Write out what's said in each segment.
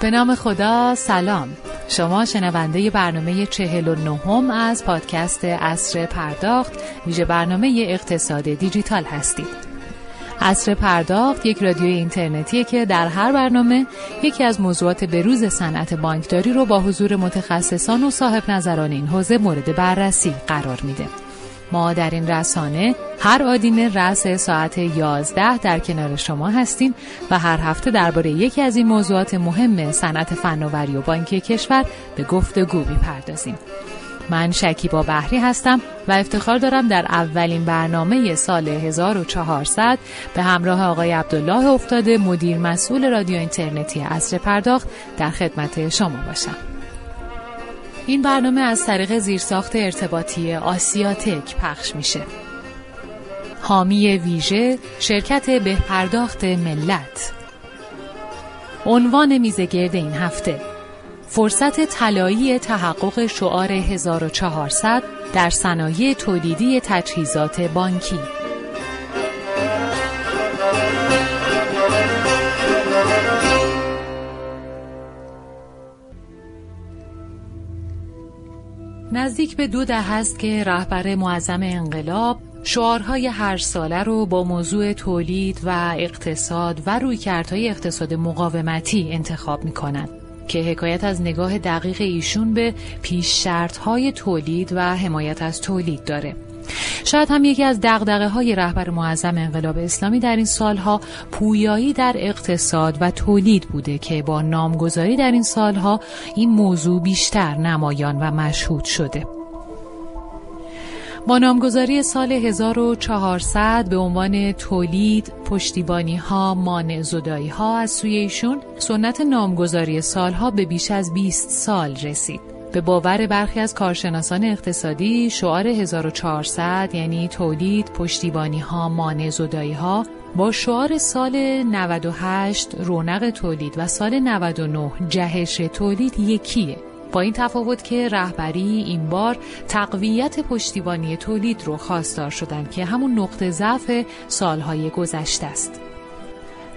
به نام خدا سلام. شما شنونده برنامه چهل و نهم از پادکست اصر پرداخت ویژه برنامه اقتصاد دیجیتال هستید. اصر پرداخت یک رادیو اینترنتیه که در هر برنامه یکی از موضوعات بروز صنعت بانکداری رو با حضور متخصصان و صاحب نظران این حوزه مورد بررسی قرار میده. ما در این رسانه هر آدینه رأس ساعت 11 در کنار شما هستیم و هر هفته درباره یکی از این موضوعات مهم صنعت فناوری و بانکی کشور به گفتگو می‌پردازیم. من شکیبا بحری هستم و افتخار دارم در اولین برنامه سال 1400 به همراه آقای عبدالله افتاده مدیر مسئول رادیو اینترنتی اصر پرداخت در خدمت شما باشم. این برنامه از طریق زیرساخت ارتباطی آسیاتک پخش میشه. حامی ویژه شرکت بهپرداخت ملت. عنوان میزگرد این هفته. فرصت طلایی تحقق شعار 1400 در صنایع تولیدی تجهیزات بانکی. نزدیک به دو ده است که رهبر معظم انقلاب شعارهای هر ساله رو با موضوع تولید و اقتصاد و رویکردهای اقتصاد مقاومتی انتخاب می کنند که حکایت از نگاه دقیق ایشون به پیش های تولید و حمایت از تولید داره. شاید هم یکی از دقدقه های رهبر معظم انقلاب اسلامی در این سالها پویایی در اقتصاد و تولید بوده که با نامگذاری در این سالها این موضوع بیشتر نمایان و مشهود شده با نامگذاری سال 1400 به عنوان تولید، پشتیبانی ها، مانع زدایی ها از سوی سنت نامگذاری سالها به بیش از 20 سال رسید. به باور برخی از کارشناسان اقتصادی شعار 1400 یعنی تولید، پشتیبانی ها، مانع زدایی ها با شعار سال 98 رونق تولید و سال 99 جهش تولید یکیه با این تفاوت که رهبری این بار تقویت پشتیبانی تولید رو خواستار شدن که همون نقطه ضعف سالهای گذشته است.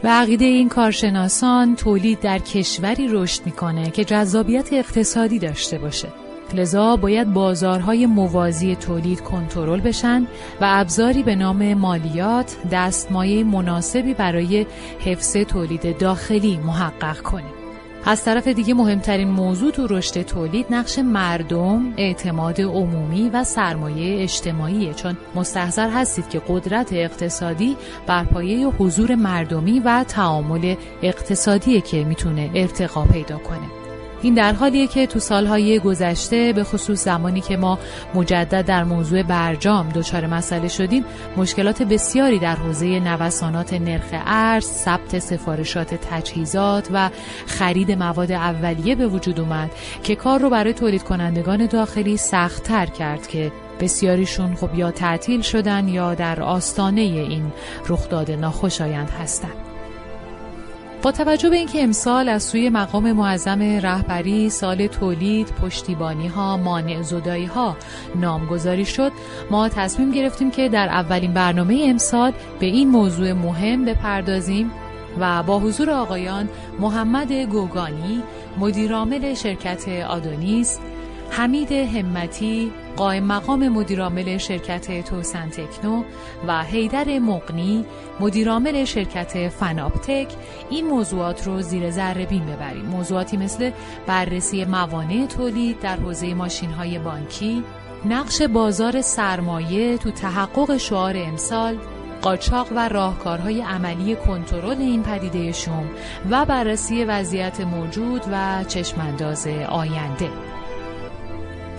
و عقیده این کارشناسان تولید در کشوری رشد می‌کنه که جذابیت اقتصادی داشته باشه. لذا باید بازارهای موازی تولید کنترل بشن و ابزاری به نام مالیات دستمایه مناسبی برای حفظ تولید داخلی محقق کنیم. از طرف دیگه مهمترین موضوع تو رشد تولید نقش مردم، اعتماد عمومی و سرمایه اجتماعیه چون مستحضر هستید که قدرت اقتصادی بر پایه حضور مردمی و تعامل اقتصادیه که می‌تونه ارتقا پیدا کنه. این در حالیه که تو سالهای گذشته به خصوص زمانی که ما مجدد در موضوع برجام دچار مسئله شدیم مشکلات بسیاری در حوزه نوسانات نرخ ارز، ثبت سفارشات تجهیزات و خرید مواد اولیه به وجود اومد که کار رو برای تولید کنندگان داخلی سختتر کرد که بسیاریشون خب یا تعطیل شدن یا در آستانه این رخداد ناخوشایند هستند. با توجه به اینکه امسال از سوی مقام معظم رهبری سال تولید پشتیبانی ها مانع زدایی ها نامگذاری شد ما تصمیم گرفتیم که در اولین برنامه امسال به این موضوع مهم بپردازیم و با حضور آقایان محمد گوگانی مدیرعامل شرکت آدونیس حمید همتی قائم مقام مدیرعامل شرکت توسن تکنو و حیدر مقنی مدیرعامل شرکت فناپتک. این موضوعات رو زیر ذره بین ببریم. موضوعاتی مثل بررسی موانع تولید در حوزه ماشین های بانکی نقش بازار سرمایه تو تحقق شعار امسال قاچاق و راهکارهای عملی کنترل این پدیده شوم و بررسی وضعیت موجود و چشمانداز آینده.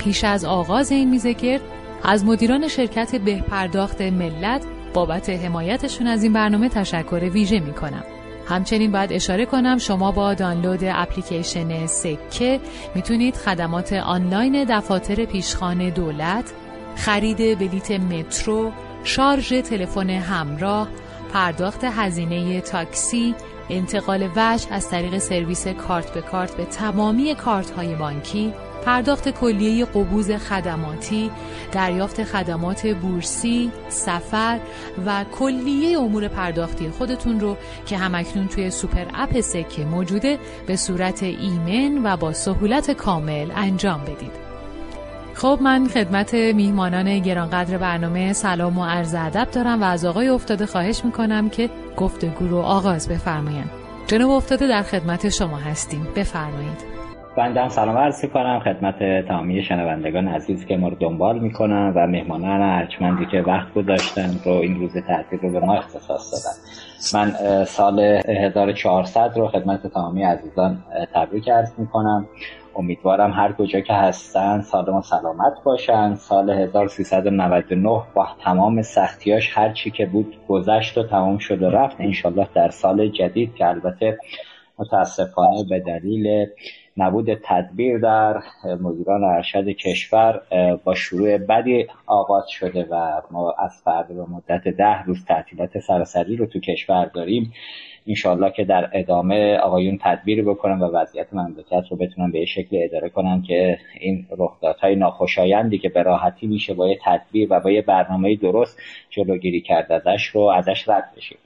پیش از آغاز این میزه از مدیران شرکت بهپرداخت ملت بابت حمایتشون از این برنامه تشکر ویژه می کنم. همچنین باید اشاره کنم شما با دانلود اپلیکیشن سکه می‌تونید خدمات آنلاین دفاتر پیشخان دولت، خرید بلیت مترو، شارژ تلفن همراه، پرداخت هزینه تاکسی، انتقال وجه از طریق سرویس کارت به کارت به تمامی کارت های بانکی، پرداخت کلیه قبوض خدماتی، دریافت خدمات بورسی، سفر و کلیه امور پرداختی خودتون رو که هم‌اکنون توی super app سکه موجوده به صورت ایمن و با سهولت کامل انجام بدید. خب من خدمت میهمانان گرانقدر برنامه سلام و عرض ادب دارم و از آقای افتاده خواهش می‌کنم که گفتگو رو آغاز بفرمایند. جناب افتاده در خدمت شما هستیم. بفرمایید. بنده سلام عرض کنم خدمت تمامی شنوندگان عزیز که ما رو دنبال می‌کنن و مهمانان ارجمندی که وقت گذاشتن رو این روز تعطیل رو به ما اختصاص دادن. من سال 1400 رو خدمت تمامی عزیزان تبریک عرض می‌کنم. امیدوارم هر کجا که هستن سالم و سلامت باشن. سال 1399 با تمام سختیاش هر چی که بود گذشت و تمام شد و رفت. انشالله در سال جدید که البته متاسفانه به دلیل نبود تدبیر در مدیران ارشد کشور با شروع بدی آغاز شده و ما از فردا به مدت ده روز تعطیلات سراسری رو تو کشور داریم. انشالله که در ادامه آقایون تدبیر بکنن و وضعیت مملکت رو بتونن به شکل اداره کنن که این رخدادهای ناخوشایندی که به راحتی میشه با یه تدبیر و با یه برنامه درست جلوگیری کرد ازش رو ازش رد بشیم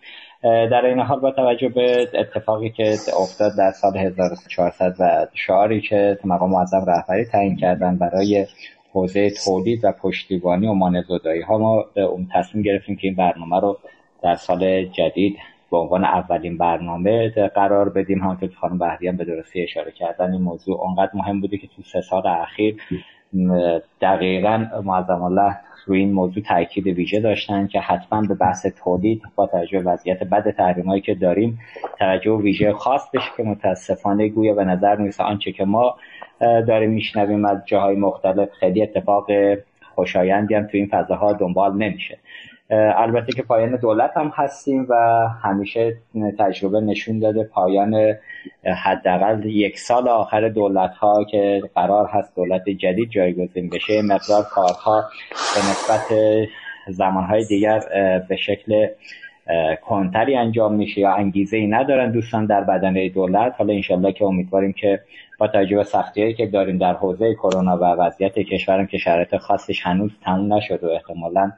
در این حال با توجه به اتفاقی که افتاد در سال 1400 و شعاری که مقام معظم رهبری تعیین کردن برای حوزه تولید و پشتیبانی و مانزدایی ها ما اون تصمیم گرفتیم که این برنامه رو در سال جدید به عنوان اولین برنامه قرار بدیم. همونطور که خانم بهریان به درستی اشاره کردن این موضوع اونقدر مهم بوده که تو سه سال اخیر دقیقا معظم الله روی این موضوع تاکید ویژه داشتن که حتما به بحث تولید با توجه وضعیت بد تحریمایی که داریم توجه ویژه خاص بشه که متاسفانه گویا به نظر می‌رسه آنچه که ما داریم میشنویم از جاهای مختلف خیلی اتفاق خوشایندی هم تو این فضاها دنبال نمیشه. البته که پایان دولت هم هستیم و همیشه تجربه نشون داده پایان حداقل یک سال آخر دولت ها که قرار هست دولت جدید جایگزین بشه مقدار کارها به نسبت زمانهای دیگر به شکل کنتری انجام میشه یا انگیزه ای ندارن دوستان در بدنه دولت. حالا انشالله که امیدواریم که با توجه به سختی که داریم در حوزه کرونا و وضعیت کشورم که شرایط خاصش هنوز تموم نشد و احتمالا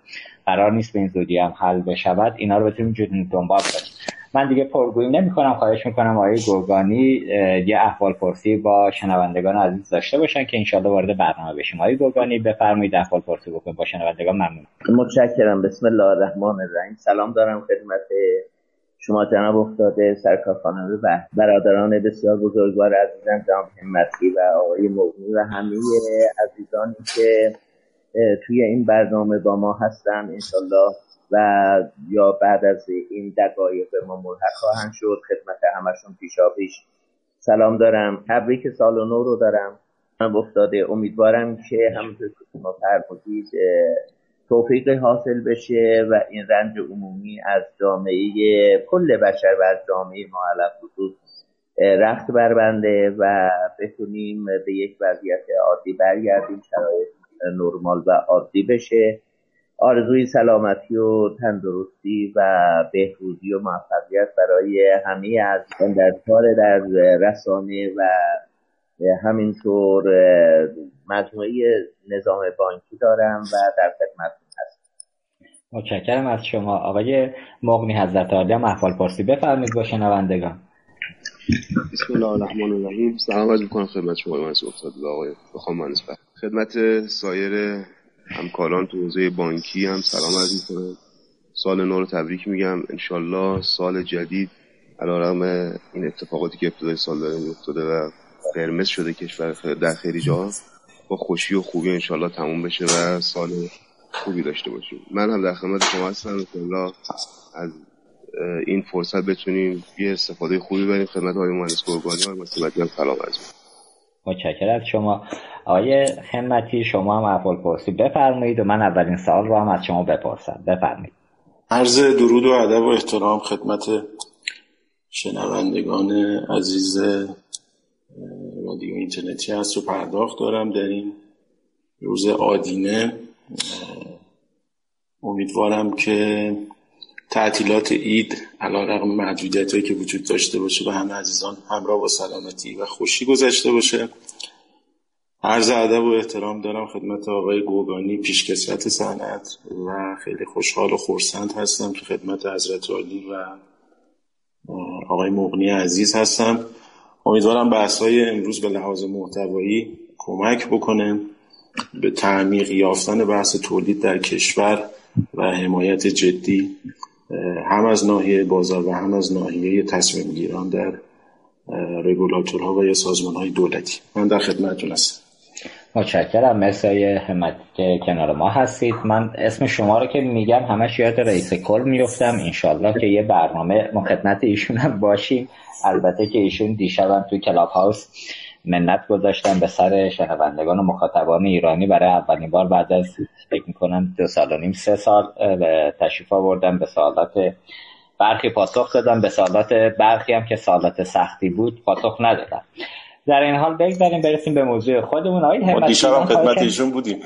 قرار نیست به این زودی هم حل بشود اینا رو بتونیم دنبال کنیم. من دیگه پرگویی نمی کنم خواهش می‌کنم آقای گرگانی یه احوال پرسی با شنوندگان عزیز داشته باشن که انشالله وارد برنامه بشیم. آقای گرگانی بفرمایید احوال پرسی بکن با شنوندگان. ممنون. متشکرم. بسم الله الرحمن الرحیم. سلام دارم خدمت شما جناب افتاده سرکار خانم و برادران بسیار بزرگوار عزیزم جناب همتی و آقای مغنی و همه عزیزانی که توی این برنامه با ما هستن. انشالله و یا بعد از این دقایق به ما ملحق خواهند شد. خدمت همشون پیشا پیش. سلام دارم. تبریک سال نو رو دارم. من افتاده. امیدوارم که همونطور که شما فرمودید توفیق حاصل بشه و این رنج عمومی از جامعه کل بشر و از جامعه ما علم خصوص رخت بربنده و بتونیم به یک وضعیت عادی برگردیم شرایط نرمال و عادی بشه. آرزوی سلامتی و تندرستی و بهروزی و موفقیت برای همه از در کار در رسانه و همینطور مجموعه نظام بانکی دارم و در خدمت هستم. متشکرم از شما. آقای مغنی حضرت عالی هم احوال پرسی. بفرمایید با شنوندگان. بسم الله الرحمن الرحیم. سلام عرض می‌کنم خدمت شما من افتاد آقای بخوام خدمت سایر همکاران تو حوزه بانکی هم سلام عرض می‌کنم. سال نو رو تبریک میگم. انشالله سال جدید علیرغم این اتفاقاتی که ابتدای سال داره میافتاده و قرمز شده کشور در خیلی جا با خوشی و خوبی انشالله تموم بشه و سال خوبی داشته باشیم. من هم در خدمت شما هستم. انشالله از این فرصت بتونیم یه استفاده خوبی بریم. خدمت های مهندس گرگانی و سلام عرض متشکرم. از شما آقای همتی شما هم احوال پرسی. بفرمایید و من اولین سال رو هم از شما بپرسم. بفرمایید. عرض درود و ادب و احترام خدمت شنوندگان عزیز رادیو اینترنتی هست و پرداخت دارم در این روز آدینه. امیدوارم که تعطیلات عید علا رقم محدودیت هایی که وجود داشته باشه و همه عزیزان همراه با سلامتی و خوشی گذشته باشه. عرض ادب و احترام دارم خدمت آقای گوگانی پیشکسوت صنعت و خیلی خوشحال و خورسند هستم که خدمت حضرت عالی و آقای مغنی عزیز هستم. امیدوارم بحث های امروز به لحاظ محتوایی کمک بکنه به تعمیق یافتن بحث تولید در کشور و حمایت جدی هم از ناحیه بازار و هم از ناحیه تصمیم گیران در رگولاتورها و یا سازمان های دولتی. من در خدمتتون هستم. متشکرم. مرسی همت که کنار ما هستید. من اسم شما رو که میگم همش یاد رئیس کل میفتم انشالله که یه برنامه مخدمت ایشون هم باشیم. البته که ایشون دیشب توی Clubhouse منت گذاشتن به سر شنوندگان و مخاطبان ایرانی. برای اولین بار بعد از فکر می‌کنم دو سال و نیم سه سال تشریف آوردن به سوالات برخی پاسخ دادن. به سوالات برخی هم که سوالات سختی بود پاسخ ندادن. در این حال بگذاریم برسیم به موضوع خودمون. آقای همتی دیشب هم خدمت ایشون بودیم.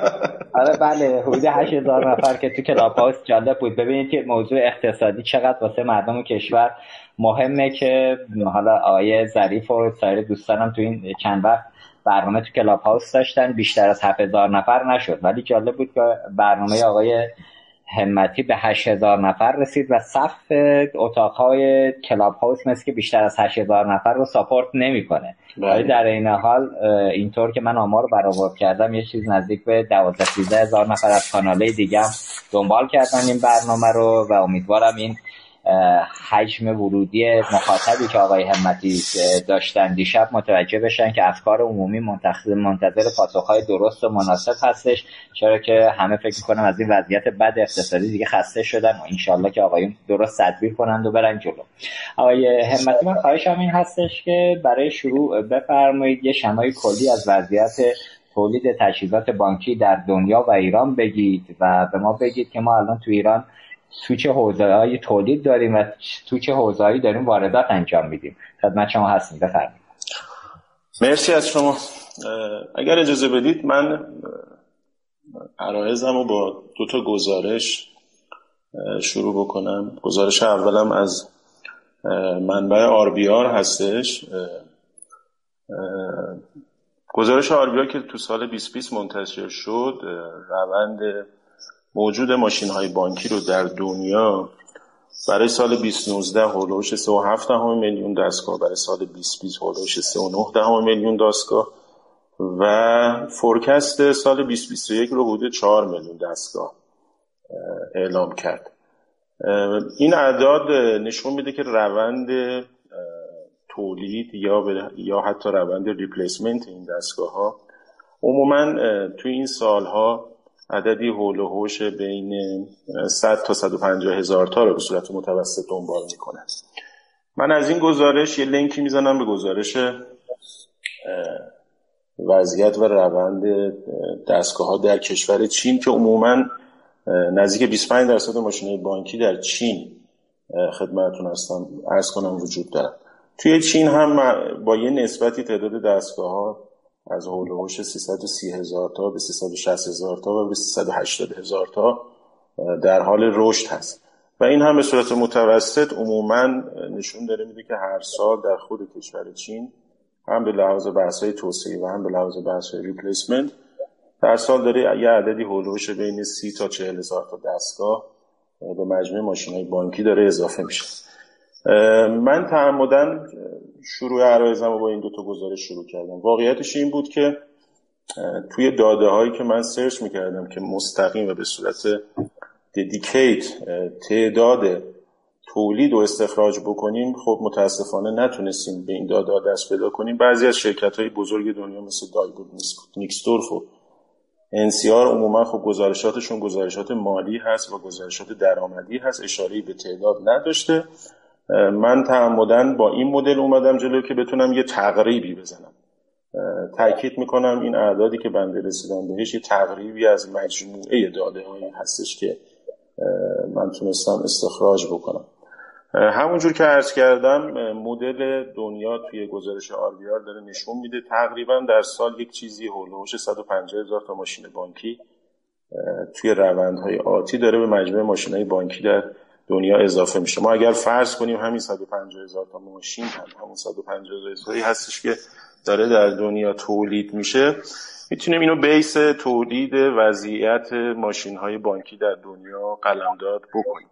آره بله حدود 8000 نفر که تو Clubhouse جالب بود. ببینید که موضوع اقتصادی چقدر واسه مردم کشور مهمه که حالا آقای ظریف و سایر دوستانم تو این چند وقت برنامه تو Clubhouse داشتن. بیشتر از 7000 نفر نشد. ولی جالب بود که برنامه آقای همتی به 8000 نفر رسید و صف اتاقهای Clubhouse مثل که بیشتر از 8000 نفر رو support نمی‌کنه ولی بله. در این حال اینطور که من آمار رو برآورد کردم یه چیز نزدیک به 12 13 هزار نفر از کانالهای دیگه هم دنبال کردن این برنامه رو و امیدوارم این حجم ورودی مخاطبی که آقای همتی داشتن دیشب متوجه بشن که افکار عمومی منتظر پاسخهای درست و مناسب هستش چرا که همه فکر کنم از این وضعیت بد اقتصادی دیگه خسته شدن و انشالله که آقایون درست تدبیر کنند و برن جلو. آقای همتی من خواهشم این هستش که برای شروع بفرمایید یه شمای کلی از وضعیت تولید تجهیزات بانکی در دنیا و ایران بگید و به ما بگید که ما الان تو ایران تو چه حوزه های تولید داریم و تو چه حوزه هایی داریم واردات انجام میدیم. خدمت شما هستیم بفرمایید. مرسی از شما. اگر اجازه بدید من عرایزم رو با دو تا گزارش شروع بکنم. گزارش اولم از منبع آربیار هستش. گزارش آربیار که تو سال 2020 منتشر شد روند موجود ماشین های بانکی رو در دنیا برای سال 2019 هولوش 3.7 میلیون دستگاه برای سال 2020 هولوش 3.9 میلیون دستگاه و فورکست سال 2021 رو حدود 4 میلیون دستگاه اعلام کرد. این اعداد نشون میده که روند تولید یا یا حتی روند ریپلیسمنت این دستگاه ها عموما تو این سالها عددی حول و حوش بین 100 تا 150 هزار تا رو به صورت متوسط دنبال می‌کنه. من از این گزارش یه لینکی می‌زنم به گزارش وضعیت و روند دستگاه ها در کشور چین که عموما نزدیک 25 درصد ماشین بانکی در چین خدمتون هستم. ارز کنم وجود دارن توی چین هم با یه نسبتی تعداد دستگاه ها از هوش 330 هزار تا به 360 هزار تا و به 380 هزار تا در حال رشد هست. و این هم به صورت متوسط عموما نشون داره میده که هر سال در خود کشور چین هم به لحاظ بحث های توسعه و هم به لحاظ بحث های ریپلیسمنت در سال داره یه عددی هولوش بین 30 تا 40 هزار تا دستگاه به مجموع ماشین های بانکی داره اضافه میشه. من تعمدن شروع عرایزم رو با این دوتا گزارش شروع کردم. واقعیتش این بود که توی داده هایی که من سرچ می‌کردم که مستقیم و به صورت ددیکیت تعداد تولید و استخراج بکنیم خب متاسفانه نتونستیم به این داده دست پیدا کنیم. بعضی از شرکت های بزرگ دنیا مثل دایگود نیکستورف و انسیار عموما خب گزارشاتشون گزارشات مالی هست و گزارشات درآمدی هست اشاره به تعداد نداشته. من تعمدن با این مدل اومدم جلو که بتونم یه تقریبی بزنم. تاکید می‌کنم این اعدادی که بنده رسیدم بهش یه تقریبی از مجموعه داده هایی هستش که من تونستم استخراج بکنم. همونجور که عرض کردم مدل دنیا توی گزارش آر داره نشون میده تقریبا در سال یک چیزی هولوش 150 هزار تا ماشین بانکی توی روندهای آتی داره به مجموعه ماشین های بانکی در دنیا اضافه میشه. ما اگر فرض کنیم همین 150 هزار تا ماشین هم همون 150 هزاری هستش که داره در دنیا تولید میشه. می‌تونیم اینو بیس تولید وضعیت ماشین های بانکی در دنیا قلمداد بکنیم.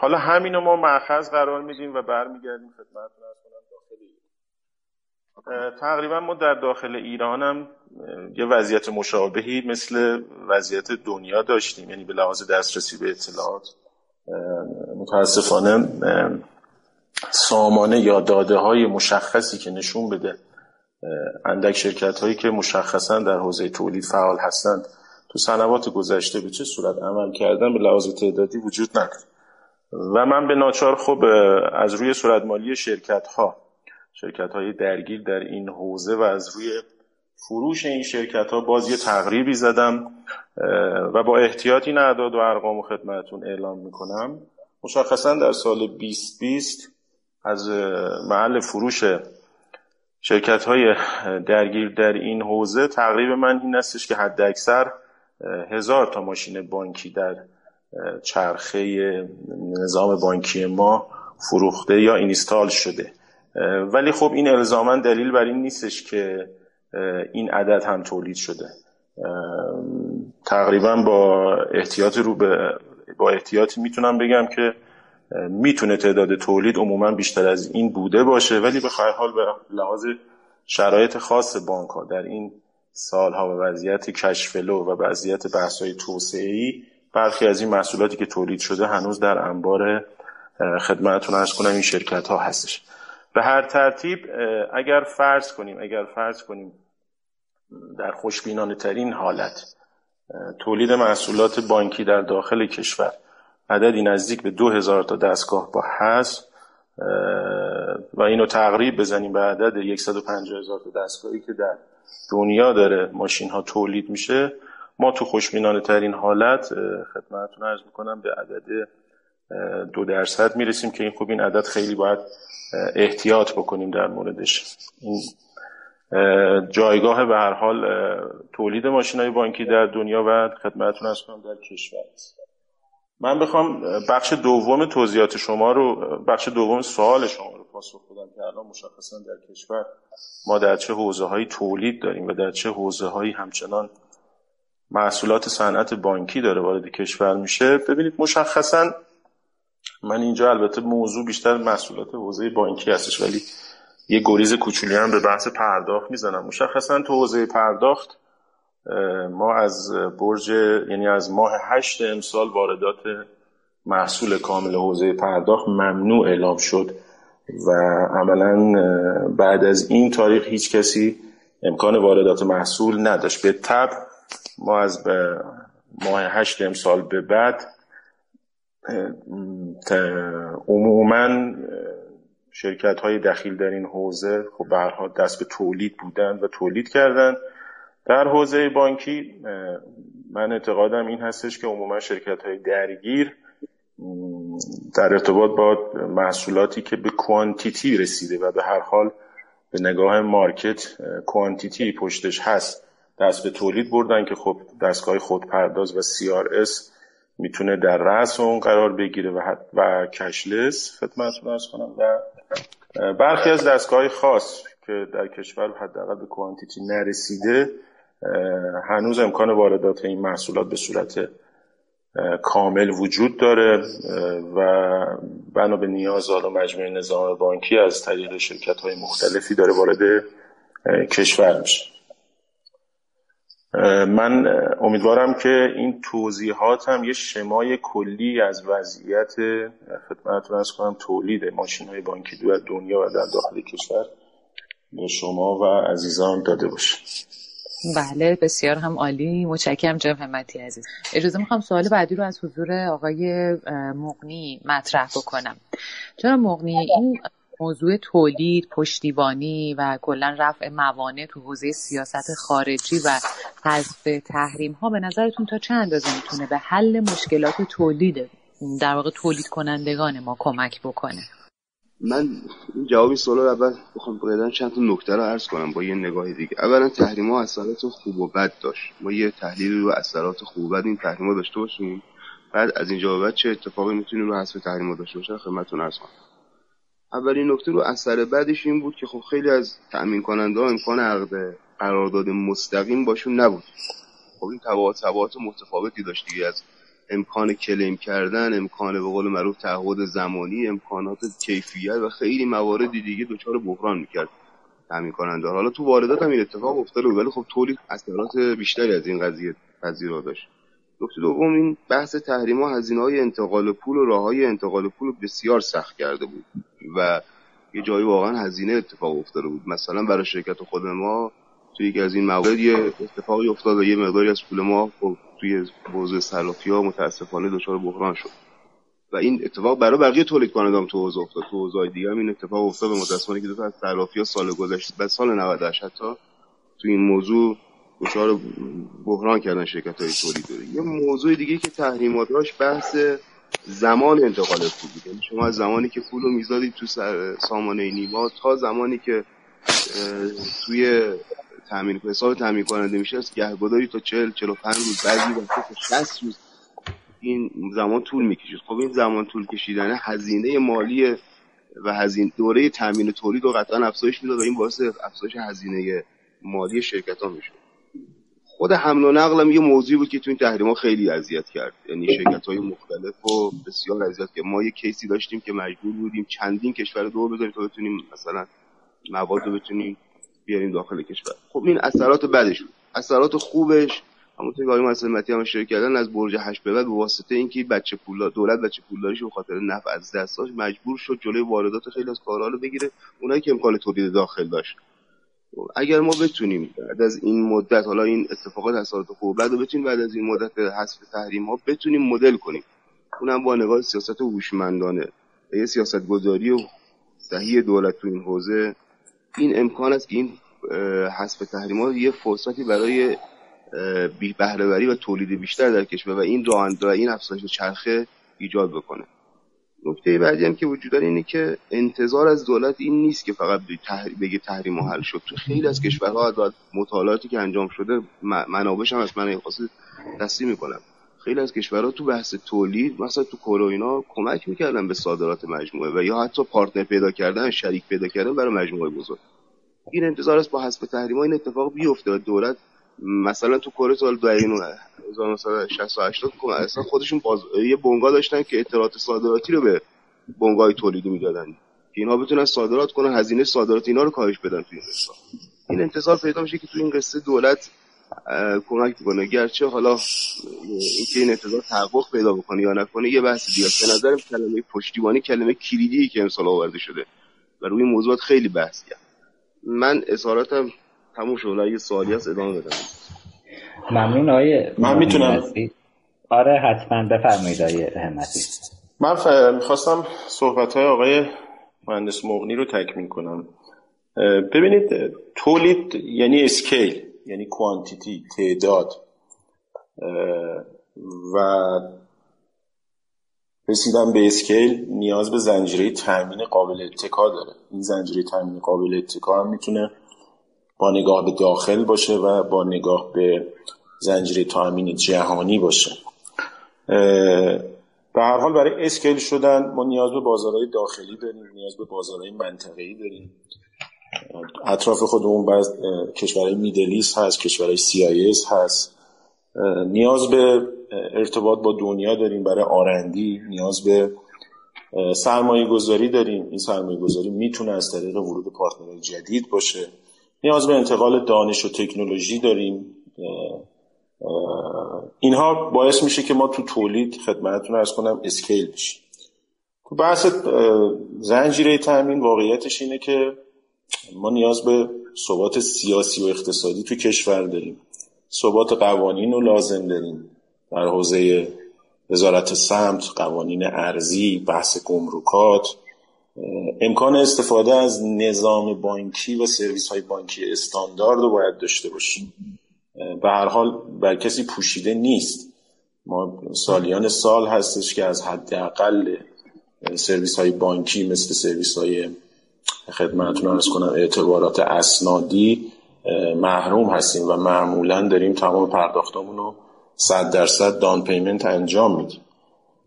حالا همینو ما معخذ قرار میدیم و برمیگردیم خدمتتون تقریبا ما در داخل ایران هم یه وضعیت مشابهی مثل وضعیت دنیا داشتیم. یعنی به لحاظ دسترسی به اطلاعات. متاسفانه سامانه یا داده های مشخصی که نشون بده اندک شرکت هایی که مشخصا در حوزه تولید فعال هستند تو سنوات گذشته به چه صورت عمل کردن به لحاظ تعدادی وجود نداره. و من به ناچار خب از روی صورت مالی شرکت ها شرکت های درگیر در این حوزه و از روی فروش این شرکت ها باز یه تقریبی زدم و با احتیاط این اعداد و ارقام و خدمتون اعلام می‌کنم. مشخصا در سال 2020 از محل فروش شرکت های درگیر در این حوزه تقریب من این استش که حد اکثر هزار تا ماشین بانکی در چرخه نظام بانکی ما فروخته یا اینستال شده. ولی خب این الزاما دلیل بر این نیستش که این عدد هم تولید شده. تقریبا با احتیاط رو به با احتیاطی می‌تونم بگم که می‌تونه تعداد تولید عموما بیشتر از این بوده باشه ولی به حال به لحاظ شرایط خاص بانک ها در این سالها و وضعیت کشفلو و وضعیت بحث های توسعه ای برخی از این محصولاتی که تولید شده هنوز در انبار خدمتتون ارز کنم این شرکت ها هستش. به هر ترتیب اگر فرض کنیم اگر فرض کنیم در خوشبینانه ترین حالت. تولید محصولات بانکی در داخل کشور عددی نزدیک به دو هزار تا دستگاه با هست و اینو تقریب بزنیم به عدد 150 هزار تا دستگاهی که در دنیا داره ماشین ها تولید میشه. ما تو خوشبینانه ترین حالت خدمتتون ارز می‌کنم به عدد دو درصد می‌رسیم که این خوب این عدد خیلی باید احتیاط بکنیم در موردش. این جایگاه به هر حال تولید ماشین های بانکی در دنیا و خدمتتون از کنم در کشور من بخوام بخش دوم توضیحات شما رو بخش دوم سوال شما رو پاسخ بدم که الان مشخصا در کشور ما در چه حوزه هایی تولید داریم و در چه حوزه هایی همچنان محصولات صنعت بانکی داره وارد کشور میشه. ببینید مشخصا من اینجا البته موضوع بیشتر محصولات حوزه بانکی هستش ولی یه گریز کوچولی هم به بحث پرداخت می‌زنم. مشخصا تو حوزه پرداخت ما از برج یعنی از ماه هشت امسال واردات محصول کامل حوزه پرداخت ممنوع اعلام شد و عملا بعد از این تاریخ هیچ کسی امکان واردات محصول نداشت. به تب ما از ماه هشت امسال به بعد عموما شرکت های دخیل در این حوزه خب برها دست به تولید بودن و تولید کردن. در حوزه بانکی من اعتقادم این هستش که عموما شرکت های درگیر در ارتباط با محصولاتی که به کوانتیتی رسیده و به هر حال به نگاه مارکت کوانتیتی پشتش هست دست به تولید بردن که خب دستگاه خودپرداز و CRS می‌تونه در رأس اون قرار بگیره و, و کشلس خدمتتون ارز کنم و برخی از دستگاه خاص که در کشور حداقل به کوانتیتی نرسیده هنوز امکان واردات این محصولات به صورت کامل وجود داره و بنا به نیاز و مجموعه نظام بانکی از طریق شرکت های مختلفی داره وارد کشور میشه. من امیدوارم که این توضیحات هم یه شمای کلی از وضعیت خدمت از کنم تولید ماشین های بانکی در دنیا و در داخل کشور به شما و عزیزان داده باشه. بله بسیار هم عالی. متشکرم جناب همتی عزیز. اجازه می‌خوام سوال بعدی رو از حضور آقای مقنی مطرح بکنم. چرا مقنی این موضوع تولید، پشتیبانی و کلا رفع موانع تو حوزه سیاست خارجی و حذف تحریم ها به نظرتون تا چه اندازه می‌تونه به حل مشکلات تولید در واقع تولید کنندگان ما کمک بکنه؟ من این جوابی سوال اول بخوام بقیدن چند تا نکته رو عرض کنم با یه نگاه دیگه. اولا تحریم ها اثرات خوب و بد داشت. ما یه تحلیل رو اثرات خوب و بد این تحریم ها داشته باشیم. بعد از اینجا به بعد چه اتفاقی می‌تونیم رو حذف تحریم داشته باشن خدمتتون عرض کنم. اولین نکته رو اثر بعدش این بود که خب خیلی از تأمین کننده ها امکان عقد قرارداد مستقیم باشون نبود. خب این تبعات متفاوتی داشت دیگه. از امکان کلیم کردن امکان به قول معروف تعهد زمانی امکانات کیفیت و خیلی موارد دیگه دچار بحران می‌کرد تامین کننده حالا تو واردات هم این اتفاق افتاده ولی خب تولید اثرات بیشتری از این قضیه پذیرا داشت. نکته دوم این بحث تحریم ها هزینه های انتقال پول و راه های انتقال پول بسیار سخت کرده بود و یه جایی واقعا هزینه اتفاق افتاده بود. مثلا برای شرکت خود ما توی یکی از این موارد یه اتفاقی افتاد و یه مقداری از پول ما خب توی حوزه صرافی ها متاسفانه دچار بحران شد. و این اتفاق برای بقیه تولید کنندگان تو حوزه افتاد. تو حوزه دیگه هم این اتفاق افتاد به متاسفانه که دو تا از صرافی ها سال گذشته بعد سال 98 حتی تو این موضوع دچار بحران کردن شرکت های تولیدی. یه موضوع دیگه که تحریمات داشت بحث زمان انتقال پول بود. یعنی شما از زمانی که پول رو میزادید تو سامانه نیما تا زمانی که توی تامین حساب تامین کننده میشه از گهگداری تا 40 45 روز بعضی وقتا تا 60 روز این زمان طول می‌کشید. خب این زمان طول کشیدن هزینه مالی و هزینه دوره تامین تولید رو قطعا افزایش می‌داد و این باعث افزایش هزینه مالی شرکت ها می‌شد. خود حمل و نقل هم یه موضوعی بود که تو این تحریم خیلی اذیت کرد. یعنی شرکت های مختلف و بسیار اذیت کرد. ما یه کیسی داشتیم که مجبور بودیم چندین کشور دور بذاریم تا بتونیم مثلا مواد رو بتونیم بیاریم داخل کشور. خب این اثرات بدش بود. اثرات خوبش همونطور که آقای مسلمتی هم اشاره کردن از برج هشت به بعد به واسطه اینکه بچه پول دولت بچه پولداریش به خاطر نفع از دستاش مجبور شد جلوی واردات خیلی از کارها رو بگیره. اونایی که امکان تولید داخل داشت. اگر ما بتونیم بعد از این مدت حالا این اتفاقات اثرات خوب بعد بتونیم بعد از این مدت حذف تحریم ها بتونیم مدل کنیم. اونم با نگاه سیاست هوشمندانه یه سیاست گذاری و صحیح دولت تو این حوزه. این امکان است که این حذف تحریم یه فرصتی برای بهرهوری و تولید بیشتر در کشور و این راه و این افزایش چرخه ایجاد بکنه. نکته بعدی هم که وجود داره اینه که انتظار از دولت این نیست که فقط بگه تحریم حل شد. تو خیلی از کشورها از مطالعاتی که انجام شده منابعش هم از من خاص تصدیق می‌کنم خیلی از کشورها تو بحث تولید مثلا تو کرونا کمک می‌کردن به صادرات مجموعه و یا حتی پارتنر پیدا کردن شریک پیدا کردن برای مجموعه بزرگ. این انتظار است با حذف تحریم این اتفاق بیفته دولت مثلا تو کره سال 1960 اصلا خودشون باز... یه بنگاه داشتن که اطلاعات صادراتی رو به بنگاه تولیدی می‌دادن. که اینها بتونن صادرات کنن هزینه صادرات اینا رو کاهش بدن تو این قصه این انتظار پیدا میشه که تو این قصه دولت کمک کنه گرچه حالا اینکه این انتظار تحقق پیدا بکنه یا نکنه یه بحث دیگه به نظرم کلمه پشتیبانی کلمه کلیدی که امسال آورده شده و روی موضوعات خیلی بحث کرد من اظهاراتم تموم شد. یه سوالی هست ادامه بدم. ممنون آقای من می‌تونم. آره حتما. بفرمایید آقای همتی من ف... می‌خواستم صحبت های آقای مهندس مغنی رو تکمیل کنم. ببینید تولید یعنی scale یعنی quantity تعداد. و رسیدن به scale نیاز به زنجیره تامین قابل اتکا داره. این زنجیره تامین قابل اتکا هم می‌تونه با نگاه به داخل باشه و با نگاه به زنجیره تامین جهانی باشه. به هر حال برای scale شدن ما نیاز به بازارهای داخلی داریم نیاز به بازارهای منطقه‌ای داریم. اطراف خودمون بعض کشورهای Middle East هست کشورهای CIS هست. نیاز به ارتباط با دنیا داریم برای R&D نیاز به سرمایه گذاری داریم. این سرمایه گذاری می‌تونه از طریق ورود partner های جدید باشه. نیاز به انتقال دانش و تکنولوژی داریم. اینها باعث میشه که ما تو تولید خدمتتون عرض کنم scale بشیم. تو بحث زنجیره تامین واقعیتش اینه که ما نیاز به ثبات سیاسی و اقتصادی تو کشور داریم. ثبات قوانین رو لازم داریم. در حوزه وزارت سمت قوانین ارزی بحث گمرکات. امکان استفاده از نظام بانکی و سرویس های بانکی استاندارد رو باید داشته باشیم. به هر حال بر کسی پوشیده نیست. ما سالیان سال هستش که از حداقل سرویس های بانکی مثل سرویس های خدمتتون ارز کنم اعتبارات اسنادی محروم هستیم و معمولا داریم تمام پرداختامون رو صد درصد دان پیمنت انجام میدیم.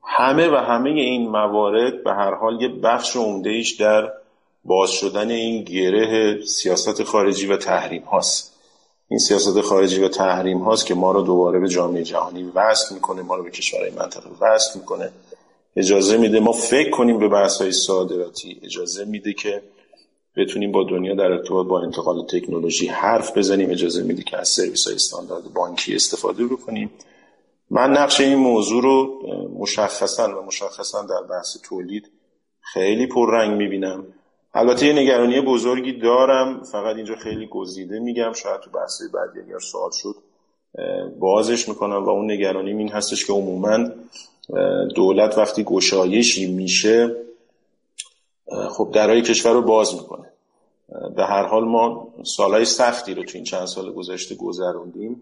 همه و همه این موارد به هر حال یه بخش عمده در باز شدن این گره سیاست خارجی و تحریم هاست. این سیاست خارجی و تحریم هاست که ما رو دوباره به جامعه جهانی وصل می‌کنه ما رو به کشورهای منطقه وصل می‌کنه. اجازه میده ما فکر کنیم به بحث های صادراتی. اجازه میده که بتونیم با دنیا در ارتباط با انتقال تکنولوژی حرف بزنیم. اجازه میده که از سرویس های استاندارد بانکی استفاده بکنیم. من نقش این موضوع رو مشخصا و مشخصا در بحث تولید خیلی پررنگ می‌بینم. البته یه نگرانی بزرگی دارم فقط اینجا خیلی گزیده میگم شاید تو بحث بعدی اگر سوال شد بازش می‌کنم و اون نگرانی این هستش که عموما دولت وقتی گشایشی میشه خب درهای کشور رو باز می‌کنه. به هر حال ما سالهای سختی رو تو این چند سال گذشته گذروندیم.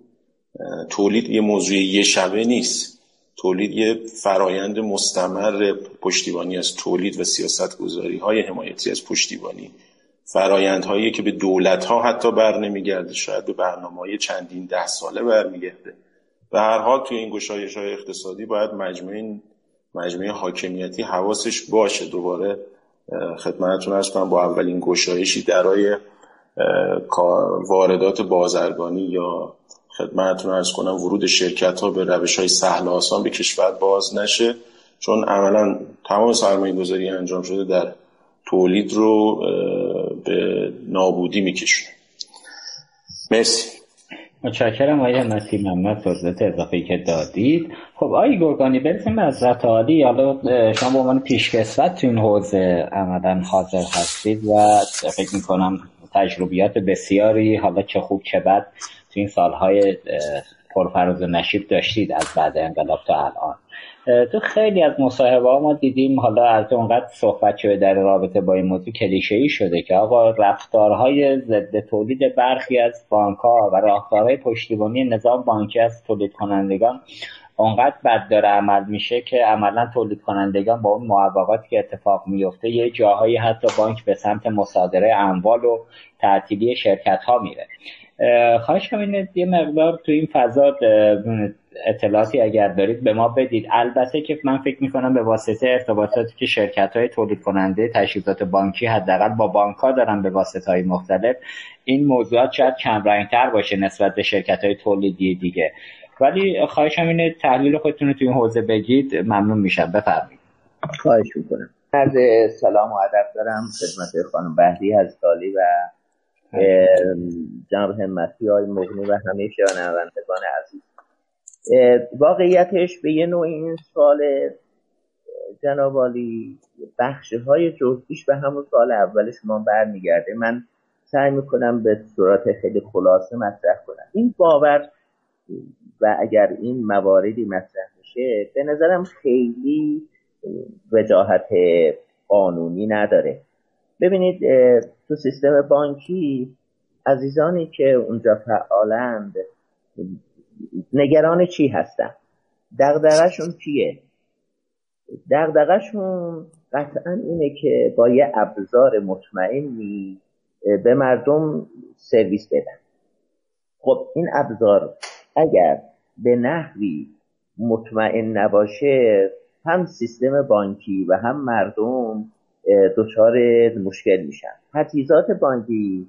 تولید یه موضوع یه شبه نیست. تولید یه فرایند مستمر پشتیبانی از تولید و سیاست گذاری های حمایتی از پشتیبانی. فرایندهایی که به دولت ها حتی بر نمیگرده شاید به برنامه های چندین ده ساله برمیگرده. به هر حال توی این گشایش های اقتصادی باید مجموعه مجموعه حاکمیتی حواسش باشه. دوباره خدمتتون ارز کنم با اولین گشایشی درای واردات بازرگانی یا خدمتتون ارز کنم ورود شرکت ها به روش های سهل آسان به کشور باز نشه. چون عملا تمام سرمایه گذاری انجام شده در تولید رو به نابودی میکشونه مرسی. متشکرم آقای مسیح محمد توضیحات اضافه که دادید. خب آقای گرگانی برسیم از عالی حالا شما به عنوان پیشکسوت تو این حوزه عملا حاضر هستید و فکر می‌کنم تجربیات بسیاری حالا چه خوب چه بد تو این سالهای پرفراز و نشیب داشتید از بعد انقلاب تا الان. تو خیلی از مصاحبه ها ما دیدیم حالا از اونقدر صحبت شده در رابطه با این موضوع کلیشه ای شده که آقا رفتارهای ضد تولید برخی از بانک ها و راهکارهای پشتیبانی نظام بانکی از تولید کنندگان اونقدر بد داره عمل میشه که عملا تولید کنندگان با اون معوقاتی که اتفاق میفته یه جاهایی حتی بانک به سمت مصادره اموال و تعطیلی شرکت ها میره. خواهش کنم یه مقدار تو این فضا اطلاعاتی اگر دارید به ما بدید. البته که من فکر می‌کنم به واسطه ارتباطاتی که شرکت های تولید کننده تشریفات بانکی حداقل با بانک ها دارن به واسطه های مختلف این موضوعات شاید کم تر باشه نسبت به شرکت های تولیدی دیگه. ولی خواهش اینه تحلیل خودتون رو تو این حوزه بگید ممنون میشم. بفرمایید. خواهش می‌کنم. عرض سلام و ادب دارم خدمت خانم بهری از سالی و جناب همتی های مغنی و همه شنوندگان عزیز. واقعیتش به یه نوع این سال جنابالی بخش های جزئیش به همون سال اول شما برمیگرده. من سعی می‌کنم به صورت خیلی خلاصه مطرح کنم. این باور و اگر این مواردی مطرح میشه به نظرم خیلی وجاهت قانونی نداره. ببینید تو سیستم بانکی عزیزانی که اونجا فعالند نگران چی هستن؟ دغدغه‌شون چیه دغدغه‌شون قطعا اینه که با یه ابزار مطمئنی به مردم سرویس بدن. خب این ابزار اگر به نحوی مطمئن نباشه هم سیستم بانکی و هم مردم دچار مشکل میشن. تجهیزات بانکی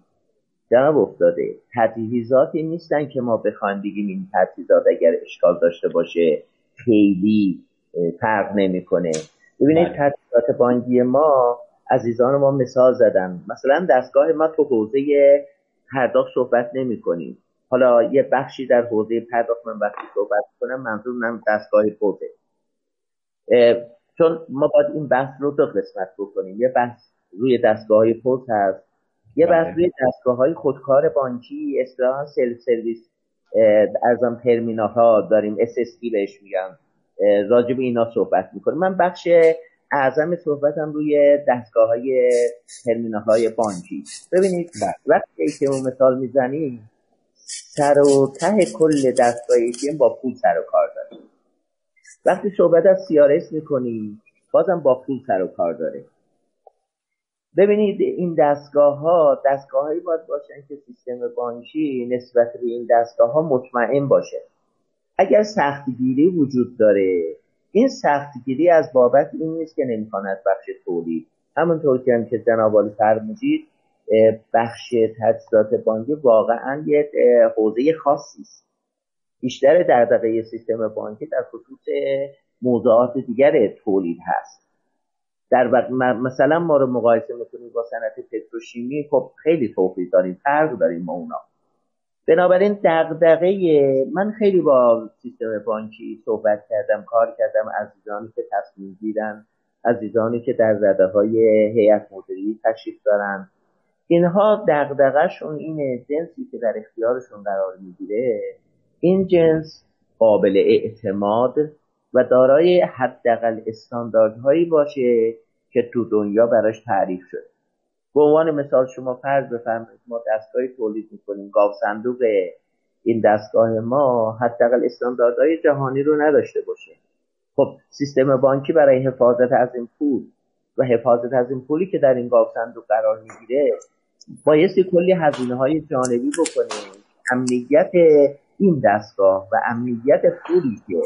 جناب افتاده. تجهیزاتی نیستن که ما بخوایم بگیم این تجهیزات اگر اشکال داشته باشه خیلی فرق نمی‌کنه. ببینید بله. تجهیزات بانکی ما عزیزان ما مثال زدن. مثلا دستگاه ما تو حوزه پرداخت صحبت نمی کنیم حالا یه بخشی در حوزه پرداخت من وقتی صحبت کنم منظورم دستگاه پوزه چون ما باید این بحث رو دو قسمت بکنیم. یه بحث روی دستگاه های پوز هست. یه بحث بله. روی دستگاه های خودکار بانکی اصطلاحا سل سرویس ارزم ترمینال ها داریم SSD بهش میگم راجع به اینا صحبت می‌کنیم. من بخش اعظم صحبتم روی دستگاه های ترمینال های بانکی. ببینید بله. وقتی که مثال می‌زنیم سر و ته کل دستگاه با پول سر و کار داره وقتی صحبت از CRS می‌کنیم بازم با پول سر و کار داره. ببینید این دستگاه ها دستگاه هایی باید باشن که سیستم بانکی نسبت به این دستگاه ها مطمئن باشه. اگر سختگیری وجود داره این سختگیری از بابت این نیست که نمی‌خواند بخش تولید. همونطور که هم که جناب فرمودید بخش تجهیزات بانکی واقعا یک حوزه خاصی است. بیشتر دغدغه سیستم بانکی در خصوص موضوعات دیگر تولید هست. در وقت مثلا ما رو مقایسه می‌کنیم با صنعت پتروشیمی خب خیلی توفیق داریم فرق داریم ما اونا. بنابراین دغدغه من خیلی با سیستم بانکی صحبت کردم کار کردم عزیزانی که تصمیم گیرن عزیزانی که در رده های هیئت مدیری تشریف دارن. اینها دغدغهشون اینه جنسی که در اختیارشون قرار می‌گیره این جنس قابل اعتماد و دارای حداقل استانداردهایی باشه که تو دنیا براش تعریف شده. به عنوان مثال شما فرض بفرمایید ما دستگاهی تولید می‌کنیم گاو صندوق این دستگاه ما حداقل استانداردهای جهانی رو نداشته باشه. خب سیستم بانکی برای حفاظت از این پول و حفاظت از این پولی که در این گاو صندوق قرار می‌گیره بایستی کلی هزینه های جانبی بکنیم امنیت این دستگاه و امنیت پولی که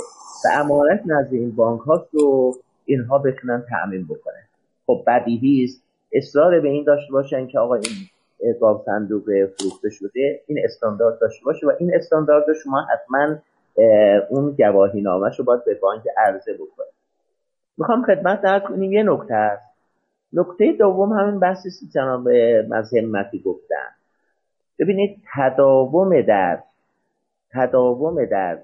به امانت نزد این بانک هاست رو اینها بتونن تأمین بکنن. خب بدیهی است. اصرار به این داشته باشن که آقا این گاو صندوق فروخته شده این استاندارد داشته باشه و این استاندارد رو شما حتما اون گواهی نامش رو باید به بانک عرضه بکنید. می‌خوام خدمت درد کنیم یه نکته هست. نکته دوم همین بحث جناب مذهمتی گفتن ببینید تداوم در تداوم در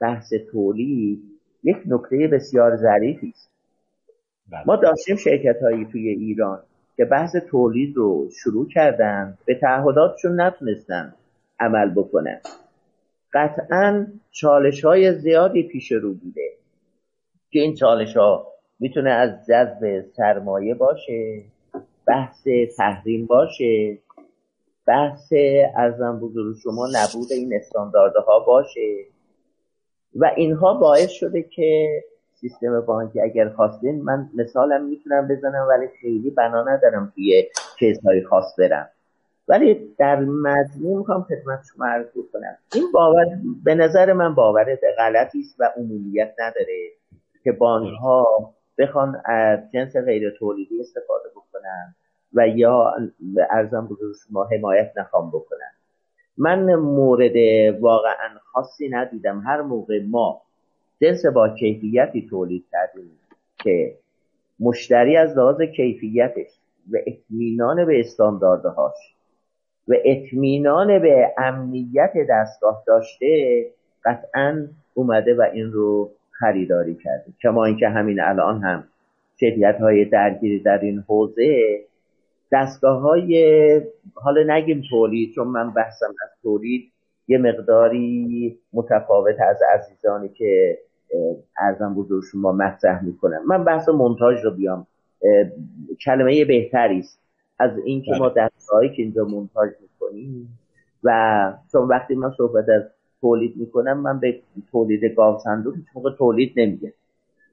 بحث تولید یک نکته بسیار ظریفی است بله. ما داشتیم شرکت هایی توی ایران که بحث تولید رو شروع کردن به تعهداتشون نتونستن عمل بکنن قطعا چالش های زیادی پیش رو بوده که این چالش ها می‌تونه از جذب سرمایه باشه بحث تحریم باشه بحث ارزم بزرگ شما نبود این استانداردها باشه. و اینها باعث شده که سیستم بانکی اگر خواستین من مثالم می‌تونم بزنم ولی خیلی بنا ندارم توی کیسهای خاص برم. ولی در مجموع می‌خوام خدمت شما عرض کنم این باور به نظر من باور غلطی است و عمومیت نداره که بانک ها بخوان از جنس غیر تولیدی استفاده بکنن. و یا ارزم بزرگ شما حمایت نخوام بکنن من مورد واقعا خاصی ندیدم. هر موقع ما جنس با کیفیتی تولید کردیم که مشتری از لحاظ کیفیتش و اطمینان به استانداردهاش و اطمینان به امنیت دستگاه داشته قطعا اومده و این رو خریداری کرده. کما اینکه همین الان هم شرکت های درگیری در این حوزه دستگاه های حالا نگیم تولید چون من بحثم از تولید یه مقداری متفاوت از عزیزانی که عرضم به حضور شما مطرح می‌کنم من بحث مونتاژ رو بیام. کلمه بهتری است. از اینکه ما بله. دستگاهی که اینجا مونتاژ می‌کنیم و چون وقتی من صحبت از تولید می‌کنم من به تولید گاو صندوق هیچ موقع تولید نمیگم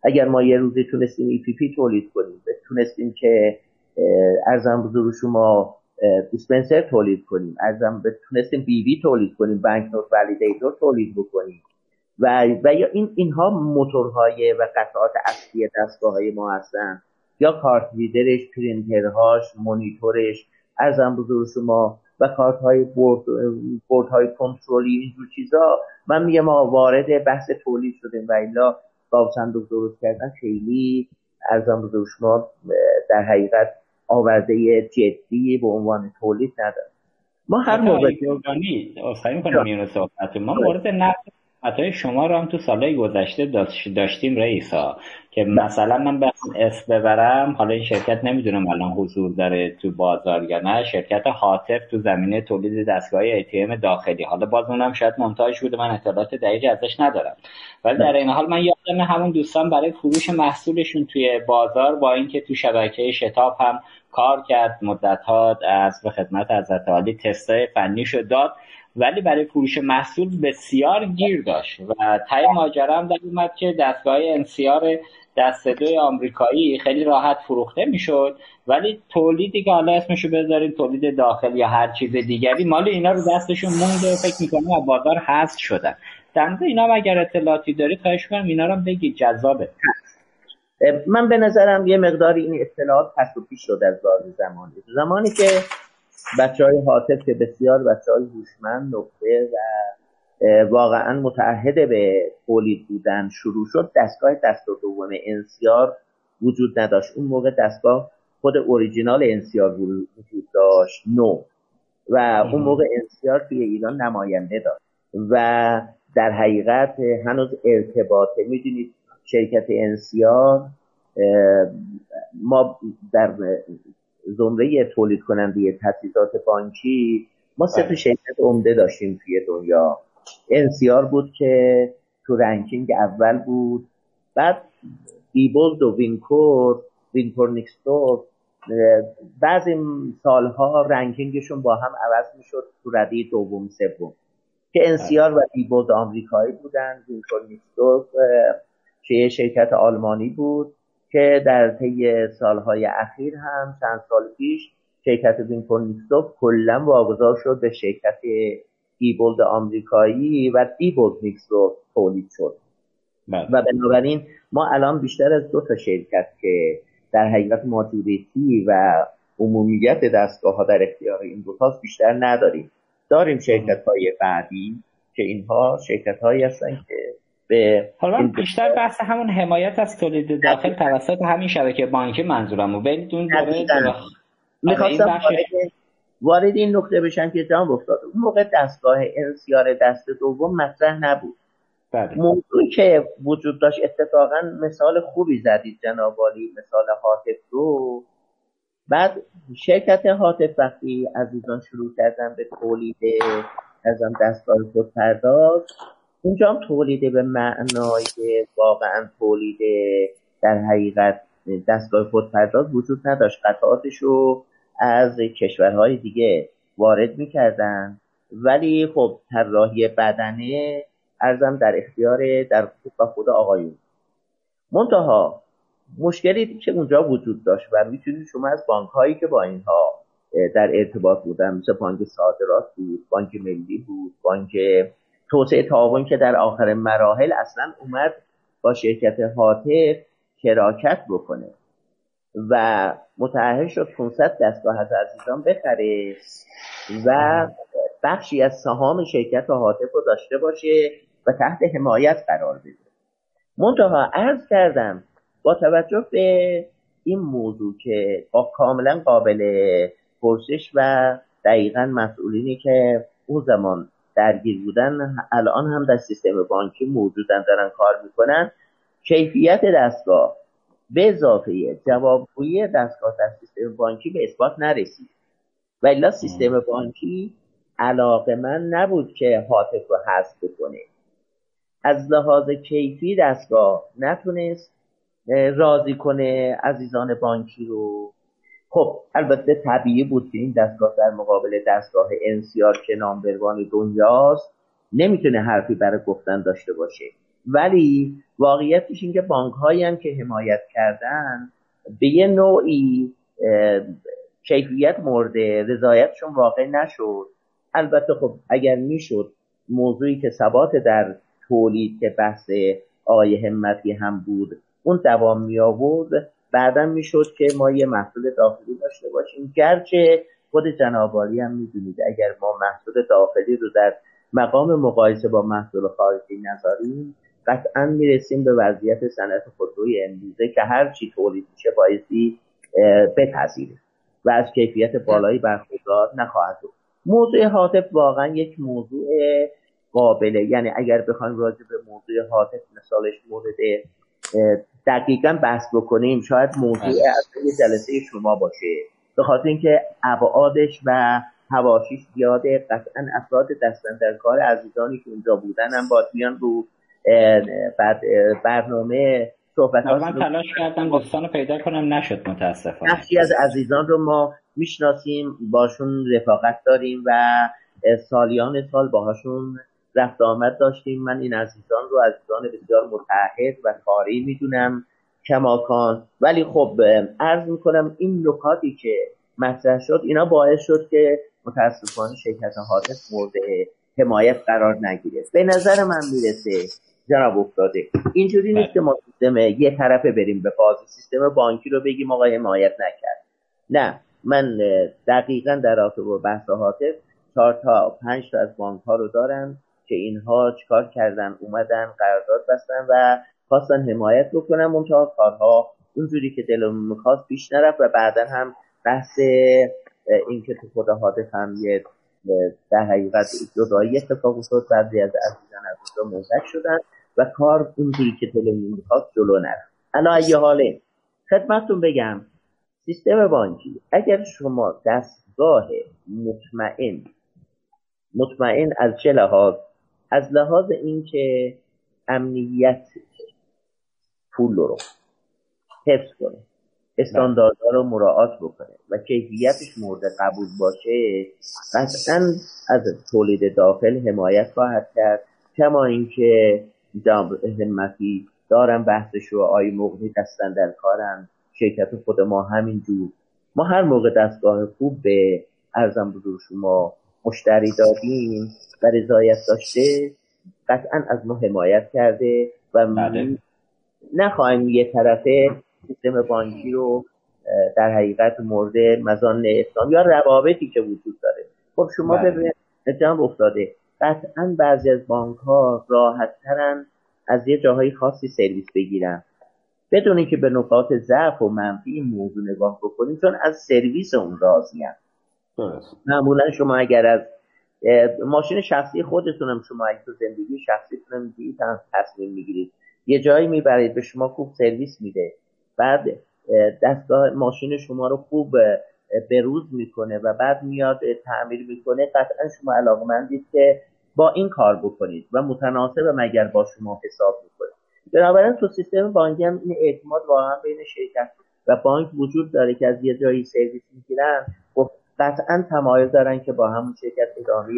اگر ما یه روزی تونستیم EPP تولید کنیم تونستیم که عرضم به حضور شما dispenser تولید کنیم. عرضم تونستیم بی تولید کنیم banknote validator تولید بکنیم. و, و یا این اینها موتورهای و قطعات اصلی دستگاه های ما هستن. یا کارت ریدرش پرینترهاش مونیتورش ارزم بزرگ شما. و کارت های بورد, بورد های کنترلی اینجور چیزا. من میگم ما وارد بحث تولید شدیم و الا گاو صندوق درست کردن خیلی ارزم بزرگ شما در حقیقت آورده جدی به عنوان تولید نداره. ما هر موقع ما مورد نقد حتی شما رو هم تو سالهای گذشته داشتیم رئیسا که مثلا من به اسم ببرم حالا این شرکت نمی‌دونم الان حضور داره تو بازار یا نه. شرکت حاطف تو زمینه تولید دستگاه ام داخلی. حالا باز اونم شاید مونتاژ بوده من اطلاعات دقیقی ازش ندارم. ولی در این حال من یادم همون دوستان برای فروش محصولشون توی بازار با اینکه تو شبکه شتاب هم کار کرد مدت ها از به خدمت حضرت عالی تستای فنیشو داد. ولی برای فروش محصول بسیار گیر داشت و تای ماجرا هم در اومد که دستگاه انسیار دست دوی آمریکایی خیلی راحت فروخته می‌شد. ولی تولیدی که حالا اسمشو بذاریم تولید داخل یا هر چیز دیگری مال اینا رو دستشون مونده فکر می‌کنم و بازار حذف شدن. در اینا اگر اطلاعاتی داری خواهش کنم اینا رو بگی جذابه. من به نظرم یه مقداری این اطلاعات پس و پیش شد از زمانی. زمانی که بچه های حاطف که بسیار بچه های هوشمند نقطه و واقعا متعهد به تولید بودن شروع شد دستگاه دست و دوم انسیار وجود نداشت. اون موقع دستگاه خود اوریجینال انسیار وجود داشت نو. و اون موقع انسیار توی ایران نماینده داشت. و در حقیقت هنوز ارتباطه. می‌دونید شرکت NCR ما در زمره تولید کننده تجهیزات بانکی ما سه تا بله. شرکت عمده داشتیم توی دنیا. NCR بود که تو ranking اول بود. بعد Diebold و Wincor Wincor Nixdorf بعضی سالها ranking شون با هم عوض می‌شد تو رده دوم سوم. که NCR و Diebold آمریکایی بودن Wincor Nixdorf که شرکت آلمانی بود. که در طی سالهای اخیر هم چند سال پیش شرکت Wincor Nixdorf کلا واگذار شد به شرکت Diebold آمریکایی و Diebold Nixdorf تولید شد. بله. و بنابراین ما الان بیشتر از دو تا شرکت که در حقیقت majority و عمومیت دستگاه ها در اختیار این دو بیشتر نداریم. داریم شرکت های بعدی که اینها شرکت هایی هستن که به حالا بیشتر بحث همون حمایت از تولید داخل توسط همین شبکه بانکی منظورم و بدون می‌خواستم وارد این نکته بشن که جان افتاده اون موقع دستگاه انسیار دست دوم مطرح نبود. بله. موضوعی که وجود داشت اتفاقا مثال خوبی زدید جناب مثال حاطف رو. بعد شرکت حاطف وقتی عزیزان شروع کردن به تولید از دستگاه خود پرداز اونجا هم تولید به معنای واقعا تولید در حقیقت دستگاه خودپرداز وجود نداشت. قطعاتش رو از کشورهای دیگه وارد می‌کردن. ولی خب طراحی بدنه ارزم در اختیار در خود و خود آقایون. منتها مشکلی که اونجا وجود داشت و می‌تونید شما از بانک هایی که با اینها در ارتباط بودن مثل بانک صادرات بود بانک ملی بود بانک توسعه تعاون که در آخر مراحل اصلا اومد با شرکت حاطف شراکت بکنه و متعهد شد 500 دستگاه از عزیزان بخره و بخشی از سهام شرکت حاطف رو داشته باشه و تحت حمایت قرار بده. منتها عرض کردم با توجه به این موضوع که کاملا قابل پرسش و دقیقا مسئولینی که اون زمان درگیر بودن الان هم در سیستم بانکی موجودن دارن کار می‌کنن. کیفیت دستگاه به اضافه جوابگویی دستگاه در سیستم بانکی به اثبات نرسید. و سیستم بانکی علاقه من نبود که حاطف رو حذف بکنه. از لحاظ کیفی دستگاه نتونست راضی کنه عزیزان بانکی رو. خب البته طبیعی بود که این دستگاه در مقابل دستگاه انسیار که نامبروان دنیاست نمی‌تونه حرفی برای گفتن داشته باشه. ولی واقعیتش این که بانک هم که حمایت کردن به یه نوعی کیفیت مورد رضایتشون واقع نشد. البته خب اگر می‌شد موضوعی که ثبات در تولید که بحث آقای همتی هم بود اون دوام می آورد بعدا می‌شد که ما یه محصول داخلی داشته باشیم. گرچه خود جنابالی هم می‌دونید اگر ما محصول داخلی رو در مقام مقایسه با محصول خارجی نذاریم قطعا می‌رسیم به وضعیت صنعت خودروی امروزه که هر چی تولید میشه بایستی بپذیره و از کیفیت بالایی برخوردار نخواهد بود. موضوع حاطف واقعا یک موضوع قابله. یعنی اگر بخوایم راجع به موضوع حاطف مثالش مورد دقیقا بحث بکنیم شاید موضوع بله. اصلا یه جلسه شما باشه به خاطر اینکه ابعادش و هواشیش زیاده قطعا افراد دستن در کار عزیزانی که اونجا بودن هم باید بیان رو بعد برنامه صحبت من تلاش کردم دوستان پیدا کنم نشد متاسفانه بخشی از عزیزان رو ما می‌شناسیم باشون رفاقت داریم و سالیان سال باهاشون رفت آمد داشتیم. من این عزیزان رو عزیزان بسیار متحد و کاری می‌دونم. کماکان. ولی خب عرض می‌کنم این نکاتی که مطرح شد اینا باعث شد که متاسفانه شرکت حادث مورد حمایت قرار نگیره. به نظر من می‌رسه جناب افتاده. اینجوری نیست که ما سیستم یه طرفه بریم به بازی سیستم بانکی رو بگیم آقا حمایت نکرد. نه من دقیقا در رابطه با بحث حاطف چهار تا پنج تا از بانک ها رو دارم. که اینها چکار کردن اومدن قرارداد بستن و خواستن حمایت بکنن. منتها کارها اونجوری که دلمون می‌خواست پیش نرفت و بعدا هم بحث اینکه تو خود حادث هم یه در حقیقت جدایی اتفاق افتاد. بعضی از عزیزان از اونجا موزک شدن و کار اونجوری که دلمون می‌خواست جلو نرفت. الان یه حاله خدمتتون بگم سیستم بانکی اگر شما دستگاه مطمئن مطمئن از چه لحاظ؟ از لحاظ اینکه امنیت پول رو حفظ کنه استانداردها رو مراعات بکنه و کیفیتش مورد قبول باشه قطعا از تولید داخل حمایت خواهد کرد. کما اینکه همتی دارم بحثش رو آی مغنی دستن در کارن شرکت خود ما همینجور. ما هر موقع دستگاه خوب به ارزم بزرگ شما مشتری دادیم و رضایت داشته قطعا از ما حمایت کرده و بله. نخواهیم یه طرفه سیستم بانکی رو در حقیقت مورد مزان اسلام یا روابطی که وجود داره خب شما بله. ببینید جنب افتاده قطعا بعضی از بانک ها راحت ترن از یه جاهای خاصی سرویس بگیرن بدون که به نقاط ضعف و منفی این موضوع نگاه بکنید چون از سرویس اون راضی معمولا شما اگر از ماشین شخصی خودتونم شما اگه تو زندگی شخصیتونم تصمیم می‌گیرید. یه جایی می‌برید به شما خوب سرویس میده. بعد دستگاه ماشین شما رو خوب بروز می‌کنه و بعد میاد تعمیر می‌کنه. قطعا شما علاقمندید که با این کار بکنید و متناسب مگر با شما حساب می‌کنید. بنابراین تو سیستم بانکی هم این اعتماد واقعا بین شرکت و بانک وجود داره که از یه جایی سرویس می‌گیرن. قطعا تمایل دارن که با همون شرکت ادامه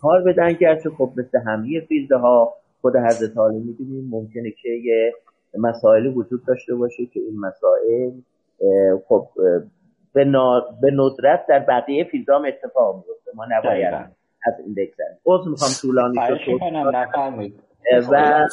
کار بدن گرچه خب مثل همه فیلدها خود حضرت عالی می‌دونیم ممکنه که یه مسائلی وجود داشته باشه که این مسائل خب به, به ندرت در بقیه فیلدام اتفاق میفته ما نباید از این بگذاریم عذر می‌خوام طولانی شد. و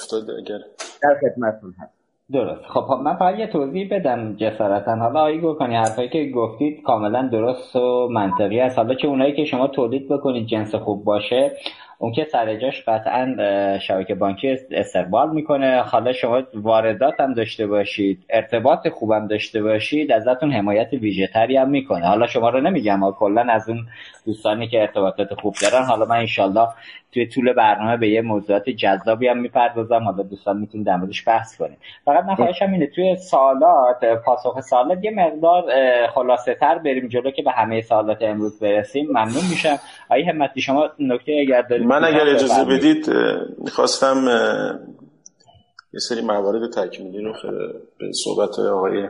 در خدمتتون هست درست. خب من فقط یه توضیح بدم جسارتا. حالا آیی کنی حرفایی که گفتید کاملا درست و منطقی است. حالا که اونایی که شما تولید بکنید جنس خوب باشه. اون که سر جاش قطعا شبکه بانکی استقبال می‌کنه. حالا شما واردات هم داشته باشید ارتباط خوبم داشته باشید ازتون حمایت ویژه هم می‌کنه. حالا شما رو نمیگم کلا از اون دوستانی که ارتباطات خوب دارن حالا من انشالله توی طول برنامه به یه موضوعات جذابی هم می‌پردازم. حالا دوستان می‌تونید در موردش بحث کنیم فقط من خواهشم اینه توی سوالات پاسخ سوالات یه مقدار خلاصه تر بریم جلو که به همه سوالات امروز برسیم. ممنون میشم. آقای همتی شما نکته اگر دارید من اگر اجازه بدید می‌خواستم یه سری موارد تکمیلی رو به صحبت آقای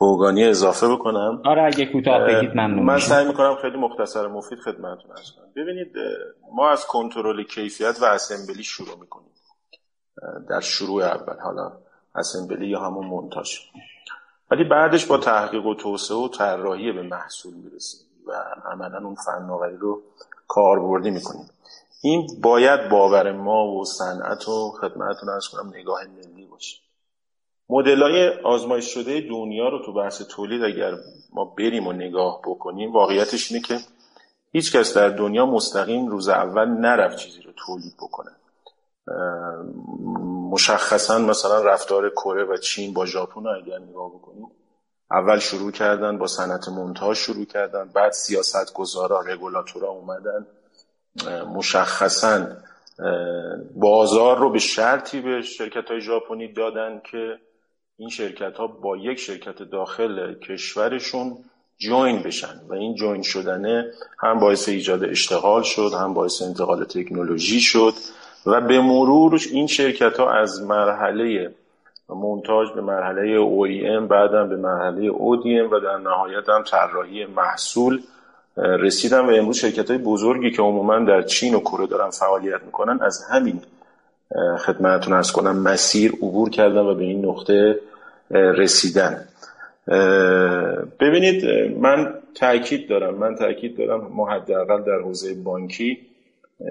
هوگانی اضافه بکنم. آره اگه کوتاه بگید ممنون من سعی می‌کنم خیلی مختصر مفید خدمتتون ارز کنم. ببینید ما از کنترل کیفیت و اسمبلی شروع می‌کنیم. در شروع اول حالا اسمبلی یا همون مونتاژ ولی بعدش با تحقیق و توسعه و طراحی به محصول می‌رسیم و عملا اون فناوری رو کاربردی می‌کنیم. این باید باور ما و صنعت و خدمتتون ارز کنم نگاه ملی باشه. مدل های آزمایش شده دنیا رو تو بحث تولید اگر ما بریم و نگاه بکنیم واقعیتش اینه که هیچ کس در دنیا مستقیم روز اول نرفت چیزی رو تولید بکنه. مشخصا مثلا رفتار کره و چین با ژاپن اگر نگاه بکنیم اول شروع کردن با صنعت مونتاژ شروع کردن بعد سیاست گذارا رگولاتورا اومدن. مشخصا بازار رو به شرطی به شرکت های ژاپنی دادن که این شرکت ها با یک شرکت داخل کشورشون جوین بشن و این جوین شدنه هم باعث ایجاد اشتغال شد هم باعث انتقال تکنولوژی شد و به مرور این شرکت ها از مرحله مونتاژ به مرحله OEM بعدم به مرحله ODM و در نهایت هم طراحی محصول رسیدن و امروز شرکت های بزرگی که عموما در چین و کره دارن فعالیت می‌کنن از همین خدمتتون ارز کنم مسیر عبور کردن و به این نقطه رسیدن. ببینید من تاکید دارم من تاکید دارم ما حداقل در حوزه بانکی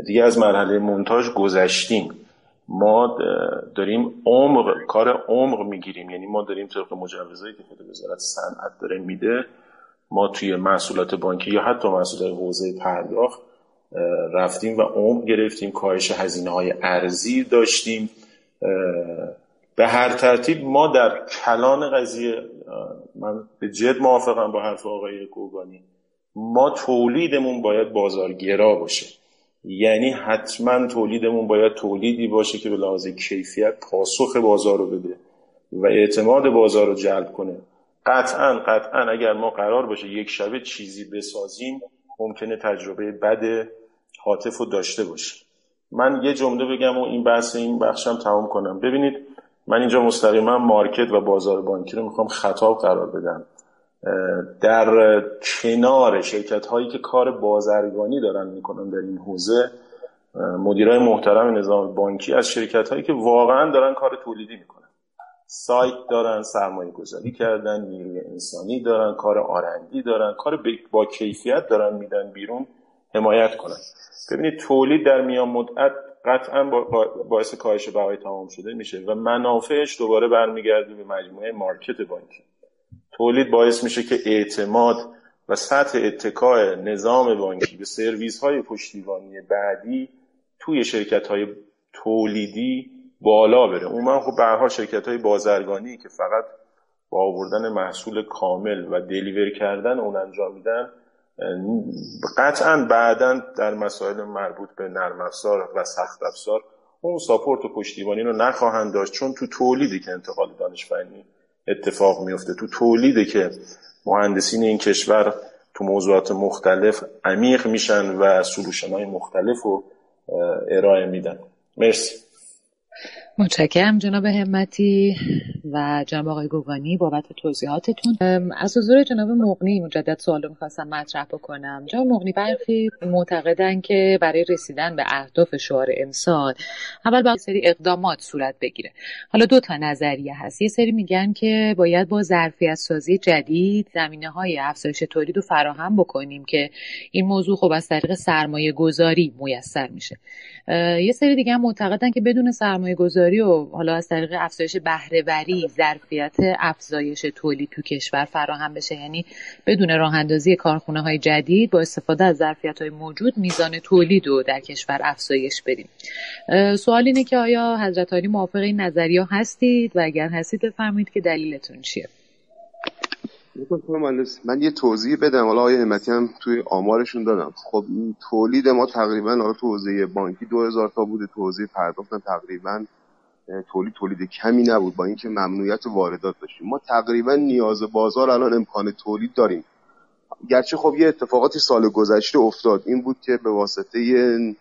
دیگه از مرحله مونتاژ گذشتیم. ما داریم عمق کار عمق می‌گیریم یعنی ما داریم طبق مجوزایی که خود وزارت صنعت داره میده ما توی محصولات بانکی یا حتی محصولات حوزه پرداخت رفتیم و عمق گرفتیم کاهش هزینه های ارزی داشتیم. به هر ترتیب ما در کلان قضیه من به جد موافقم با حرف آقای گوگانی ما تولیدمون باید بازارگرا باشه. یعنی حتما تولیدمون باید تولیدی باشه که به لحاظ کیفیت پاسخ بازار رو بده و اعتماد بازار رو جلب کنه. قطعا قطعا اگر ما قرار باشه یک شبه چیزی بسازیم ممکنه تجربه بد حاطف رو داشته باشه من یه جمله بگم و این بحث این بخشم تمام کنم. ببینید من اینجا مستقیما مارکت و بازار بانکی رو می‌خوام خطاب قرار بدم. در کنار شرکت هایی که کار بازرگانی دارن می‌کنن در این حوزه مدیرای محترم نظام بانکی از شرکت هایی که واقعا دارن کار تولیدی می‌کنن. سایت دارن سرمایه گذاری کردن نیروی انسانی دارن کار آرندی دارن کار با کیفیت دارن میدن بیرون حمایت کنن. ببینید تولید در میان مدت قطعا باعث کاهش بهای تمام شده میشه و منافعش دوباره برمیگرده به مجموعه مارکت بانکی. تولید باعث میشه که اعتماد و سطح اتکاع نظام بانکی به سرویس های پشتیبانی بعدی توی شرکت های تولیدی بالا بره. من خب برها شرکت های بازرگانی که فقط با آوردن محصول کامل و دلیور کردن اون انجام میدن قطعا بعدا در مسائل مربوط به نرم افزار و سخت افزار اون ساپورت و پشتیبانی رو نخواهند داشت. چون تو تولیدی که انتقال دانش فنی اتفاق میفته تو تولیده که مهندسین این کشور تو موضوعات مختلف عمیق میشن و سلوشن های مختلف رو ارائه میدن. مرسی. متشکرم جناب همتی و جناب آقای گوگانی بابت توضیحاتتون. از حضور جناب مقنی مجدد سوال رو می‌خواستم مطرح بکنم. جناب مقنی برخی معتقدن که برای رسیدن به اهداف شعار امسال اول باید سری اقدامات صورت بگیره. حالا دو تا نظریه هست. یه سری میگن که باید با ظرفیت سازی جدید زمینه های افزایش تولید رو فراهم بکنیم که این موضوع خب از طریق سرمایه گذاری میسر میشه. یه سری دیگه معتقدن که بدون سرمایه گذاری و حالا از طریق افزایش بهرهوری ظرفیت افزایش تولید تو کشور فراهم بشه. یعنی بدون راه اندازی کارخونه های جدید با استفاده از ظرفیت های موجود میزان تولید رو در کشور افزایش بدیم. سوال اینه که آیا حضرت عالی موافق این نظریه هستید؟ و اگر هستید بفرمایید که دلیلتون چیه؟ من یه توضیح بدم. حالا آقای همتی هم توی آمارشون دادم. خب تولید ما تقریبا حالا تو حوزه بانکی 2000 تا بوده. تو حوزه پرداختن تقریبا تولید تولید کمی نبود با اینکه ممنوعیت واردات داشتیم. ما تقریبا نیاز بازار الان امکان تولید داریم. گرچه خب یه اتفاقاتی سال گذشته افتاد. این بود که به واسطه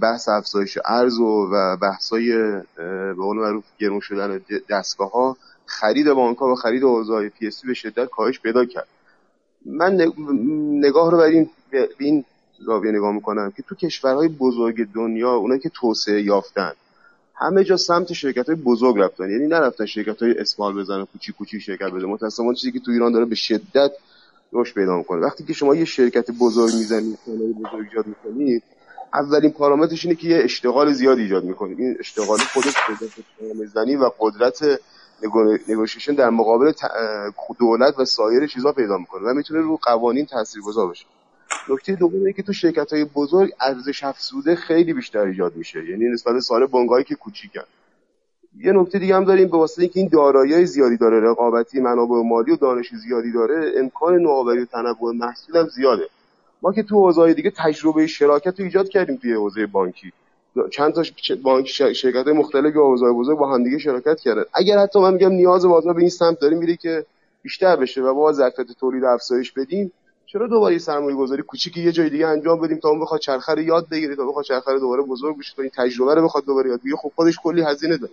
بحث افزایش ارز و بحثای به قول معروف گرون شدن دستگاه ها خرید بانک ها و خرید حوزه پی اس به شدت کاهش پیدا کرد. من نگاه رو بر این به این زاویه نگاه می‌کنم که تو کشورهای بزرگ دنیا اونایی که توسعه یافتن همه جا سمت شرکت های بزرگ رفتن. یعنی نرفتن شرکت های اسمال بزنن کوچی کوچی شرکت بزنن متأسفانه چیزی که تو ایران داره به شدت رشد پیدا می‌کنه. وقتی که شما یه شرکت بزرگ می‌زنید بزرگ ایجاد می‌کنید اولین پارامترش اینه که یه اشتغال زیاد ایجاد می‌کنید این اشتغال خودش می‌زنی و قدرت نگوشیشن در مقابل دولت و سایر چیزها پیدا می‌کنه و می‌تونه رو قوانین تاثیرگذار باشه. نکته دوم اینه که تو شرکت های بزرگ ارزش افزوده خیلی بیشتر ایجاد میشه. یعنی نسبت سال بانگایی که کوچیکن یه نکته دیگه هم داریم به واسطه اینکه این دارایی زیادی داره رقابتی منابع مالی و دانش زیادی داره امکان نوآوری و تنوع محصول هم زیاده. ما که تو حوزه‌های دیگه تجربه شراکت رو ایجاد کردیم توی حوزه بانکی. چند تا بانک شرکت مختلف حوزه بزرگ با همدیگه شراکت کردن. اگر حتی من میگم نیاز بازار به این سمت داره میره که بیشتر بشه و با ظرفیت تولید افزایش بدیم چرا دوباره سرمایه گذاری کوچیکی یه جای دیگه انجام بدیم تا اون بخواد چرخه یاد بگیره تا بخواد چرخه دوباره بزرگ بشه تا این تجربه رو بخواد دوباره یاد بگیره؟ خب خودش کلی هزینه داره.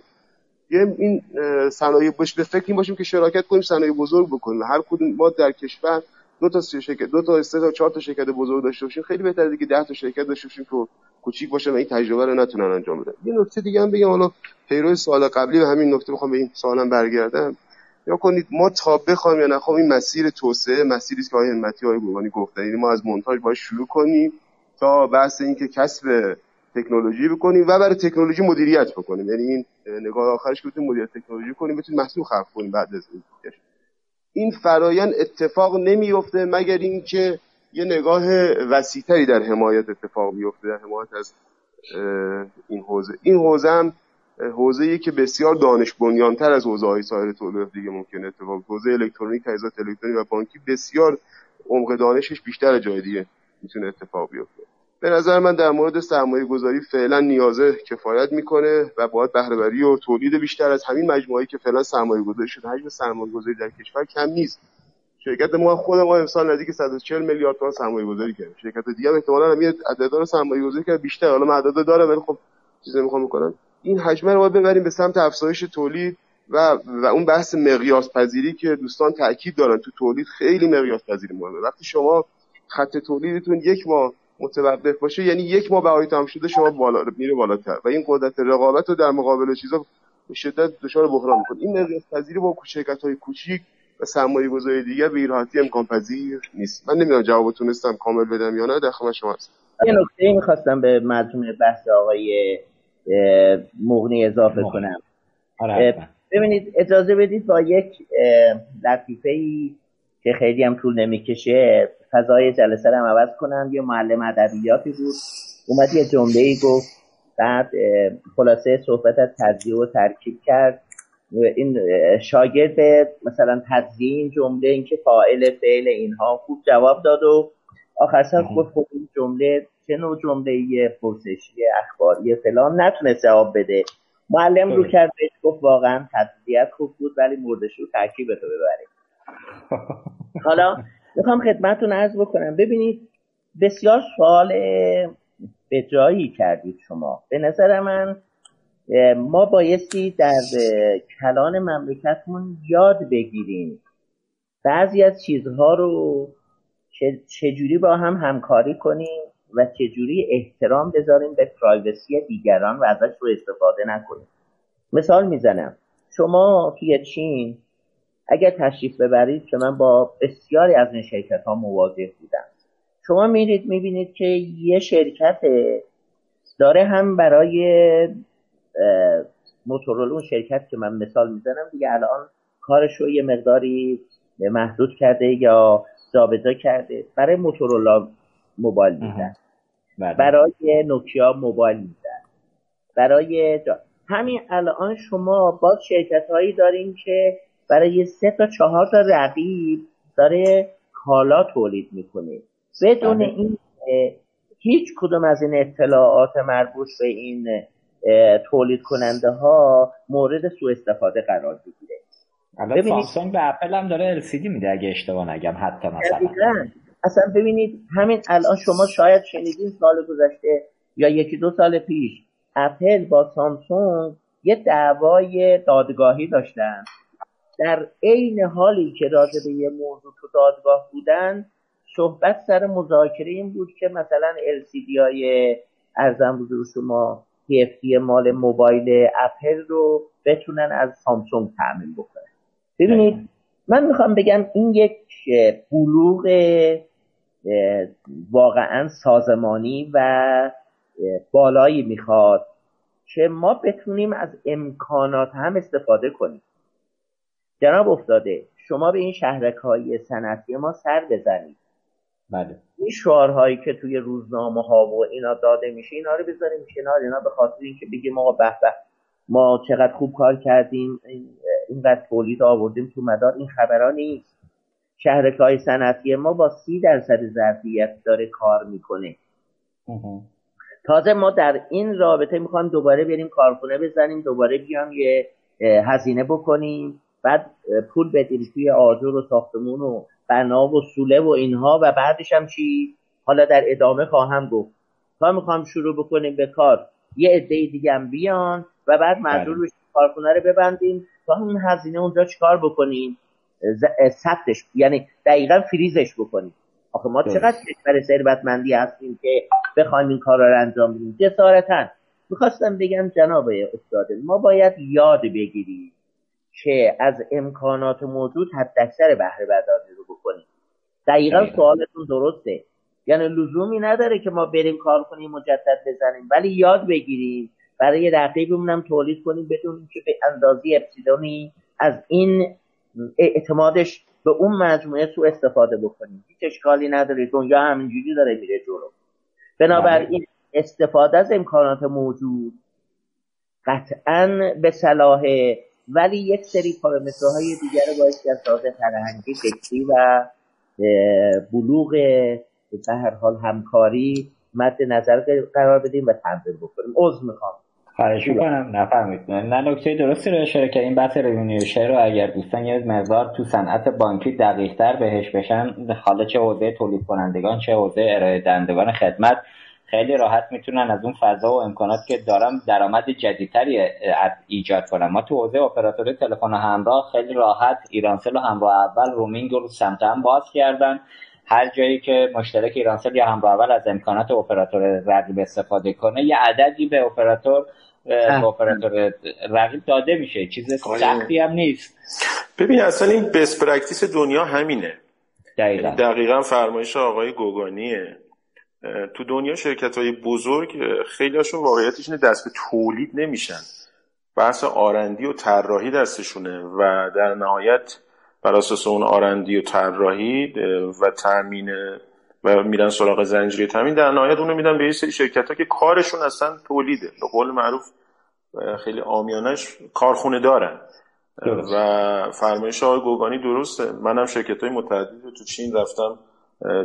یه این صنایع باش به فکر این باشیم که شراکت کنیم صنایع بزرگ بکنیم. هر کدوم ما در کشور دو تا شرکت دو تا سه تا چهار تا شرکت بزرگ داشته باشیم خیلی بهتره دیگه 10 تا شرکت داشته باشیم که کوچیک باشه و این تجربه رو نتونن انجام بدن. یه نکته دیگه هم بگم حالا پیرو سال قبلی و همین نکته می‌خوام به این سوالم برگردم. یا کنید ما تا بخوام یا نخوام این مسیر توسعه مسیری که آقای همتی های گفتن. یعنی ما از مونتاژ باید شروع کنیم تا بحث اینکه کسب تکنولوژی بکنیم و برای تکنولوژی مدیریت بکنیم. یعنی این نگاه آخرش که بتونیم مدیریت تکنولوژی کنیم بتونیم محصول خلق کنیم بعد از این این فرایند اتفاق نمیفته مگر اینکه یه نگاه وسیعتری در حمایت اتفاق بیفته در حمایت از این حوزه. این حوزه هم حوزه که بسیار دانش بنیانتر از حوزه های سایر تولید دیگه ممکنه اتفاق. حوزه الکترونیک تجهیزات الکترونیک و بانکی بسیار عمق دانشش بیشتر جای دیگه می‌تونه اتفاق بیفته. به نظر من در مورد سرمایه گذاری فعلا نیازه کفایت می‌کنه و باید بهرهوری و تولید بیشتر از همین مجموعه‌ای که فعلا سرمایه گذاری شده. حجم سرمایه گذاری در کشور کم نیست. شرکت ما خود ما امسال نزدیک 140 میلیارد تومان سرمایه گذاری کردیم. شرکت دیگه احتمالاً هم عددا سرمایه گذاری کرد بیشتر. حالا من عددا داره ولی خب چیزی نمی‌خوام بکنم. این حجم رو باید ببریم به سمت افزایش تولید و و اون بحث مقیاس پذیری که دوستان تاکید دارن. تو تولید خیلی مقیاس پذیری مهمه. وقتی شما خط تولیدتون یک ماه متوقف باشه یعنی یک ماه بهای تمام شده شما بالا میره بالاتر. و این قدرت رقابت رو در مقابل چیزا به شدت دچار بحران می‌کنه. این مقیاس پذیری با شرکت های کوچیک و سرمایه گذاری دیگه به راحتی امکان پذیر نیست. من نمی‌دونم جواب تونستم کامل بدم یا نه در شما هستم. یه نکته می‌خواستم به مجموع بحث آقای مغنی اضافه کنم. آره ببینید اجازه بدید با یک لطیفه ای که خیلی هم طول نمی‌کشه فضای جلسه رو هم عوض کنم. یه معلم ادبیاتی بود. اومد یه جمله ای گفت. بعد خلاصه صحبت از تجزیه و ترکیب کرد. این شاگرد مثلا تجزیه این جمله اینکه فاعل فعل اینها خوب جواب داد و آخر سر گفت خب این جمله چه نوع جمله پرسشی اخباری فلان نتونست جواب بده. معلم رو کرد بهش گفت واقعا تجزیه خوب بود ولی مردش رو ترکیب تو ببرید حالا می‌خوام خدمتتون عرض بکنم. ببینید بسیار سوال به جایی کردید شما. به نظر من ما بایستی در کلان مملکتمون یاد بگیریم بعضی از چیزها رو چجوری با هم همکاری کنیم. و چجوری احترام بذاریم به پرایوسی دیگران و ازش رو استفاده نکنیم. مثال می‌زنم. شما توی چین اگر تشریف ببرید که من با بسیاری از این شرکت ها مواجه بودم. شما میرید می‌بینید که یه شرکت داره هم برای موتورول اون شرکت که من مثال می‌زنم دیگه الان کارش رو یه مقداری محدود کرده یا جابجا کرده. برای موتورولا موبایل میزن بله. برای نوکیا موبایل میزن برای همین الان شما باز شرکت هایی داریم که برای سه تا چهار تا رقیب داره کالا تولید می‌کنه. بدون بله. این هیچ کدوم از این اطلاعات مربوط به این تولید کننده ها مورد سوء استفاده قرار بگیره. البته سامسونگ به اپل هم داره LCD میده اگه اشتباه نگم حتی مثلا. اصلا ببینید همین الان شما شاید شنیدین سال گذشته یا یکی دو سال پیش اپل با سامسونگ یه دعوای دادگاهی داشتن. در عین حالی که راجع به یه موضوع تو دادگاه بودن صحبت سر مذاکره این بود که مثلا LCD های ارزم بزرگ شما TFT مال موبایل اپل رو بتونن از سامسونگ تعمین بکنن. ببینید من می‌خوام بگم این یک بلوغ واقعا سازمانی و بالایی می‌خواد که ما بتونیم از امکانات هم استفاده کنیم. جناب افتاده شما به این شهرک های صنعتی ما سر بزنید. بله. این شعارهایی که توی روزنامه ها و اینا داده میشه اینا رو بذاریم کنار. اینا به خاطر اینکه بگیم ما به به ما چقدر خوب کار کردیم اینقدر تولید آوردیم تو مدار این خبرها نیست. شهرک های صنعتی ما با سی درصد ظرفیت داره کار می‌کنه. تازه ما در این رابطه می‌خوایم دوباره بریم کارخونه بزنیم دوباره بیام یه هزینه بکنیم بعد پول بدیم توی آجر و ساختمون و بنا و سوله و اینها و بعدش هم چی؟ حالا در ادامه خواهم گفت. تا می‌خوام شروع بکنیم به کار یه عده دیگه هم بیان و بعد مجبور بله. بشیم کارخونه رو ببندیم. تا این هزینه اونجا چیکار بکنیم؟ ثبتش یعنی دقیقا فریزش بکنیم آخه ما چقدر کشور ثروتمندی هستیم که بخوایم این کار رو انجام بدیم؟ جسارتا. می‌خواستم بگم جناب استاده ما باید یاد بگیریم که از امکانات موجود حد اکثر بهره برداری رو بکنیم. دقیقا سوالتون درسته. یعنی لزومی نداره که ما بریم کار کنیم مجدد بزنیم. ولی یاد بگیریم. برای رقیبمون هم تولید کنیم بدونیم که به اندازی اپسیلونی از این اعتمادش به اون مجموعه سو استفاده بکنیم. هیچ اشکالی نداره دنیا همینجوری داره میره جلو. بنابراین استفاده از امکانات موجود قطعا به صلاحه ولی یک سری پارامترهای دیگر رو باید از لحاظ فرهنگی فکری و بلوغ به هر حال همکاری مد نظر قرار بدیم و تمرین بکنیم. عضو می‌خوام. خواهش می‌کنم. نفهمید نه نکته درستی رو اشاره که این بحث ریونیوشه رو اگر دوستان یه مقدار تو صنعت بانکی دقیقتر بهش بشن حالا چه حوزه تولید کنندگان چه حوزه ارائه دهندگان خدمت خیلی راحت می‌تونن از اون فضا و امکانات که دارم درآمد جدیدتری ایجاد کنن. ما تو حوزه اپراتور تلفن همراه خیلی راحت ایرانسل و همراه اول رومینگ رو سمت هم باز کردن. هر جایی که مشترک ایرانسل یا همراه اول از امکانات اپراتور رقیب استفاده کنه یه عددی به اپراتور به اپراتور رقیب داده میشه. چیز آره. سختی هم نیست. ببین اصلا این best practice دنیا همینه. دقیقا, دقیقا فرمایش آقای گوگانیه. تو دنیا شرکت های بزرگ خیلی هاشون واقعیتش اینه دست به تولید نمیشن. بحث R&D و طراحی دستشونه و در نهایت بر اساس اون R&D و طراحی و تامین و میرن سراغ زنجیره تامین در نهایت اونو میدن به یه سری شرکت ها که کارشون اصلا تولیده به قول معروف خیلی عامیانش کارخونه دارن. و فرمایش آقای گوگانی درسته. منم شرکت های متعددی تو چین رفتم.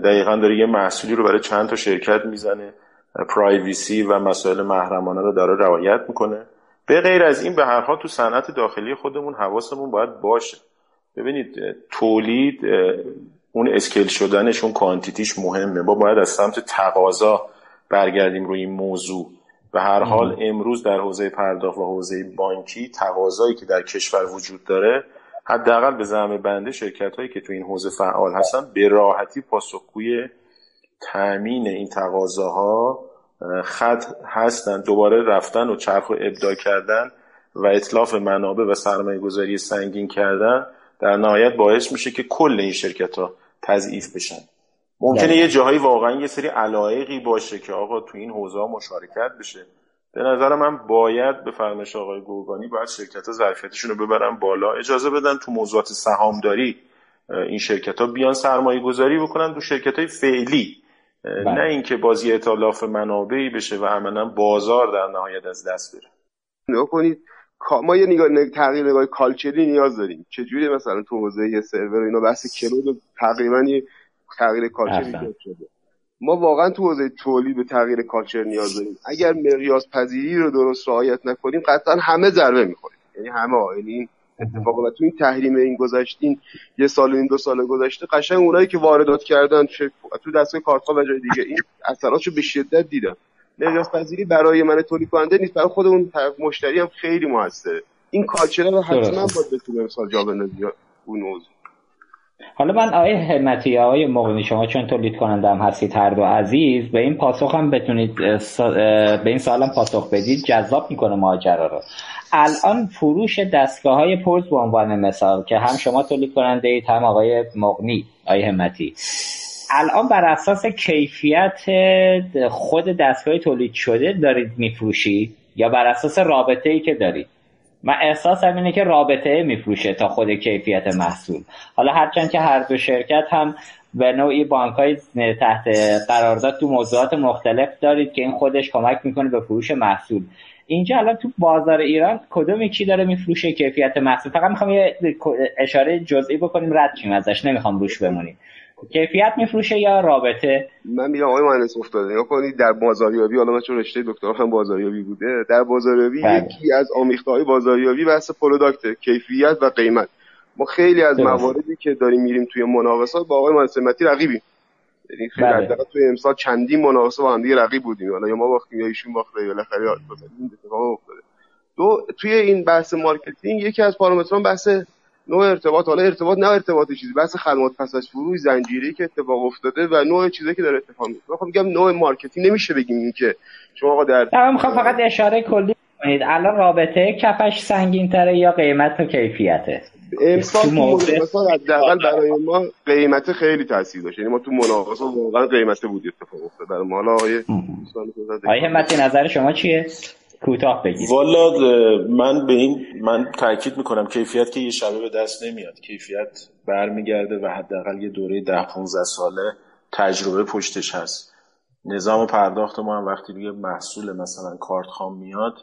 دقیقا داره یه محصولی رو برای چند تا شرکت می‌زنه. privacy و مسائل محرمانه رو داره رعایت می‌کنه. به غیر از این به هر حال تو صنعت داخلی خودمون حواسمون باید باشه. ببینید تولید اون scale شدنش اون quantity ش مهمه. ما باید از سمت تقاضا برگردیم روی این موضوع. به هر حال امروز در حوزه پرداخت و حوزه بانکی تقاضایی که در کشور وجود داره حداقل به زعم بنده شرکت هایی که تو این حوزه فعال هستن به راحتی پاسخگوی تامین این تقاضاها خط هستن. دوباره رفتن و چرخ و ابداع کردن و اطلاف منابع و سرمایه گذاری سنگین کردن در نهایت باعث میشه که کل این شرکت ها تضعیف بشن. ممکنه یه جاهایی واقعا یه سری علایقی باشه که آقا تو این حوزه مشارکت بشه. به نظر من باید به فرمایش آقای گوگانی باید شرکت ها ظرفیتشون رو ببرن بالا. اجازه بدن تو موضوعات سهامداری این شرکت ها بیان سرمایه گذاری بکنن تو شرکت های فعلی بله. نه اینکه بازی اطلاف منابعی بشه و عملا بازار در نهایت از دست بره. نگاه کنید ما یه نگاه تغییر نگاه کالچری نیاز داریم. چجوری مثلا تو حوزه سرور اینا بحث کلود تقریبا تغییر کالچری شده. ما واقعا تو حوزه تولید به تغییر کالچر نیاز داریم. اگر مقیاس پذیری رو درست رعایت نکنیم قطعا همه ضربه می‌خوریم. یعنی همه یعنی این اتفاق تو این تحریم این گذشتین یه سال این دو سال گذشته قشنگ اونایی که واردات کردن تو دستگاه کارخانه و جای دیگه این اثراتشو به شدت دیدن. مقیاس پذیری برای من تولید کننده نیست. برای خودمون مشتری هم خیلی موثره. این کالچر رو حتما باید بتونه مثال جا اون حالا من آیه همتی آقای مغنی شما چون تولید کننده هم هستید هر دو عزیز به این پاسخ هم بتونید به این سوال هم پاسخ بدید. جذاب می‌کنه ماجرا رو. الان فروش دستگاه های پرز به عنوان مثال که هم شما تولید کننده اید هم آقای مغنی آیه همتی الان بر اساس کیفیت خود دستگاه تولید شده دارید میفروشید؟ یا بر اساس رابطه ای که دارید؟ من احساسم اینه که رابطه میفروشه تا خود کیفیت محصول. حالا هرچند که هر دو شرکت هم به نوعی بانک های تحت قرارداد تو موضوعات مختلف دارید که این خودش کمک می‌کنه به فروش محصول. اینجا الان تو بازار ایران کدوم کی داره میفروشه کیفیت محصول؟ فقط می‌خوام یه اشاره جزئی بکنیم رد ازش. نمی‌خوام روش بمونیم. کیفیت میفروشه یا رابطه؟ من میگم آقای مهندس افتاده یا کنید در بازاریابی حالا من چون رشته دکترا هم بازاریابی بوده در بازاریابی بله. یکی از آمیخته های بازاریابی بحث product کیفیت و قیمت. ما خیلی از مواردی که داریم میریم توی مناقصات با آقای مهندس رقیبیم. یعنی خیلی بله. توی امسال چندین مناقصه با هم دیگه رقیب بودیم. حالا یا ما باختیم یا ایشون باخته یا بالاخره این اتفاق افتاده. دو توی این بحث marketing یکی از پارامتراش بحث نوع ارتباط حالا ارتباط نه ارتباط چیزی بحث خدمات پس از فروش زنجیره‌ای که اتفاق افتاده و نوع چیزی که داره اتفاق میفته می‌خوام میگم نوع marketing نمیشه بگیم این که شما آقا در من می‌خوام فقط اشاره کلی کنید. الان رابطه کفش سنگین تره یا قیمت و کیفیته؟ امسال حداقل برای ما قیمت خیلی تاثیر داشت. یعنی ما تو مناقصات واقعا قیمت بود اتفاق افتاد برای ما حالا آقای همتی نظر شما چیه؟ کوتاه بگید والا من به این من تاکید می‌کنم کیفیت که یه شبه به دست نمیاد. کیفیت برمیگرده و حداقل یه دوره ده 15 ساله تجربه پشتش هست. نظام پرداخت ما هم وقتی دیگه محصول مثلا کارت خام میاد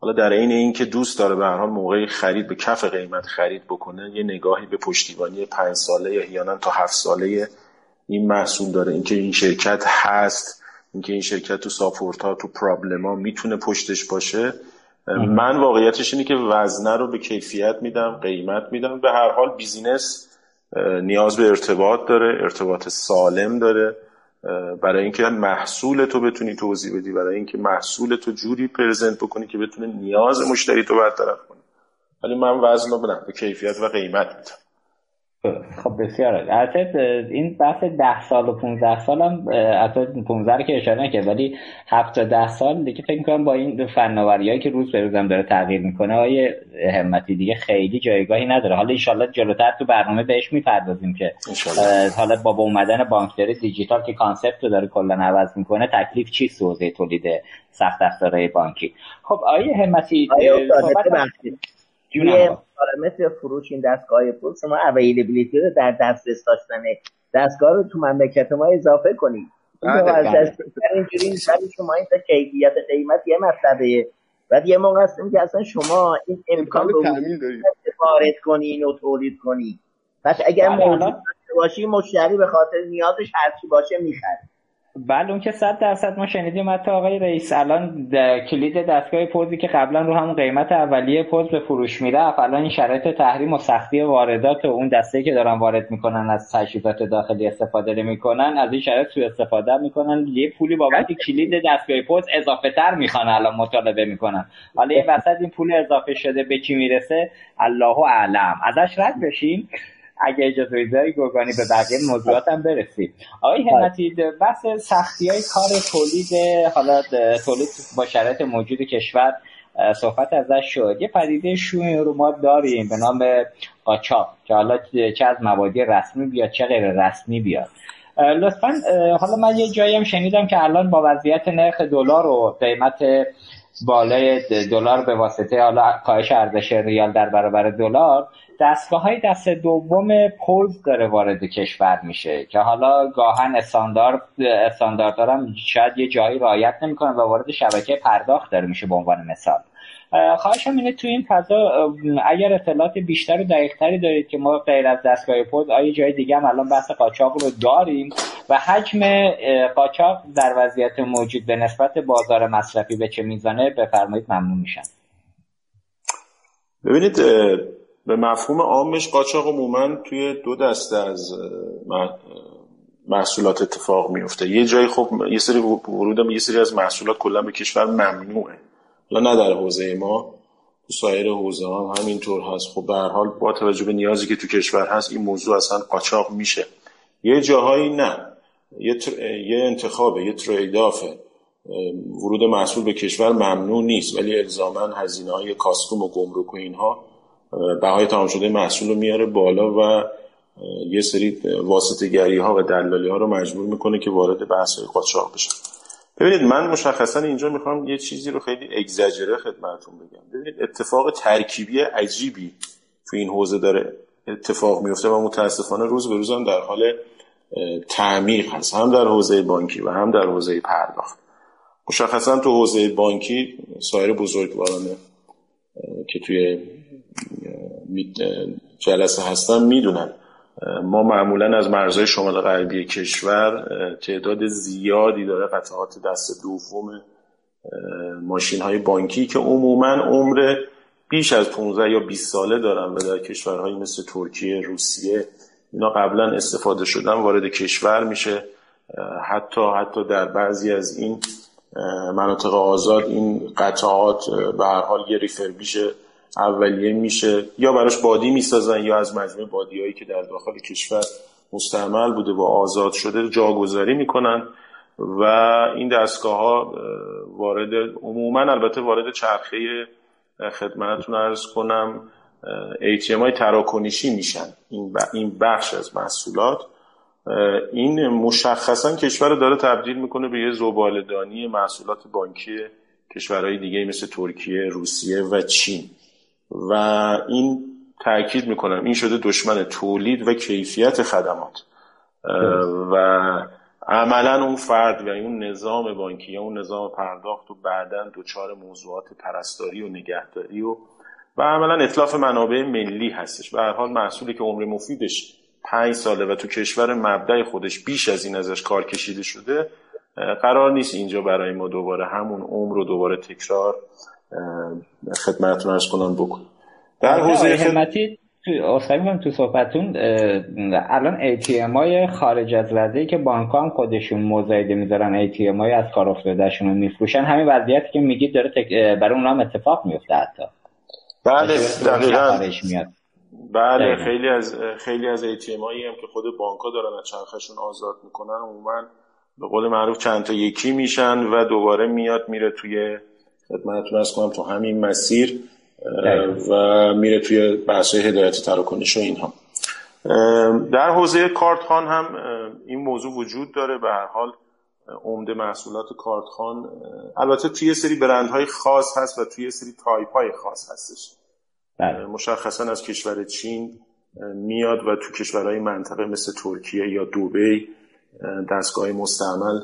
حالا در عین اینکه دوست داره به هر حال موقع خرید به کف قیمت خرید بکنه یه نگاهی به پشتیبانی پنج ساله یا احیانا تا هفت ساله این محصول داره. اینکه این شرکت هست اینکه این شرکت تو support ها تو problem ها می‌تونه پشتش باشه من واقعیتش اینه که وزنه رو به کیفیت میدم قیمت میدم. به هر حال business نیاز به ارتباط داره ارتباط سالم داره. برای اینکه محصول تو بتونی توضیح بدی برای اینکه محصول تو جوری پرزنت بکنی که بتونه نیاز مشتری تو برطرف کنه. ولی من وزن رو بدم به کیفیت و قیمت میدم. خب بسیار البته این بحث ده سال و 15 سال هم البته 15 رو که اشاره نکرد ولی 7 تا 10 سال دیگه فکر می‌کنم با این فناوریایی که روز به روزم داره تغییر می‌کنه های همتی دیگه خیلی جایگاهی نداره. حالا ان جلوتر تو برنامه بهش می‌پردازیم که حالا با اومدن بانکداری دیجیتال که concept رو داره کلا عوض می‌کنه تکلیف چی حوزه تولید سخت افزارهای بانکی؟ خب آقای همتی صحبت مثل فروش این دستگاه پول شما availability رو در دسترس داشتن دستگاه رو تو مملکت ما اضافه کنید. بله، بله. اینجوری نیست. شما این کیفیت قیمت یه مطلبه. بعد یه موقع هستیم که اصلا شما این امکان رو وارد کنین و تولید کنید پس اگر بله، موجود باشی مشتری به خاطر نیازش هرچی باشه می‌خره. بله اون که صد درصد ما شنیدیم حتی آقای رئیس الان کلید دستگاه پوزی که قبلا رو همون قیمت اولیه پوز به فروش می‌رفت الان این شرایط تحریم و سختی واردات و اون دسته که دارن وارد می‌کنن از تجهیزات داخلی استفاده می‌کنن از این شرایط سوء استفاده می‌کنن. یه پولی بابت کلید دستگاه پوز اضافه تر می‌خوان الان مطالبه می‌کنن. حالا یه وسط این پول اضافه شده به چی می‌رسه؟ الله اعلم. ازش رد بشیم. اگه اجازه بدید گرگانی به بقیه موضوعات هم برسیم آقای. همتی بحث سختی های کار تولید حالا تولید با شرایط موجود کشور صحبت ازش شد یه پدیده شوی رو ما داریم به نام قاچاق که حالا چه از موادی رسمی بیاد چه غیر رسمی بیاد لطفا حالا من یه جایی هم شنیدم که الان با وضعیت نرخ دلار و قیمت بالای دلار به واسطه حالا کاهش ارزش ریال در برابر دلار دستگاه های دست دوم پولز داره وارد کشور میشه که حالا گاهن استاندارد استاندارد دارم شاید یه جایی رعایت نمی‌کنه و وارد شبکه پرداخت داره میشه به عنوان مثال. خواهشم اینه تو این فضا اگر اطلاعات بیشتر و دقیقتری دارید که ما غیر از دستگاه پوز آیا جای دیگه هم الان بحث قاچاق رو داریم؟ و حجم قاچاق در وضعیت موجود به نسبت بازار مصرفی به چه میزانه بفرمایید ممنون میشن ببینید به مفهوم عامش قاچاق عموما توی دو دسته از محصولات اتفاق میفته یه جایی خب یه سری ورود یه سری از محصولات کلا به کشور ممنوعه. حالا نه در حوزه ما تو سایر حوزه هم همینطور هست. خب به هر حال با توجه به نیازی که تو کشور هست این موضوع اصلا قاچاق میشه. یه جاهایی نه. یه, یه انتخابه یه تریدافه ورود محصول به کشور ممنوع نیست. ولی الزاما هزینه های کاستوم و گمرک و اینها بهای تمام شده محصول رو میاره بالا و یه سری واسطه گری ها و دلالی ها رو مجبور می‌کنه که وارد بحث های قاچاق بشن ببینید من مشخصا اینجا می‌خوام یه چیزی رو خیلی اگزاجره خدمتتون بگم. ببینید اتفاق ترکیبی عجیبی تو این حوزه داره اتفاق میفته و متاسفانه روز به روز هم در حال تعمیق هست. هم در حوزه بانکی و هم در حوزه پرداخت. مشخصا تو حوزه بانکی سایر بزرگوارانه که توی جلسه هستن می‌دونن. ما معمولا از مرزهای شمال غربی کشور تعداد زیادی داره قطعات دست دوم ماشین های بانکی که عموما عمر بیش از 15 یا 20 ساله دارن و در کشورهایی مثل ترکیه، روسیه اینا قبلا استفاده شدن وارد کشور میشه. حتی حتی در بعضی از این مناطق آزاد این قطعات به هر حال یه ریفربیشه اولیه میشه یا براش بادی می‌سازن یا از مجموعه بادیهایی که در داخل کشور مستعمل بوده و آزاد شده جاگذاری می‌کنن و این دستگاه ها وارد عموما البته وارد چرخه خدمتتون ارز کنم ATM های تراکنشی میشن. این بخش از محصولات. این مشخصا کشور داره تبدیل می‌کنه به یه زبالدانی محصولات بانکی کشورهای دیگه مثل ترکیه، روسیه و چین. و این تاکید می‌کنم این شده دشمن تولید و کیفیت خدمات. و عملا اون فرد و اون نظام بانکی یا اون نظام پرداخت و بعدا دچار موضوعات پرستاری و نگهداری و و عملا اطلاف منابع ملی هستش. به هر حال محصولی که عمر مفیدش پنج ساله و تو کشور مبدع خودش بیش از این ازش کار کشیده شده قرار نیست اینجا برای ما دوباره همون عمر رو دوباره تکرار خدمتتون ارز کنم بکنیم در حوزه همتی تو تو صحبتون الان ATM های خارج از وضعی که بانک هم خودشون مزایده می‌ذارن ATM های از کار افتادهشون رو میفروشن همین وضعیتی که میگید داره تک... برای اونا هم اتفاق میفته حتی. بله دقیقا. بله خیلی از خیلی از ATM هایی هم که خود بانک ها دارن از چرخشون آزاد می‌کنن عموما به قول معروف چند تا یکی میشن و دوباره میاد میره توی خدمتتون عرض کنم تو همین مسیر و میره توی بحث هدایت تراکنش و اینها. در حوزه کارتخوان هم این موضوع وجود داره. به هر حال عمده محصولات کارتخوان البته توی یه سری برندهای خاص هست و توی یه سری تایپ های خاص هستش. بله. مشخصا از کشور چین میاد و تو کشورهای منطقه مثل ترکیه یا دوبی دستگاه مستعمل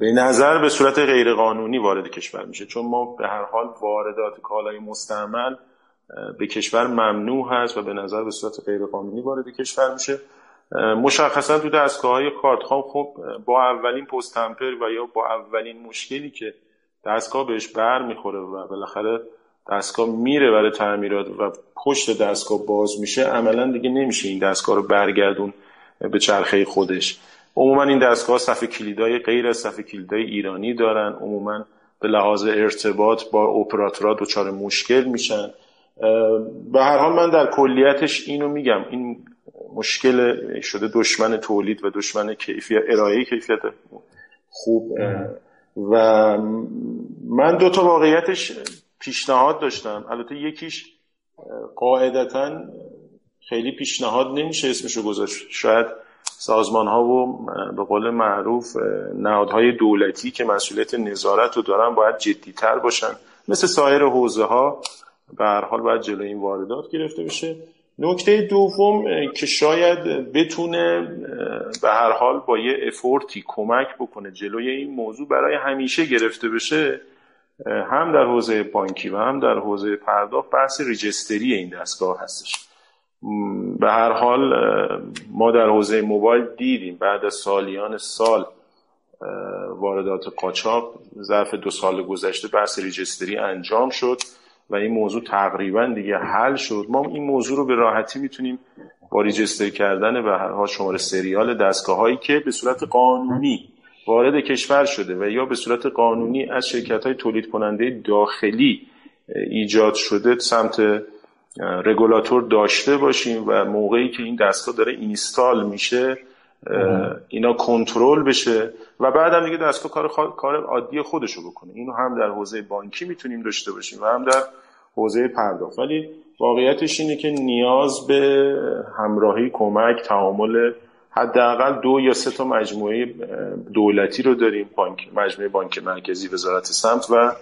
به نظر به صورت غیرقانونی وارد کشور میشه. چون ما به هر حال واردات کالای مستعمل به کشور ممنوع هست و به نظر به صورت غیرقانونی وارد کشور میشه. مشخصا تو دستگاه های کارتخوان خب با اولین پست تمپر و یا با اولین مشکلی که دستگاه بهش بر می‌خوره و بالاخره دستگاه میره برای تعمیرات و پشت دستگاه باز میشه عملا دیگه نمیشه این دستگاه رو برگردون به چرخه خودش. عموما این دستگاه صفحه کلیدای غیر از صفحه کلیدای ایرانی دارن. عموما به لحاظ ارتباط با اپراتورها دچار مشکل میشن. به هر حال من در کلیتش اینو میگم. این مشکل شده دشمن تولید و دشمن کیفیت ارائه کیفیت خوب. و من دو تا واقعیتش پیشنهاد داشتم. البته یکیش قاعدتا خیلی پیشنهاد نمیشه اسمشو گذاشت. شاید سازمان ها و به قول معروف نهادهای دولتی که مسئولیت نظارت رو دارن باید جدیتر باشن. مثل سایر حوزه ها به هر حال باید جلوی این واردات گرفته بشه. نکته دوم که شاید بتونه به هر حال با یه افورتی کمک بکنه جلوی این موضوع برای همیشه گرفته بشه هم در حوزه بانکی و هم در حوزه پرداخت بحث ریجستری این دستگاه هستش. به هر حال ما در حوزه موبایل دیدیم بعد از سالیان سال واردات قاچاق ظرف دو سال گذشته بحث ریجستری انجام شد و این موضوع تقریبا دیگه حل شد. ما این موضوع رو به راحتی می‌تونیم با ریجستر کردن به هر حال شماره سریال دستگاه هایی که به صورت قانونی وارد کشور شده و یا به صورت قانونی از شرکت های تولید کننده داخلی ایجاد شده سمت رگولاتور داشته باشیم و موقعی که این دستگاه داره اینستال میشه اینا کنترل بشه و بعد هم دیگه دستگاه کار, کار عادی خودشو بکنه. اینو هم در حوزه بانکی می‌تونیم داشته باشیم و هم در حوزه پرداخت. ولی واقعیتش اینه که نیاز به همراهی کمک تعامل حداقل دو یا سه تا مجموعه دولتی رو داریم بانک مجموعه بانک مرکزی وزارت سمت و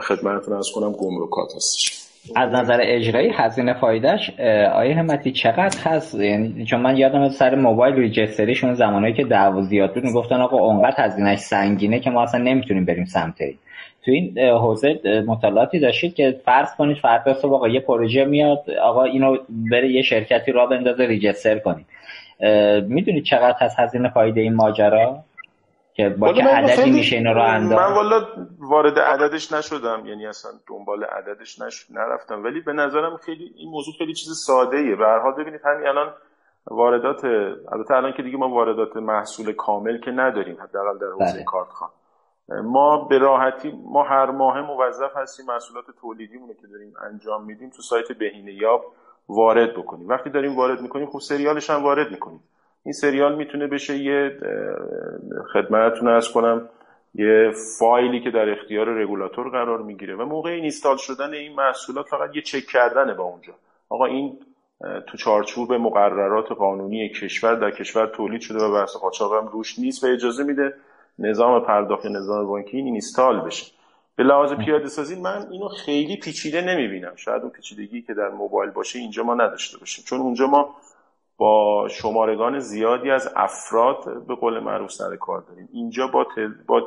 خدمتتون از کنم گمرکات هستش. از نظر اجرایی هزینه فایدهش آیه همتی چقدر هست؟ یعنی چون من یادم سر موبایل ریجستریشون زمانایی که دعوا زیاد بود می‌گفتن آقا اونقدر هزینهش سنگینه که ما اصلا نمی‌تونیم بریم سمت تو این حوزه مطالعاتی داشتید که فرض کنید فردا صبح آقا یه پروژه میاد آقا اینو بره یه شرکتی را بندازه ریجستر کنید. می‌دونید چقدر هست هزینه فایده این ماجرا؟ که با چه عددی میشه اینا رو انداز من والا وارد عددش نشدم یعنی اصلا دنبال عددش نش... نرفتم. ولی به نظرم خیلی این موضوع خیلی چیز ساده ایه به هر حال ببینید همین الان واردات البته الان که دیگه ما واردات محصول کامل که نداریم حداقل در حوزه بله. کارتخان ما به راحتی ما هر ماه موظف هستیم محصولات تولیدیمون که داریم انجام میدیم تو سایت بهینه یاب وارد بکنیم. وقتی داریم وارد می‌کنیم خب سریالش هم وارد می‌کنیم. این سریال می‌تونه بشه یه خدمتتون ارز کنم یه فایلی که در اختیار رگولاتور قرار می‌گیره و موقع اینستال شدن این محصولات فقط یه چک کردنه با اونجا. آقا این تو چارچوب مقررات قانونی کشور در کشور تولید شده و بحث قاچاق هم روش نیست و اجازه میده نظام پرداخت نظام بانکی این اینستال بشه. به لحاظ پیاده سازی من اینو خیلی پیچیده نمی‌بینم. شاید اون پیچیدگی که در موبایل باشه اینجا ما نداشته باشیم. چون اونجا ما با شمارگان زیادی از افراد به قول معروف سر کار داریم. اینجا با, با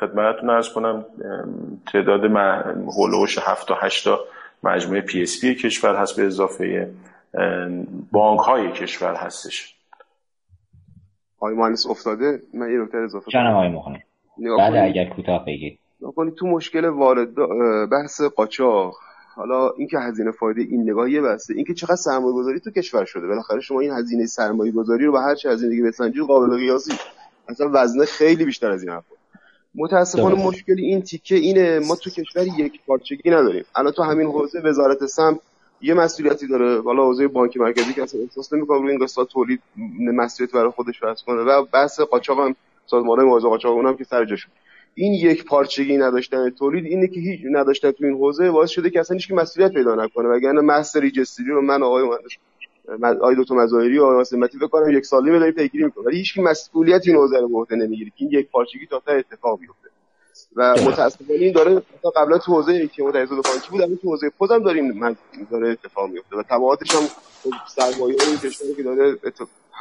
خدمتتون عرض کنم تعداد حول و حوش 7 تا 8 تا مجموعه PSP کشور هست به اضافه بانک های کشور هستش. آقای مهندس افتاده من یه نکته اضافه کنم. آقای مخانه بعد اگر کوتاه بگید تو مشکل وارد بحث قاچاق. حالا اینکه هزینه فایده این نگاه یه بسته اینکه چقدر سرمایه گذاری تو کشور شده. بالاخره شما این هزینه سرمایه گذاری رو به هر چه هزینه دیگه بسنجی قابل قیاسی. اصلا وزنه خیلی بیشتر از این حرفا. متاسفانه مشکل این تیکه اینه ما تو کشور یک پارچگی نداریم. الان تو همین حوزه وزارت سمت یه مسئولیتی داره. حالا حوزه بانک مرکزی که اصلا احساس نمی‌کنه روی این قسمت تولید مسئولیت برای خودش فرض کنه. و بحث قاچاق هم سازمان مواجهه قاچاق اونم که سر جاش این یک پارچگی نداشتن تولید اینه که هیچ نداشتن تو این حوزه باعث شده که اصلا هیچ مسئولیت پیدا نکنه. وگرنه مستر ریجستری رو من آقای مهندس آقای دکتر مظاهری و آقای سمتی فکر کنم یک سالی داریم پیگیری می‌کنه. ولی هیچ مسئولیت این حوزه رو به عهده نمی‌گیره که این یک پارچگی تا تا اتفاق بیفته. و متاسفانه این داره قبلا تو حوزه که متعهد بانکی بود الان تو حوزه پوز هم داریم من داره اتفاق میفته و تبعاتش هم سرمایه این کشوری که داره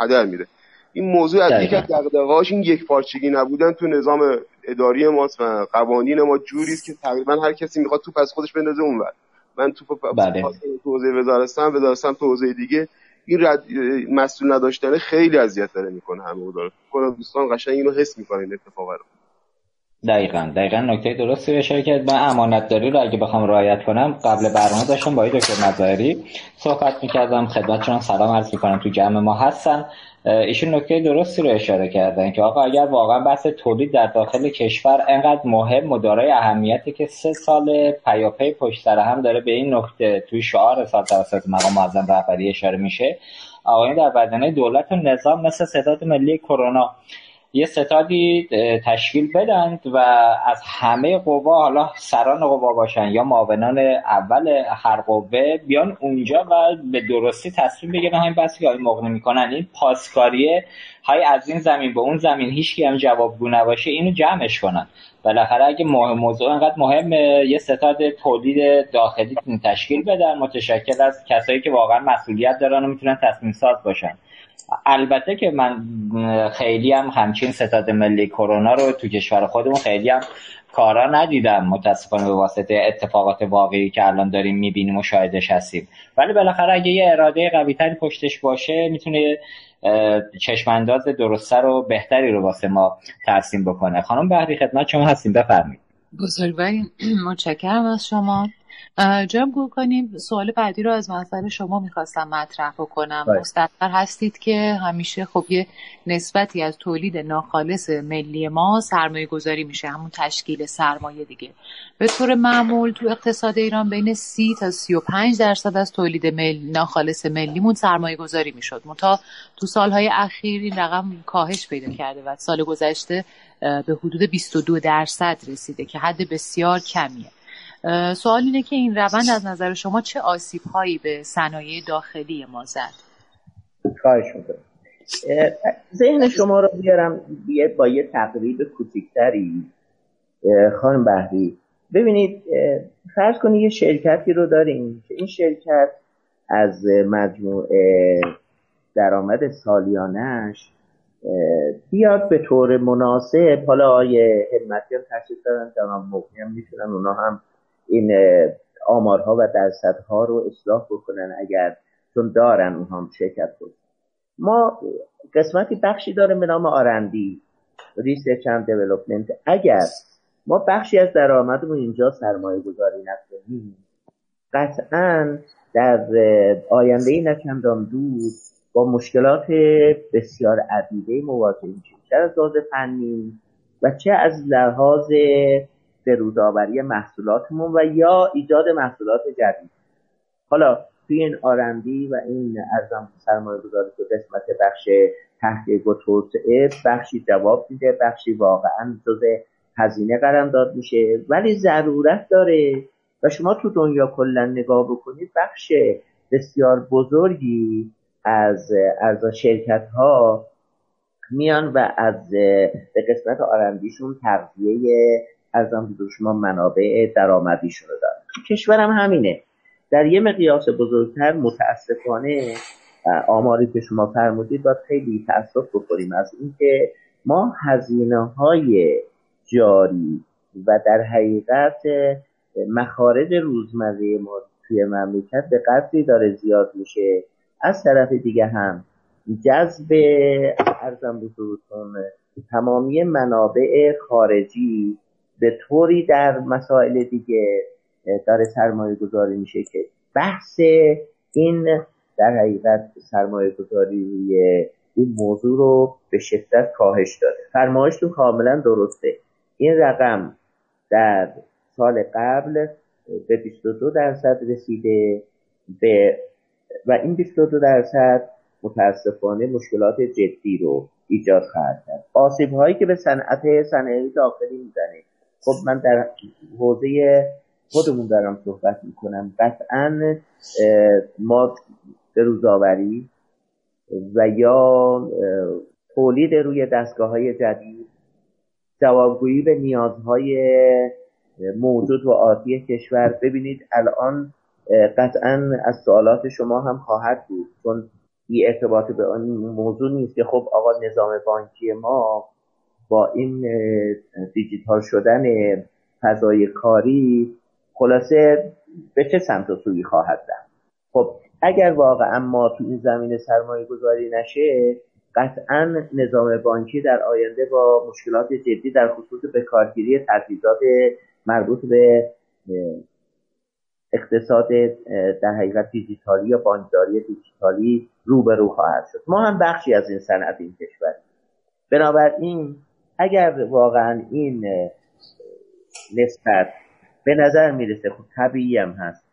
هدر میره این موضوع از یک از دغدغه‌هاش این یک پارچگی نبودن تو نظام اداری ماست و قوانین ما جوری است که تقریبا هر کسی می‌خواد تو پس خودش بندازه اونور من تو بله. تو حوزه وزارتم وزارتم تو حوزه دیگه. این رد... مسئول نداشتن خیلی اذیت داره می‌کنه همه داره. کنم دوستان قشنگ اینو حس می‌کنن این اتفاق رو. دقیقا دقیقا نکته درستی اشاره کرد. من امانت داری رو اگه بخوام رعایت کنم قبل برنامه داشتم با دکتر مظاهری صحبت می‌کردم. خدمتشون سلام عرض می‌کنم. تو جمع ما هستن. ایشون نکته درستی رو اشاره کردن که آقا اگر واقعا بحث تولید در داخل کشور انقدر مهم و اهمیتی که سه سال پیاپی پشت سر هم داره به این نکته توی شعار سال توسط مقام معظم رهبری اشاره میشه آقایان در بدنه دولت و نظام مثل ستاد ملی کرونا. یه ستادی تشکیل بدند و از همه قوا حالا سران قوا باشن یا معاونان اول هر قوه بیان اونجا و به درستی تصمیم بگیرن همین بحثی که مقنه می‌کنن. این پاسکاریه. های از این زمین به اون زمین هیچ هم جوابگو نباشه اینو جمعش کنن. بالاخره اگه مهم موضوع انقدر مهمه یه ستاد تولید داخلی تشکیل بدن. متشکل از کسایی که واقعا مسئولیت دارن و می‌تونن تصمیم ساز باشن. البته که من خیلی هم همچین ستاد ملی کرونا رو تو کشور خودمون خیلی هم کارا ندیدم. متاسفانه به واسطه اتفاقات واقعی که الان داریم می‌بینیم و شاهدش هستیم. ولی بالاخره اگه یه اراده قوی تری پشتش باشه می‌تونه چشمانداز درستتر و بهتری رو واسه ما ترسیم بکنه. خانم بحری خدمت شما هستیم. بفرمایید. بزرگواریم. متشکرم از شما. جناب کنیم سوال بعدی رو از منظر شما می‌خواستم مطرح بکنم. بله. مستقر هستید که همیشه خب یه نسبتی از تولید ناخالص ملی ما سرمایه گذاری میشه همون تشکیل سرمایه دیگه. به طور معمول تو اقتصاد ایران بین 30 تا 35 درصد از تولید مل... ناخالص ملیمون سرمایه گذاری می‌شد. تا تو سالهای اخیر این رقم کاهش پیدا کرده و سال گذشته به حدود 22 درصد رسیده که حد بسیار کمیه. سوال اینه که این روند از نظر شما چه آسیب هایی به صنایع داخلی ما زد؟ خواهش ذهن شما رو بیارم با یه تقریب کوچیکتری. خانم بحری ببینید فرض کنید یه شرکتی رو داریم. که این شرکت از مجموع درآمد سالیانش بیاد به طور مناسب حالا آیه همتیان تشریف دارن جناب هم می‌تونن اونا هم این آمارها و درصدها رو اصلاح بکنن اگر چون دارن اونها هم شرکت کنن. ما قسمتی بخشی داره به نام R&D research and development اگر ما بخشی از درآمدمون اینجا سرمایه گذاری نکنیم قطعا در آینده نه‌چندان دور با مشکلات بسیار عدیده مواجه میشیم. چه از لحاظ فنی و چه از لحاظ فرودآوری محصولاتمون و یا ایجاد محصولات جدید. حالا توی این آرندی و این ارزم سرمایه گذاری که قسمت بخش تحقیق و توسعه بخشی جواب میده بخشی واقعا جز هزینه قرم داد میشه ولی ضرورت داره. و شما تو دنیا کلا نگاه بکنید بخش بسیار بزرگی از ارزا شرکت ها میان و از به قسمت آرندیشون تغذیه ارزم حضور شما منابع درآمدیشون رو دارن کشورم همینه. در یه مقیاس بزرگتر متاسفانه آماری که شما فرمودید باید خیلی تاسف بکنیم از اینکه ما هزینه های جاری و در حقیقت مخارج روزمره ما توی مملکت به قدری داره زیاد میشه. از طرف دیگه هم جذب ارزم بزرگتون تمامی منابع خارجی به طوری در مسائل دیگه داره سرمایه گذاری میشه که بحث این در حقیقت سرمایه گذاری این موضوع رو به شدت کاهش داده. فرمایشتون کاملا درسته. این رقم در سال قبل به 22 درصد رسیده به و این 22 درصد متاسفانه مشکلات جدی رو ایجاد خواهد کرد. آسیب هایی که به صنعت صنایع داخلی می‌زنه خب من در حوزه خودمون دارم صحبت می‌کنم. قطعا ما به روزآوری و یا تولید روی دستگاه های جدید جوابگویی به نیازهای موجود و آتی کشور ببینید الان قطعا از سوالات شما هم خواهد بود. چون بی ارتباط به آن موضوع نیست که خب آقا نظام بانکی ما با این دیجیتال شدن فضای کاری خلاصه به چه سمت و سوی خواهد رفت؟ خب اگر واقعا ما تو این زمینه سرمایه گذاری نشه قطعا نظام بانکی در آینده با مشکلات جدی در خصوص به کارگیری تجهیزات مربوط به اقتصاد در حقیقت دیجیتالی یا بانکداری دیجیتالی روبرو خواهد شد. ما هم بخشی از این صنعت این کشور. بنابراین اگر واقعا این نسبت به نظر می‌رسه خب طبیعی هم هست.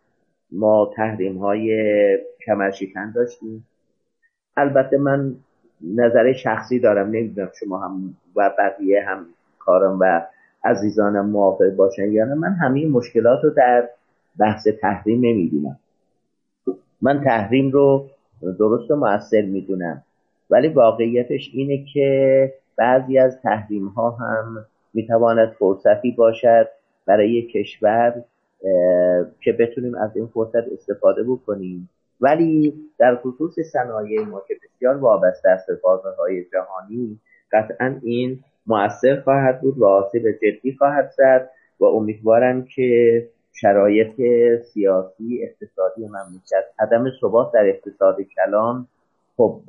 ما تحریم های کمرشکن داشتیم. البته من نظر شخصی دارم نمی‌دونم شما هم و بقیه هم کارم و عزیزانم موافق باشن یا نه. من همین مشکلات رو در بحث تحریم نمی‌دونم. من تحریم رو درست و مؤثر می‌دونم. ولی واقعیتش اینه که بعضی از تحریم ها هم می‌تواند فرصتی باشد برای کشور که بتونیم از این فرصت استفاده بکنیم. ولی در خصوص صنایع ما که بسیار وابسته است به بازارهای جهانی قطعا این مؤثر خواهد بود و آسیب جدی خواهد زد و امیدوارم که شرایط سیاسی اقتصادی مملکت عدم ثبات در اقتصاد کلان خب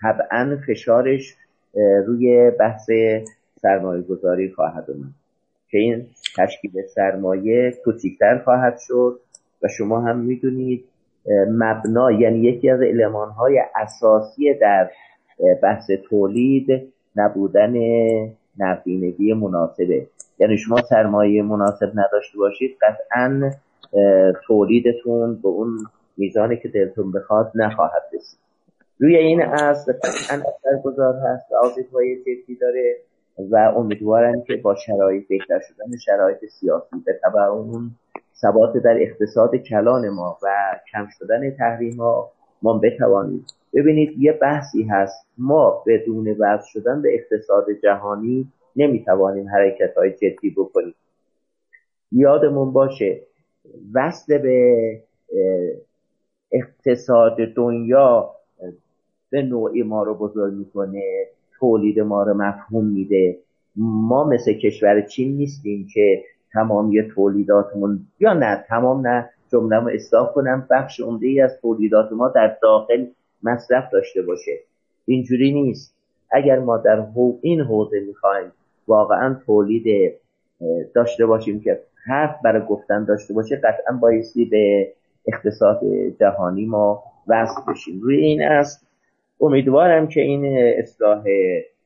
طبعا فشارش روی بحث سرمایه گذاری خواهد اومد. که این تشکیل سرمایه کوچکتر خواهد شد و شما هم می‌دونید مبنا یعنی یکی از های اساسی در بحث تولید نبودن نقدینگی مناسبه. یعنی شما سرمایه مناسب نداشته باشید قطعا تولیدتون به اون میزانی که دلتون بخواد نخواهد رسید. روی این اصل قطعا اثرگذار هست و های جدی داره و امیدوارم که با شرایط بهتر شدن شرایط سیاسی به تبع اون ثبات در اقتصاد کلان ما و کم شدن تحریم ها ما بتوانیم. ببینید یه بحثی هست. ما بدون وضع شدن به اقتصاد جهانی نمی‌توانیم حرکت های جدی بکنیم. یادمون باشه وصل به اقتصاد دنیا به نوعی ما رو بزرگ می‌کنه تولید ما رو مفهوم میده. ما مثل کشور چین نیستیم که تمامی تولیداتمون یا نه تمام نه جمله اصلاح کنم بخش عمده ای از تولیدات ما در داخل مصرف داشته باشه. اینجوری نیست. اگر ما در این حوزه می‌خوایم واقعا تولید داشته باشیم که حرف برای گفتن داشته باشه قطعا بایستی به اقتصاد جهانی ما وصل بشیم. روی این است امیدوارم که این اصلاح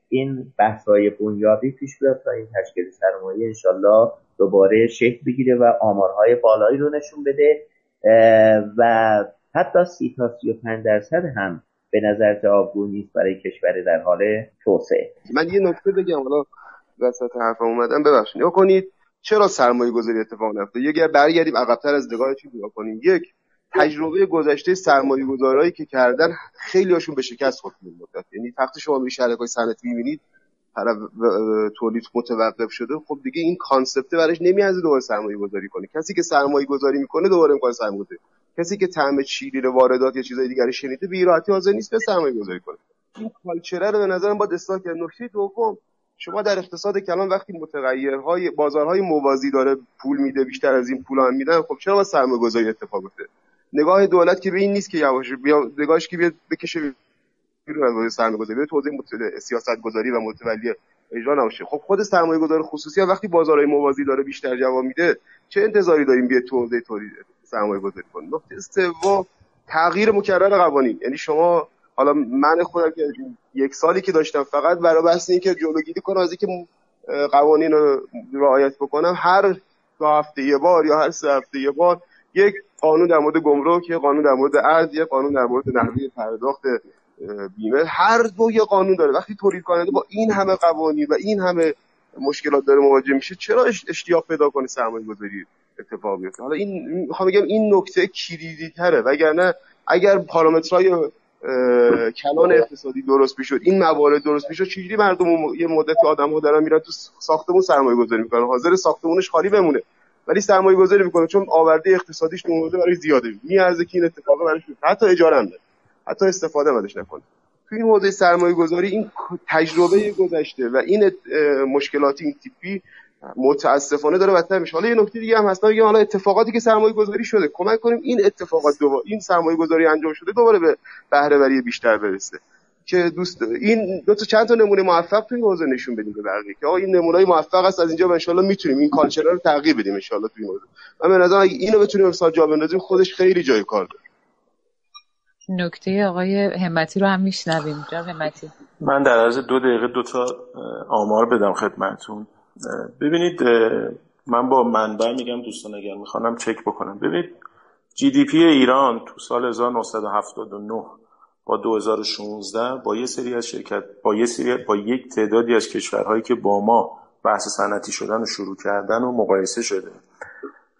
این بحث های بنیادی پیش بیاد تا این تشکیل سرمایه انشالله دوباره شکل بگیره و آمارهای بالایی رو نشون بده. و حتی سی تا سی و پنج درصد هم به نظر جوابگو نیست برای کشور در حال توسعه. من یه نکته بگم حالا وسط حرفم اومدم ببخشید. یا کنید چرا سرمایه گذاری اتفاق نیفته؟ یه برگردیم عقبتر از نگاه چی کنیم. یک تجربه گذشته سرمایه گذارایی که کردن خیلی هاشون به شکست خورد مدت. یعنی وقتی شما به شرکای صنعتی می‌بینید تولید متوقف شده خب دیگه این کانسپت براش نمیازه دوباره سرمایه گذاری کنه. کسی که سرمایه گذاری می‌کنه دوباره می‌کنه سرمایه گذاری کسی که طعم چیلی رو واردات یا چیزای دیگری شنیده به راحتی حاضر نیست به سرمایه گذاری کنه. این کالچره رو به نظرم با اصلاح کرد. نکته دوم شما در اقتصاد کلان وقتی متغیرهای بازارهای موازی داره پول میده بیشتر از این پول هم میدن خب چرا با سرمایه گذاری اتفاق بیفته نگاه دولت که به این نیست که یواش بیا نگاهش که بیاد بکشه بیرون از سرمایه گذاری توضیح سیاست گذاری و متولی اجرا نباشه. خب خود سرمایه گذار خصوصی وقتی بازارهای موازی داره بیشتر جواب میده چه انتظاری داریم بیاد تو حوزه تولید سرمایه گذاری کنه؟ نکته سوم تغییر مکرر قوانین. یعنی شما حالا من خودم که یک سالی که داشتم فقط برای بحث اینکه جلوگیری کنم از اینکه قوانین رو رعایت بکنم هر دو هفته یه بار یا هر سه هفته یه بار یک قانون در مورد گمرک یک قانون در مورد ارز یک قانون در مورد نحوه پرداخت بیمه. هر دو یه قانون داره. وقتی تولید کننده با این همه قوانین و این همه مشکلات داره مواجه میشه چرا اشتیاق پیدا کنه سرمایه گذاری اتفاق بیفته؟ حالا این می‌خوام بگم این نکته کلیدی تره وگرنه اگر پارامترهای کلان اقتصادی درست می‌شد این موارد درست می‌شد چجوری مردم یه مدتی آدم ها دارن میرن تو ساختمون سرمایه گذاری می‌کنن؟ حاضر ساختمونش خالی بمونه. ولی سرمایه گذاری می‌کنه چون آورده اقتصادیش تو برای زیاده. میارزه که این اتفاق براش حتی اجاره هم حتی استفاده ازش نکنه. تو این حوزه سرمایه گذاری این تجربه گذشته و این مشکلات این تیپی متاسفانه داره بدتر میشه. حالا یه نکته دیگه هم هست. میگم حالا اتفاقاتی که سرمایه گذاری شده. کمک کنیم این اتفاقات دوباره این سرمایه گذاری انجام شده دوباره به بهره وری بیشتر برسه. که دوست این دو تا چند تا نمونه موفق تو این حوزه نشون بدیم به بقیه که آقا این نمونه‌های موفق است از اینجا ان می‌تونیم این کالچر رو تغییر بدیم ان تو این حوزه. من به نظر اگه اینو بتونیم مثلا جا بندازیم خودش خیلی جای کار داره. نکته آقای همتی رو هم میشنویم. جا همتی. من در عرض دو دقیقه دو تا آمار بدم خدمتون ببینید من با منبع میگم دوستان اگر می‌خوانم چک بکنم. ببینید جی دی پی ایران تو سال 1979 با 2016 با یه سری از شرکت با یه سری با یک تعدادی از کشورهایی که با ما بحث صنعتی شدن و شروع کردن و مقایسه شده.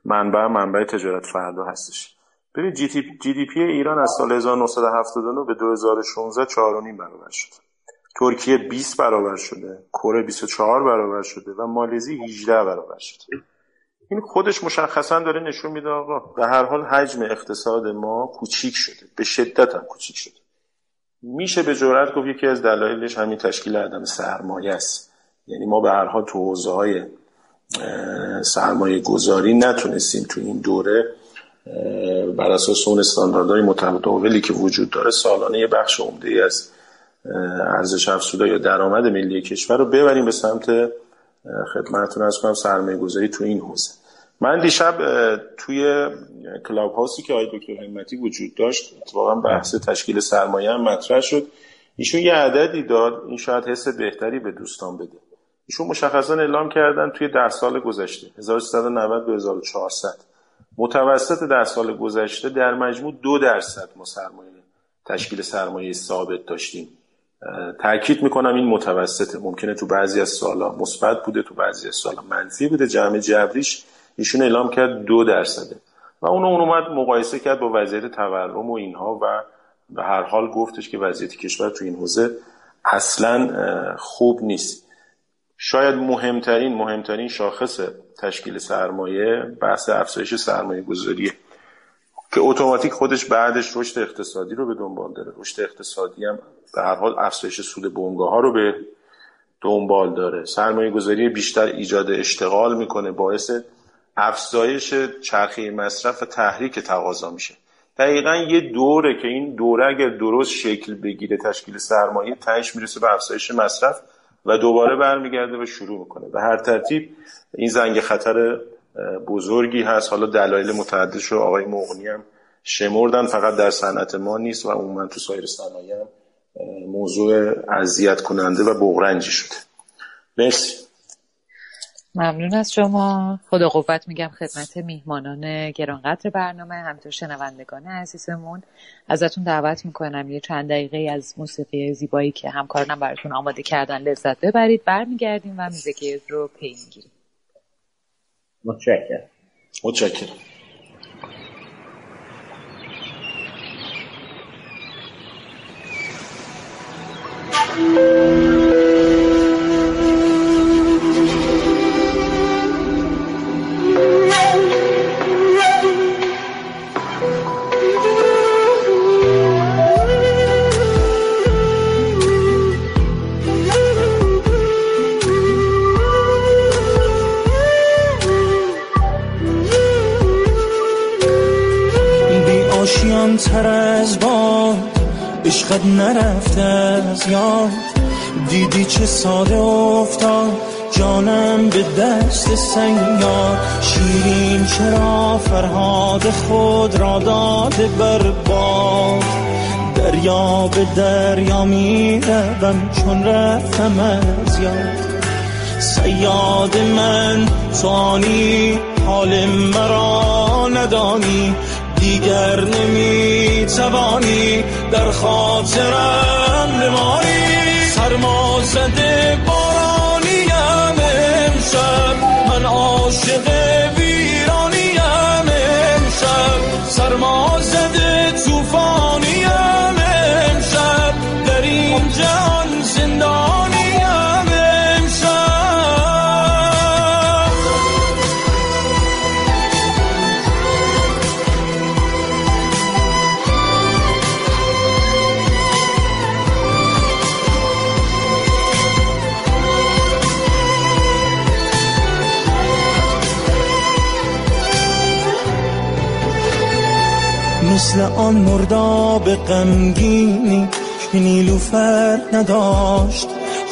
منبع منبع تجارت فردا هستش. ببین جی دی پی ایران از سال 1979 به 2016 4.5 برابر شد. ترکیه 20 برابر شده. کره 24 برابر شده و مالزی 18 برابر شده. این خودش مشخصا داره نشون میده آقا. به هر حال حجم اقتصاد ما کوچیک شده. به شدت هم کوچیک شده. میشه به جرات گفت یکی از دلایلش همین تشکیل عدم سرمایه است. یعنی ما به هر حال تو حوزه سرمایه گذاری نتونستیم تو این دوره بر اساس اون استانداردهای متداولی که وجود داره سالانه یه بخش عمده از ارزش افزوده یا درآمد ملی کشور رو ببریم به سمت خدمتتون. از کنم سرمایه گذاری تو این حوزه. من دیشب توی کلاب هاوسی که آقای دکتر همتی وجود داشت اتفاقا بحث تشکیل سرمایه هم مطرح شد. ایشون یه عددی داد این شاید حس بهتری به دوستان بده. ایشون مشخصا اعلام کردن توی ده سال گذشته 1390 به 1400 متوسط در سال گذشته در مجموع دو درصد ما سرمایه تشکیل سرمایه ثابت داشتیم. تاکید می‌کنم این متوسطه. ممکنه تو بعضی از سالا مثبت بوده تو بعضی از سالا منفی بوده. جمع جبریش ایشون اعلام کرد دو درصده. و اون اون اومد مقایسه کرد با وضعیت تورم و اینها و به هر حال گفتش که وضعیت کشور تو این حوزه اصلا خوب نیست. شاید مهمترین مهمترین شاخص تشکیل سرمایه بحث افزایش سرمایه گذاریه که اتوماتیک خودش بعدش رشد اقتصادی رو به دنبال داره. رشد اقتصادی هم به هر حال افزایش سود بنگاه ها رو به دنبال داره. سرمایه گذاری بیشتر ایجاد اشتغال می‌کنه باعث افزایش چرخه مصرف تحریک تقاضا میشه. دقیقا یه دوره که این دوره اگر درست شکل بگیره تشکیل سرمایه تهش می‌رسه به افزایش مصرف و دوباره برمیگرده و شروع می‌کنه. به هر ترتیب این زنگ خطر بزرگی هست. حالا دلایل متعدد رو آقای مغنی هم شمردن. فقط در صنعت ما نیست و عموما تو سایر صنایع موضوع اذیت کننده و بغرنجی شده. مرسی. ممنون از شما. خدا قوت میگم خدمت میهمانان گرانقدر برنامه همینطور شنوندگان عزیزمون. ازتون دعوت می‌کنم یه چند دقیقه از موسیقی زیبایی که همکارانم براتون آماده کردن لذت ببرید. برمیگردیم و میزگیر رو پی می‌گیریم. متشکرم. متشکرم. thank you تر از باد عشقت نرفته از یاد. دیدی چه ساده افتاد جانم به دست سیاد شیرین چرا فرهاد خود را داده بر باد؟ دریا به دریا می چون رفتم از یاد. سیاد من توانی حال مرا ندانی. دیگر نمی توانی در خاطرم نمانی سرما زده بارانیم امشب من عاشق ویرانیم امشب. سرما مثل آن مرداب غمگینی نیلوفر نداشت.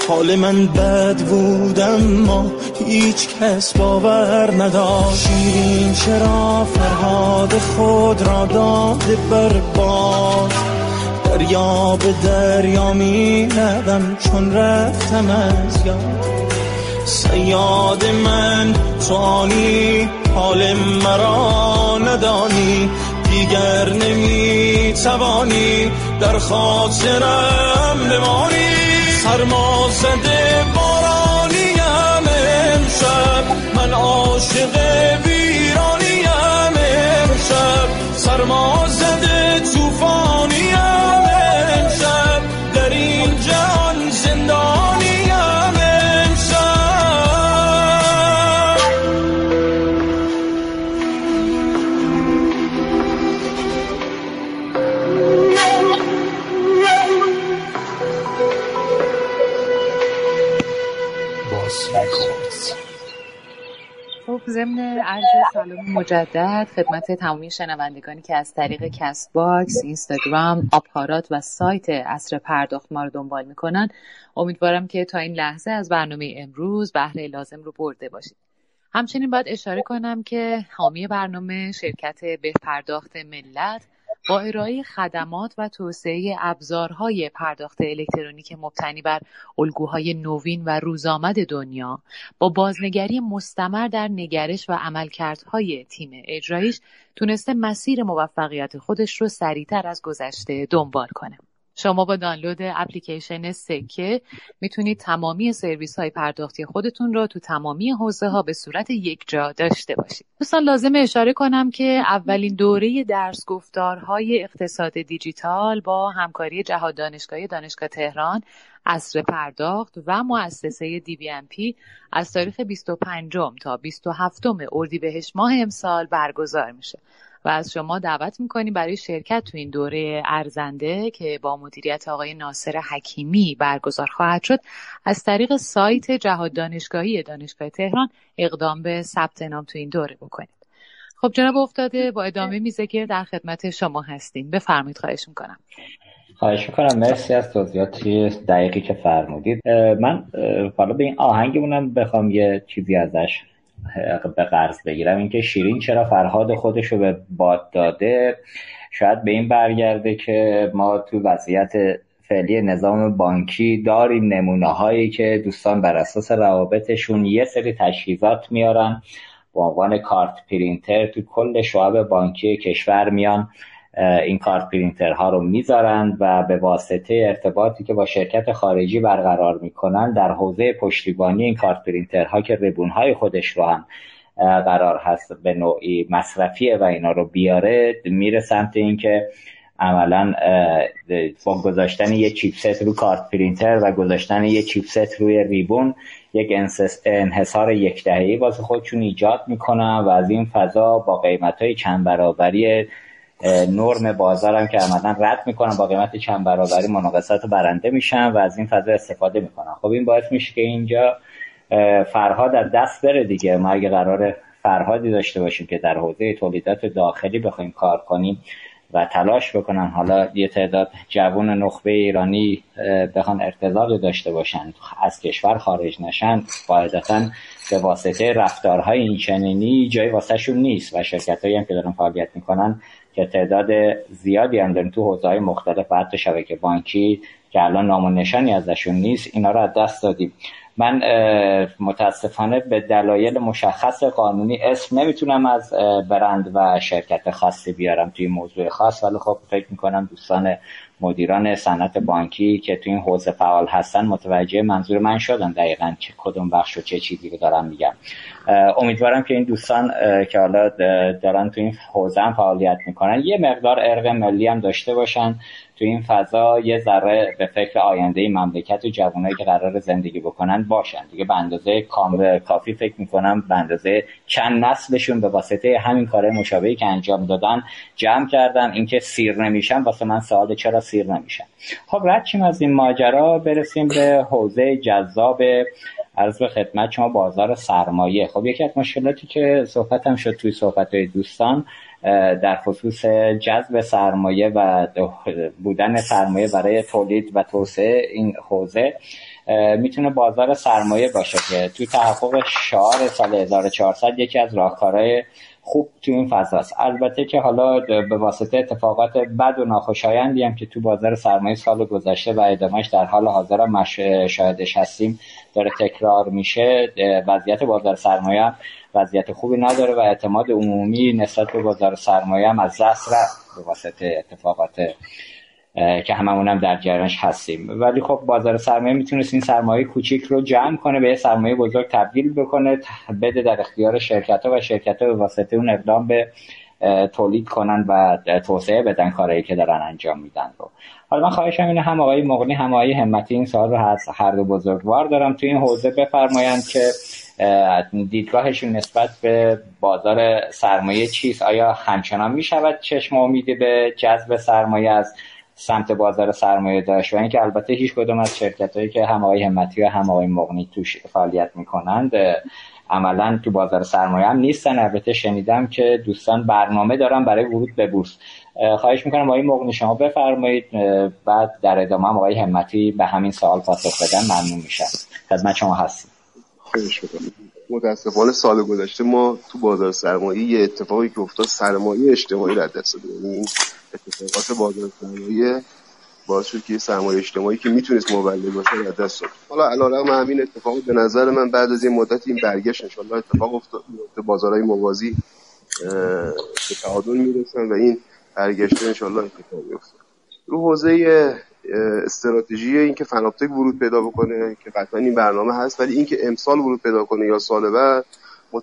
حال من بد بود اما هیچ کس باور نداشت. شیرین چرا فرهاد خود را داده بر باد. دریا به دریا می چون رفتم از یاد. سیاد من توانی حال مرا ندانی. دیگر نمی توانی در خاطرم بمانی. سرما زده بارانیم امشب. من عاشق ویرانیم امشب. سرما زده توفانیم ضمن عرض سلام مجدد خدمت تمامی شنوندگانی که از طریق Castbox، اینستاگرام، آپارات و سایت عصر پرداخت ما رو دنبال می‌کنن امیدوارم که تا این لحظه از برنامه امروز بهره لازم رو برده باشید. همچنین باید اشاره کنم که حامی برنامه شرکت به پرداخت ملت با ارائه خدمات و توسعه ابزارهای پرداخت الکترونیک مبتنی بر الگوهای نوین و روزآمد دنیا با بازنگری مستمر در نگرش و عملکردهای تیم اجرایش تونسته مسیر موفقیت خودش رو سریعتر از گذشته دنبال کنه. شما با دانلود اپلیکیشن سکه می‌تونید تمامی سرویس های پرداختی خودتون رو تو تمامی حوزه ها به صورت یک جا داشته باشید. دوستان لازم اشاره کنم که اولین دوره درس گفتارهای اقتصاد دیجیتال با همکاری جهاد دانشگاهی دانشگاه تهران اصر پرداخت و مؤسسه پی از تاریخ 25 تا 27 اردیبهشت ماه امسال برگزار میشه. و از شما دعوت می‌کنیم برای شرکت تو این دوره ارزنده که با مدیریت آقای ناصر حکیمی برگزار خواهد شد. از طریق سایت جهاد دانشگاهی دانشگاه تهران اقدام به ثبت نام تو این دوره بکنید. خب جناب افتاده با ادامه میزگیر در خدمت شما هستیم. بفرمایید خواهش می‌کنم. خواهش می‌کنم. مرسی از توضیحاتی دقیقی که فرمودید. من حالا به این آهنگمونم بخوام یه چیزی ازش به قرض بگیرم. اینکه شیرین چرا فرهاد خودش رو به باد داده شاید به این برگرده که ما تو وضعیت فعلی نظام بانکی داریم نمونه هایی که دوستان بر اساس روابطشون یه سری تجهیزات میارن. به عنوان کارت پرینتر تو کل شعب بانکی کشور میان. این card printer ها رو می‌ذارند و به واسطه ارتباطی که با شرکت خارجی برقرار می‌کنن در حوزه پشتیبانی این card printer ها که ribbon های خودش رو هم قرار هست به نوعی مصرفیه و اینا رو بیاره میره سمت اینکه عملا با گذاشتن یه chipset رو card printer و گذاشتن یه chipset روی ribbon یک انحصار یک دههی واسه خودشون ایجاد می‌کنن و از این فضا با قیمت های چند برابری نرم بازارم که عملا رد می‌کنن با قیمت چند برابری مناقصات برنده میشن و از این فضا استفاده می‌کنن. خب این باعث میشه که اینجا فرهاد از دست بره دیگه. ما اگه قرار فرهادی داشته باشیم که در حوزه تولیدات داخلی بخوایم کار کنیم و تلاش بکنن حالا یه تعداد جوون نخبه ایرانی بخوان ارتزاق داشته باشن از کشور خارج نشن قاعدتا به واسطه رفتارهای اینچنینی جای واسهشون نیست و شرکت هم که دارن فعالیت می‌کنن که تعداد زیادی هم داریم تو حوزه های مختلف و حتی شبکه بانکی که الان نام و نشانی ازشون نیست اینا رو از دست دادیم. من متاسفانه به دلایل مشخص قانونی اسم نمی‌تونم از برند و شرکت خاصی بیارم توی موضوع خاص. ولی خب فکر می‌کنم دوستان مدیران صنعت بانکی که توی این حوزه فعال هستن متوجه منظور من شدن دقیقا چه کدوم بخش و چه چیزی رو دارم میگم. امیدوارم که این دوستان که حالا دارن توی این حوزه هم فعالیت می‌کنن. یه مقدار ارق ملی هم داشته باشن. تو این فضا یه ذره به فکر آینده مملکت و جوانایی که قرار زندگی بکنن باشن. دیگه به اندازه کافی فکر می‌کنم به اندازه چند نسلشون به واسطه همین کار مشابهی که انجام دادن جمع کردن. اینکه سیر نمیشن واسه من سوال چرا سیر نمیشن؟ خب رد از این ماجرا برسیم به حوزه جذاب عرض به خدمت شما بازار سرمایه. خب یکی از مشکلاتی که صحبت هم شد توی صحبت دوستان در خصوص جذب سرمایه و بودن سرمایه برای تولید و توسعه این حوزه می‌تونه بازار سرمایه باشه که تو تحقق شعار سال 1400 یکی از راهکارهای خوب تو این فضاست البته که حالا به واسطه اتفاقات بد و ناخوشایندی هم که تو بازار سرمایه سال گذشته و ادامهش در حال حاضر هم شاهدش هستیم داره تکرار میشه. وضعیت بازار سرمایه وضعیت خوبی نداره و اعتماد عمومی نسبت به بازار سرمایه هم از دست رفت به واسطه اتفاقات که هممون هم در جریانش هستیم. ولی خب بازار سرمایه می‌تونست این سرمایه کوچیک رو جمع کنه به یه سرمایه بزرگ تبدیل بکنه بده در اختیار شرکت ها و شرکت ها به واسطه اون اقدام به تولید کنن و توسعه بدن کارهایی که دارن انجام میدن رو. حالا من خواهشم اینه هم آقای مغنی هم آقای همتی این سال رو هر دو بزرگوار دارم. تو این حوزه بفرمایند که دیدگاهشون نسبت به بازار سرمایه چیست؟ آیا همچنان می شود چشم امیدی به جذب سرمایه از سمت بازار سرمایه داشت و اینکه البته هیچ کدوم از شرکت هایی که هم آقای همتی و هم آقای مغنی توش فعالیت می‌کنند عملا تو بازار سرمایه هم نیستن. البته شنیدم که دوستان برنامه دارن برای ورود به بورس. خواهش می‌کنم آقای مغنی شما بفرمایید بعد در ادامه هم آقای همتی به همین سوال پاسخ بدن. ممنون میشم. خدمت شما هستیم. متاسفانه سال گذشته ما تو بازار سرمایه یه اتفاقی که افتاد سرمایه اجتماعی در دست اتفاقات بازار سرمایه باعث شد که سرمایه اجتماعی که می‌تونست مولد باشه در دست داد. حالا علیرغم همین اتفاق به نظر من بعد از این مدت این برگشت انشالله اتفاق افتاد. بازارهای موازی به تعادل می‌رسن و این برگشت انشالله اتفاق بیفته رو حوزه استراتژی اینکه فناپتک ورود پیدا بکنه که قطعا این برنامه هست ولی اینکه امسال ورود پیدا کنه یا سال بعد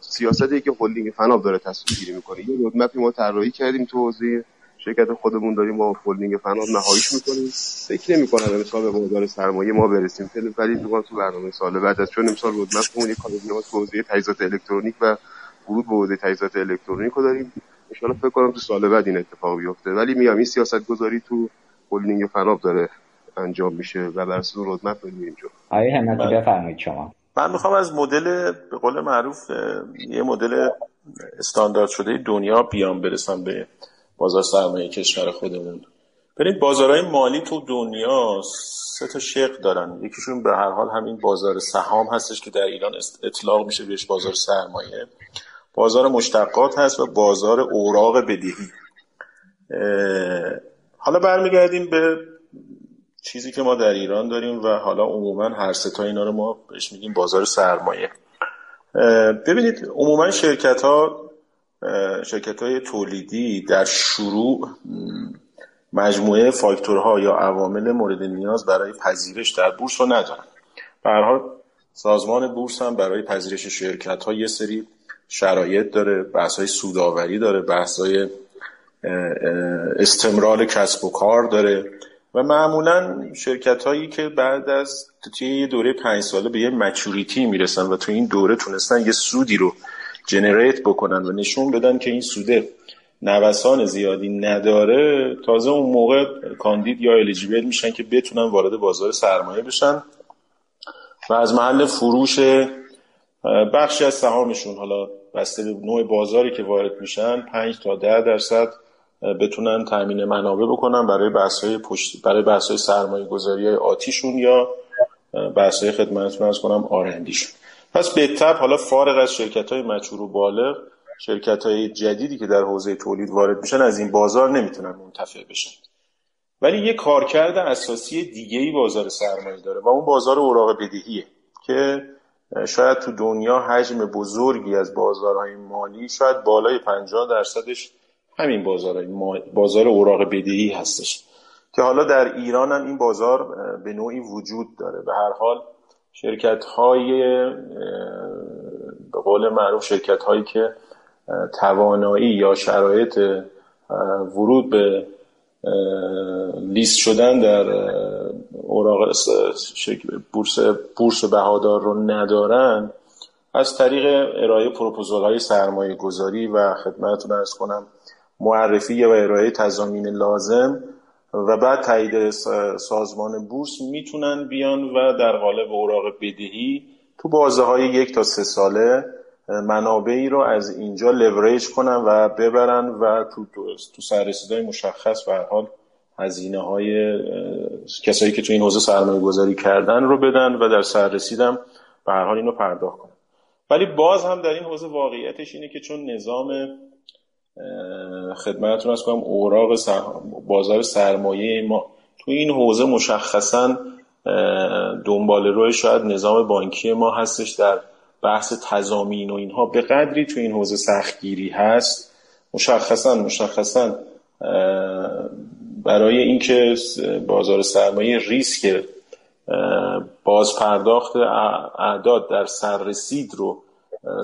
سیاستی که هلدینگ فناپ داره تصمیم گیری می‌کنه. یه رودمپی ما طراحی کردیم تو حوزه شرکت خودمون داریم با هلدینگ فناپ نهاییش می‌کنیم. فکر نمی‌کنم امسال به بازار سرمایه ما برسیم. ولی تو تو برنامه سال بعد از چون امسال رودمپمون یک کاری حوزه تجهیزات الکترونیک و ورود به حوزه تجهیزات الکترونیک رو داریم. ان فکر کنم تو سال بعد این اتفاق بیفته. ولی میام این سیاست گذاری تو هلدینگ فناپ داره انجام میشه و بر اساس رودمپ بریم اینجا آیه همتی بفرمایید شما. من می‌خوام از مدل به قول معروف یه مدل استاندارد شده دنیا بیام برسم به بازار سرمایه کشور خودمون. ببینید بازارهای مالی تو دنیا سه تا شق دارن. یکیشون به هر حال همین بازار سهام هستش که در ایران اطلاق میشه بهش بازار سرمایه. بازار مشتقات هست و بازار اوراق بدهی حالا برمیگردیم به چیزی که ما در ایران داریم و حالا عموما هر ستا اینا رو ما بهش میگیم بازار سرمایه. ببینید عموما شرکت ها شرکت های تولیدی در شروع مجموعه فاکتورها یا عوامل مورد نیاز برای پذیرش در بورس رو ندارن. به سازمان بورس هم برای پذیرش شرکت ها یه سری شرایط داره بحث های سوداوری داره بحث های استمرار کسب و کار داره و معمولا شرکت هایی که بعد از توی یه دوره پنج ساله به یه مچوریتی می‌رسن و تو این دوره تونستن یه سودی رو جنریت بکنن و نشون بدن که این سوده نوسان زیادی نداره تازه اون موقع کاندید یا الیجیبل میشن که بتونن وارد بازار سرمایه بشن و از محل فروش بخشی از سهامشون حالا بسته به نوع بازاری که وارد میشن 5 تا 10 درصد بتونن تامین منابع بکنن برای بحث های پشت برای بحث های سرمایه گذاری های آتیشون یا بحث های خدمتتون از کنم آرندیشون. پس به تب حالا فارغ از شرکت های مچور و بالغ شرکت های جدیدی که در حوزه تولید وارد میشن از این بازار نمی‌تونن منتفع بشن. ولی یه کارکرد اساسی دیگه ای بازار سرمایه داره و اون بازار اوراق بدهیه که شاید تو دنیا حجم بزرگی از بازارهای مالی شاید بالای 50 درصدش همین بازار بازار اوراق بدهی هستش. که حالا در ایران هم این بازار به نوعی وجود داره. به هر حال شرکت های به قول معروف شرکت هایی که توانایی یا شرایط ورود به لیست شدن در اوراق بورس بورس بهادار رو ندارن از طریق ارائه پروپوزال های سرمایه گذاری و خدمتتون ارز کنم معرفی و ارائه تضامین لازم و بعد تایید سازمان بورس می‌تونن بیان و در قالب اوراق بدهی تو بازه های یک تا سه ساله منابعی رو از اینجا لوریج کنن و ببرن و تو تو سررسیدهای مشخص و حال هزینه های کسایی که تو این حوزه سرمایه گذاری کردن رو بدن و در سررسیدم به هر حال اینو پرداخت کنن. ولی باز هم در این حوزه واقعیتش اینه که چون نظام خدمتتون از کنم اوراق بازار سرمایه ما تو این حوزه مشخصا دنبال روی شاید نظام بانکی ما هستش در بحث تضامین و اینها. به قدری تو این حوزه سختگیری هست مشخصا مشخصا برای اینکه بازار سرمایه ریسک باز پرداخت اعداد در سررسید رو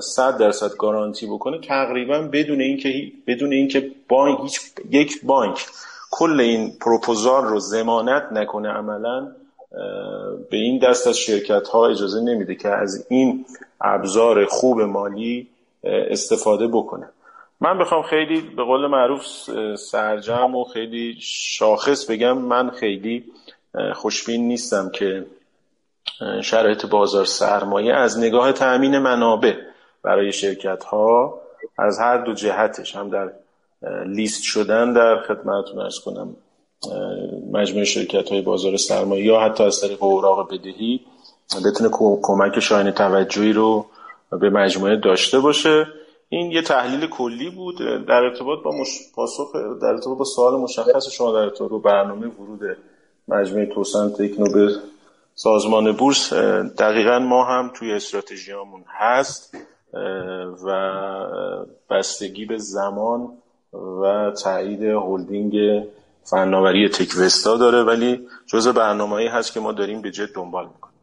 صد درصد گارانتی بکنه تقریبا بدون اینکه بدون اینکه بانک هیچ یک بانک کل این پروپوزال رو زمانت نکنه عملا به این دست از شرکت ها اجازه نمیده که از این ابزار خوب مالی استفاده بکنه. من بخوام خیلی به قول معروف سرجم و خیلی شاخص بگم من خیلی خوشبین نیستم که شرایط بازار سرمایه از نگاه تأمین منابع برای شرکت ها از هر دو جهتش هم در لیست شدن در خدمتتون ارز کنم مجموعه شرکت های بازار سرمایه یا حتی از طریق اوراق بدهی بتونه کمک شاین توجهی رو به مجموعه داشته باشه. این یه تحلیل کلی بود. در ارتباط با مش... پاسخ در ارتباط با سوال مشخص شما در ارتباط با برنامه ورود مجموعه توسن تکنو به سازمان بورس دقیقا ما هم توی استراتژیامون هست. و بستگی به زمان و تایید هلدینگ فناوری تکوستا داره ولی جزء برنامه‌ای هست که ما داریم به جد دنبال می‌کنیم.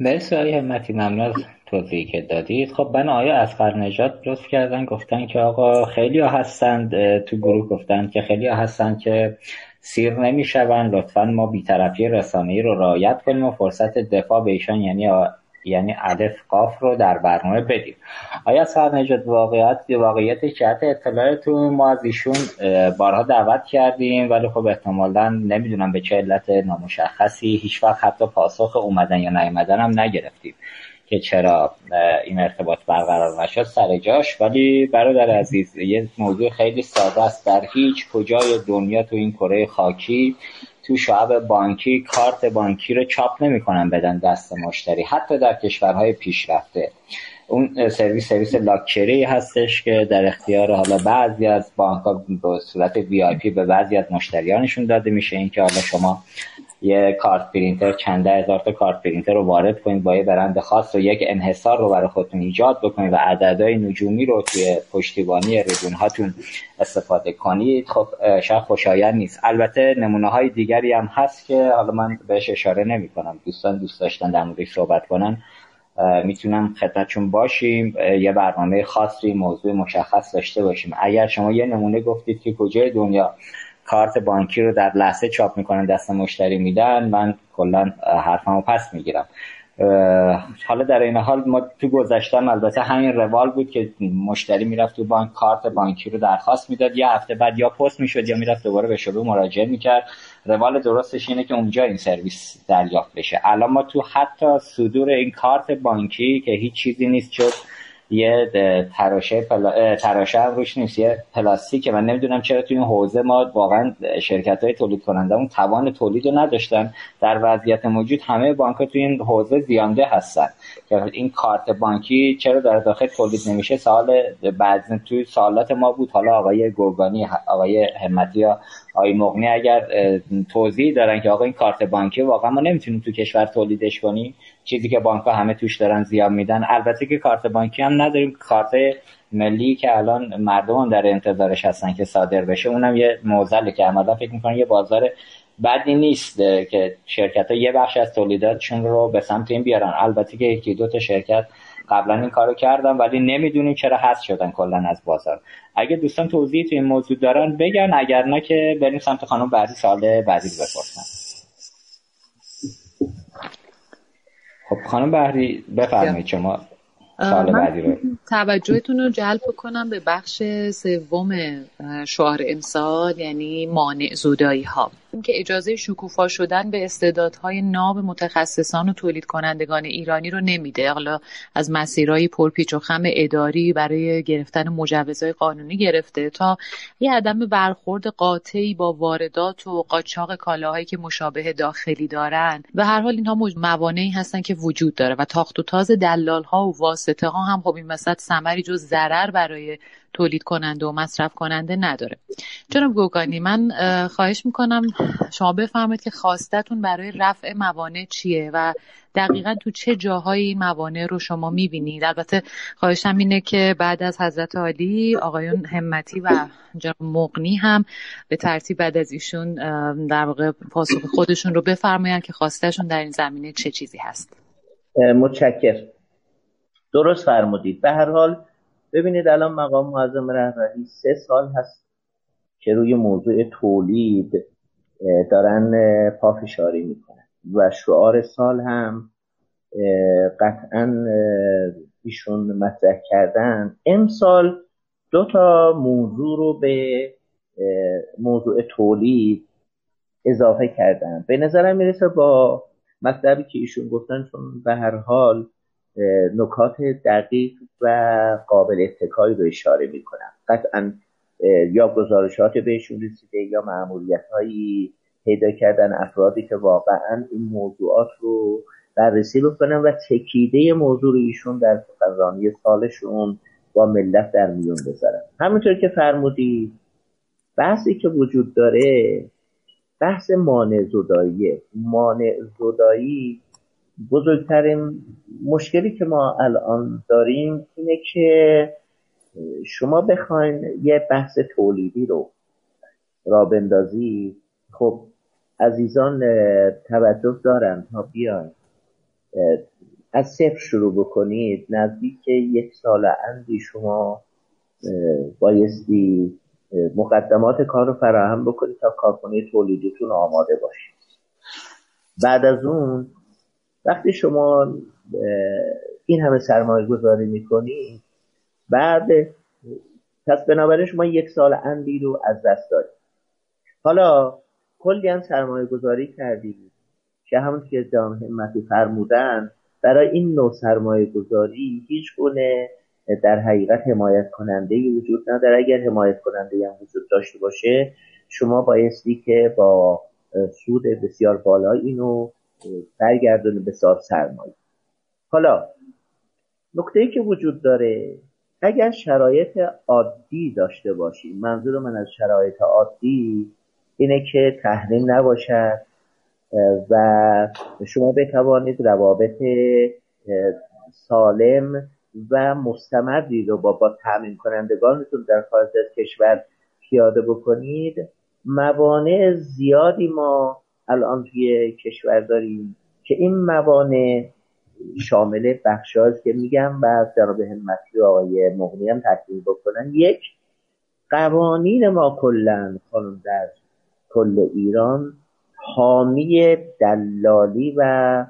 مرسی آقای همتی ممنون از توضیحی که دادید. خب من آیا از نجات لطف کردن؟ گفتن که آقا خیلی ها هستند تو گروه گفتن که خیلی ها هستند که سیر نمی‌شوند. لطفا ما بیطرفی رسانه‌ای رو رعایت کنیم و فرصت دفاع به ایشان یعنی یعنی الف قاف رو در برنامه بدیم. آیا سر نجات واقعیت واقعیت جهت اطلاعتون؟ ما از ایشون بارها دعوت کردیم ولی خب احتمالا نمی‌دونم به چه علت نامشخصی. هیچ وقت حتی پاسخ اومدن یا نیومدن هم نگرفتیم. که چرا این ارتباط برقرار نشد سر جاش. ولی برادر عزیز یه موضوع خیلی ساده است. در هیچ کجای دنیا تو این کره خاکی تو شعب بانکی کارت بانکی رو چاپ نمی‌کنن بدن دست مشتری حتی در کشورهای پیشرفته. اون سرویس سرویس لاکچری هستش که در اختیار حالا بعضی از بانک ها به صورت VIP به بعضی از مشتریانشون داده میشه. اینکه حالا شما یه card printer چند هزار تا card printer رو وارد کنید با یه برند خاص و یک انحصار رو برای خودتون ایجاد بکنید و عددهای نجومی رو توی پشتیبانی ribbon هاتون استفاده کنید. خب شاید خوشایند نیست. البته نمونه های دیگری هم هست که حالا من بهش اشاره نمی کنم دوستان دوست داشتن در موردش صحبت کنن. می‌تونم خدمتشون باشیم. یه برنامه خاصی موضوع مشخص داشته باشیم. اگر شما یه نمونه گفتید که کجای دنیا؟ کارت بانکی رو در لحظه چاپ می‌کنن دست مشتری میدن من کلا حرفمو پس می‌گیرم. حالا در این حال ما تو گذشتم البته همین روال بود که مشتری می‌رفت تو بانک کارت بانکی رو درخواست می‌داد. یا هفته بعد یا پست می‌شد یا می‌رفت دوباره به شروع مراجعه می‌کرد. روال درستش اینه که اونجا این سرویس دریافت بشه. الان ما تو حتی صدور این کارت بانکی که هیچ چیزی نیست جز یه تراشه پلا... تراشه هم روش نیست یه پلاستیکه. من نمی‌دونم چرا تو این حوزه ما واقعا شرکت های تولید کننده اون توان تولید رو نداشتن. در وضعیت موجود همه بانک تو این حوزه زیانده هستن. این کارت بانکی چرا در داخل تولید نمیشه؟ سال بعد توی سالات ما بود. حالا آقای گرگانی آقای همتی یا آقای مغنی اگر توضیح دارن که آقا این کارت بانکی واقعا ما نمی‌تونیم تو کشور تولیدش کنیم. چیزی که بانک ها همه توش دارن زیاد میدن. البته که کارت بانکی هم نداریم. کارت ملی که الان مردم هم در انتظارش هستن که صادر بشه اونم یه موزله که عملا فکر می‌کنن یه بازار بدی نیست که شرکت ها یه بخش از تولیداتشون رو به سمت این بیارن. البته که یکی دو تا شرکت قبلا این کارو کردن ولی نمی‌دونیم چرا هست شدن کلا از بازار. اگه دوستان توضیحی تو این موضوع دارن بگن. اگر نه که بریم سمت خانم بعدی سال بعدی بپرسن. خب خانم بحری بفرمایید شما سال بعدی رو. توجهتون رو جلب کنم به بخش سوم شعار امسال یعنی مانع زودایی ها که اجازه شکوفا شدن به استعدادهای ناب متخصصان و تولید کنندگان ایرانی رو نمیده. حالا از مسیرهای پرپیچ و خم اداری برای گرفتن مجوزهای قانونی گرفته تا یه عدم برخورد قاطعی با واردات و قاچاق کالاهایی که مشابه داخلی دارن. و هر حال اینها موانعی هستن که وجود داره و تاخت و تاز دلال ها و واسطه ها هم خب این وسط ثمری جز ضرر برای تولید کننده و مصرف کننده نداره. جناب گوگانی من خواهش می‌کنم شما بفرمایید که خواستتون برای رفع موانع چیه و دقیقا تو چه جاهایی موانع رو شما می‌بینید؟ البته خواهشم اینه که بعد از حضرت عالی آقایون همتی و جناب مقنی هم به ترتیب بعد از ایشون در واقع پاسخ خودشون رو بفرمایند که خواستشون در این زمینه چه چیزی هست. متشکر درست فرمودید. به هر حال ببینید الان مقام معظم رهبری سه سال هست که روی موضوع تولید دارن پافشاری می‌کنن. و شعار سال هم قطعا ایشون مطرح کردن. امسال دو تا موضوع رو به موضوع تولید اضافه کردن. به نظرم می‌رسه با مطلبی که ایشون گفتن چون به هر حال نکات دقیق و قابل اتکایی رو اشاره می‌کنم. قطعا یا گزارشات بهشون رسیده یا معمولیت هایی پیدا کردن افرادی که واقعا این موضوعات رو بررسی بکنن و تکیده موضوع ایشون در سخنرانی سالشون با ملت در میون بذارن. همینطور که فرمودید بحثی که وجود داره بحث مانع زداییه مانع زدایی بزرگترین مشکلی که ما الان داریم اینه که شما بخواین یه بحث تولیدی رو را بندازی. خب عزیزان توجه دارن تا بیاین از صفر شروع بکنید. نزدیک یک سال اندی شما بایستی مقدمات کار رو فراهم بکنید تا کارخونه تولیدیتون آماده باشید بعد از اون وقتی شما این همه سرمایه گذاری می‌کنید بعد پس بنابراین شما یک سال اندی رو از دست دارید حالا کلی هم سرمایه گذاری کردید که همون که دام همتی فرمودن برای این نوع سرمایه گذاری هیچ گونه در حقیقت حمایت کننده وجود نداره. اگر حمایت کننده هم وجود داشته باشه شما بایستی که با سود بسیار بالا اینو برگردونه به سال سرمایه. حالا نکته که وجود داره اگر شرایط عادی داشته باشیم منظور من از شرایط عادی اینه که تحریم نباشد و شما بتوانید روابط سالم و مستمری رو با, با تامین کنندگانتون در خارج از کشور پیاده بکنید. موانع زیادی ما الان توی کشور داریم که این موانع شامل بخشاز که میگم و جناب همتی و آقای مغنی هم تکمیل بکنن. یک قوانین ما کلا خانم در کل ایران حامی دلالی و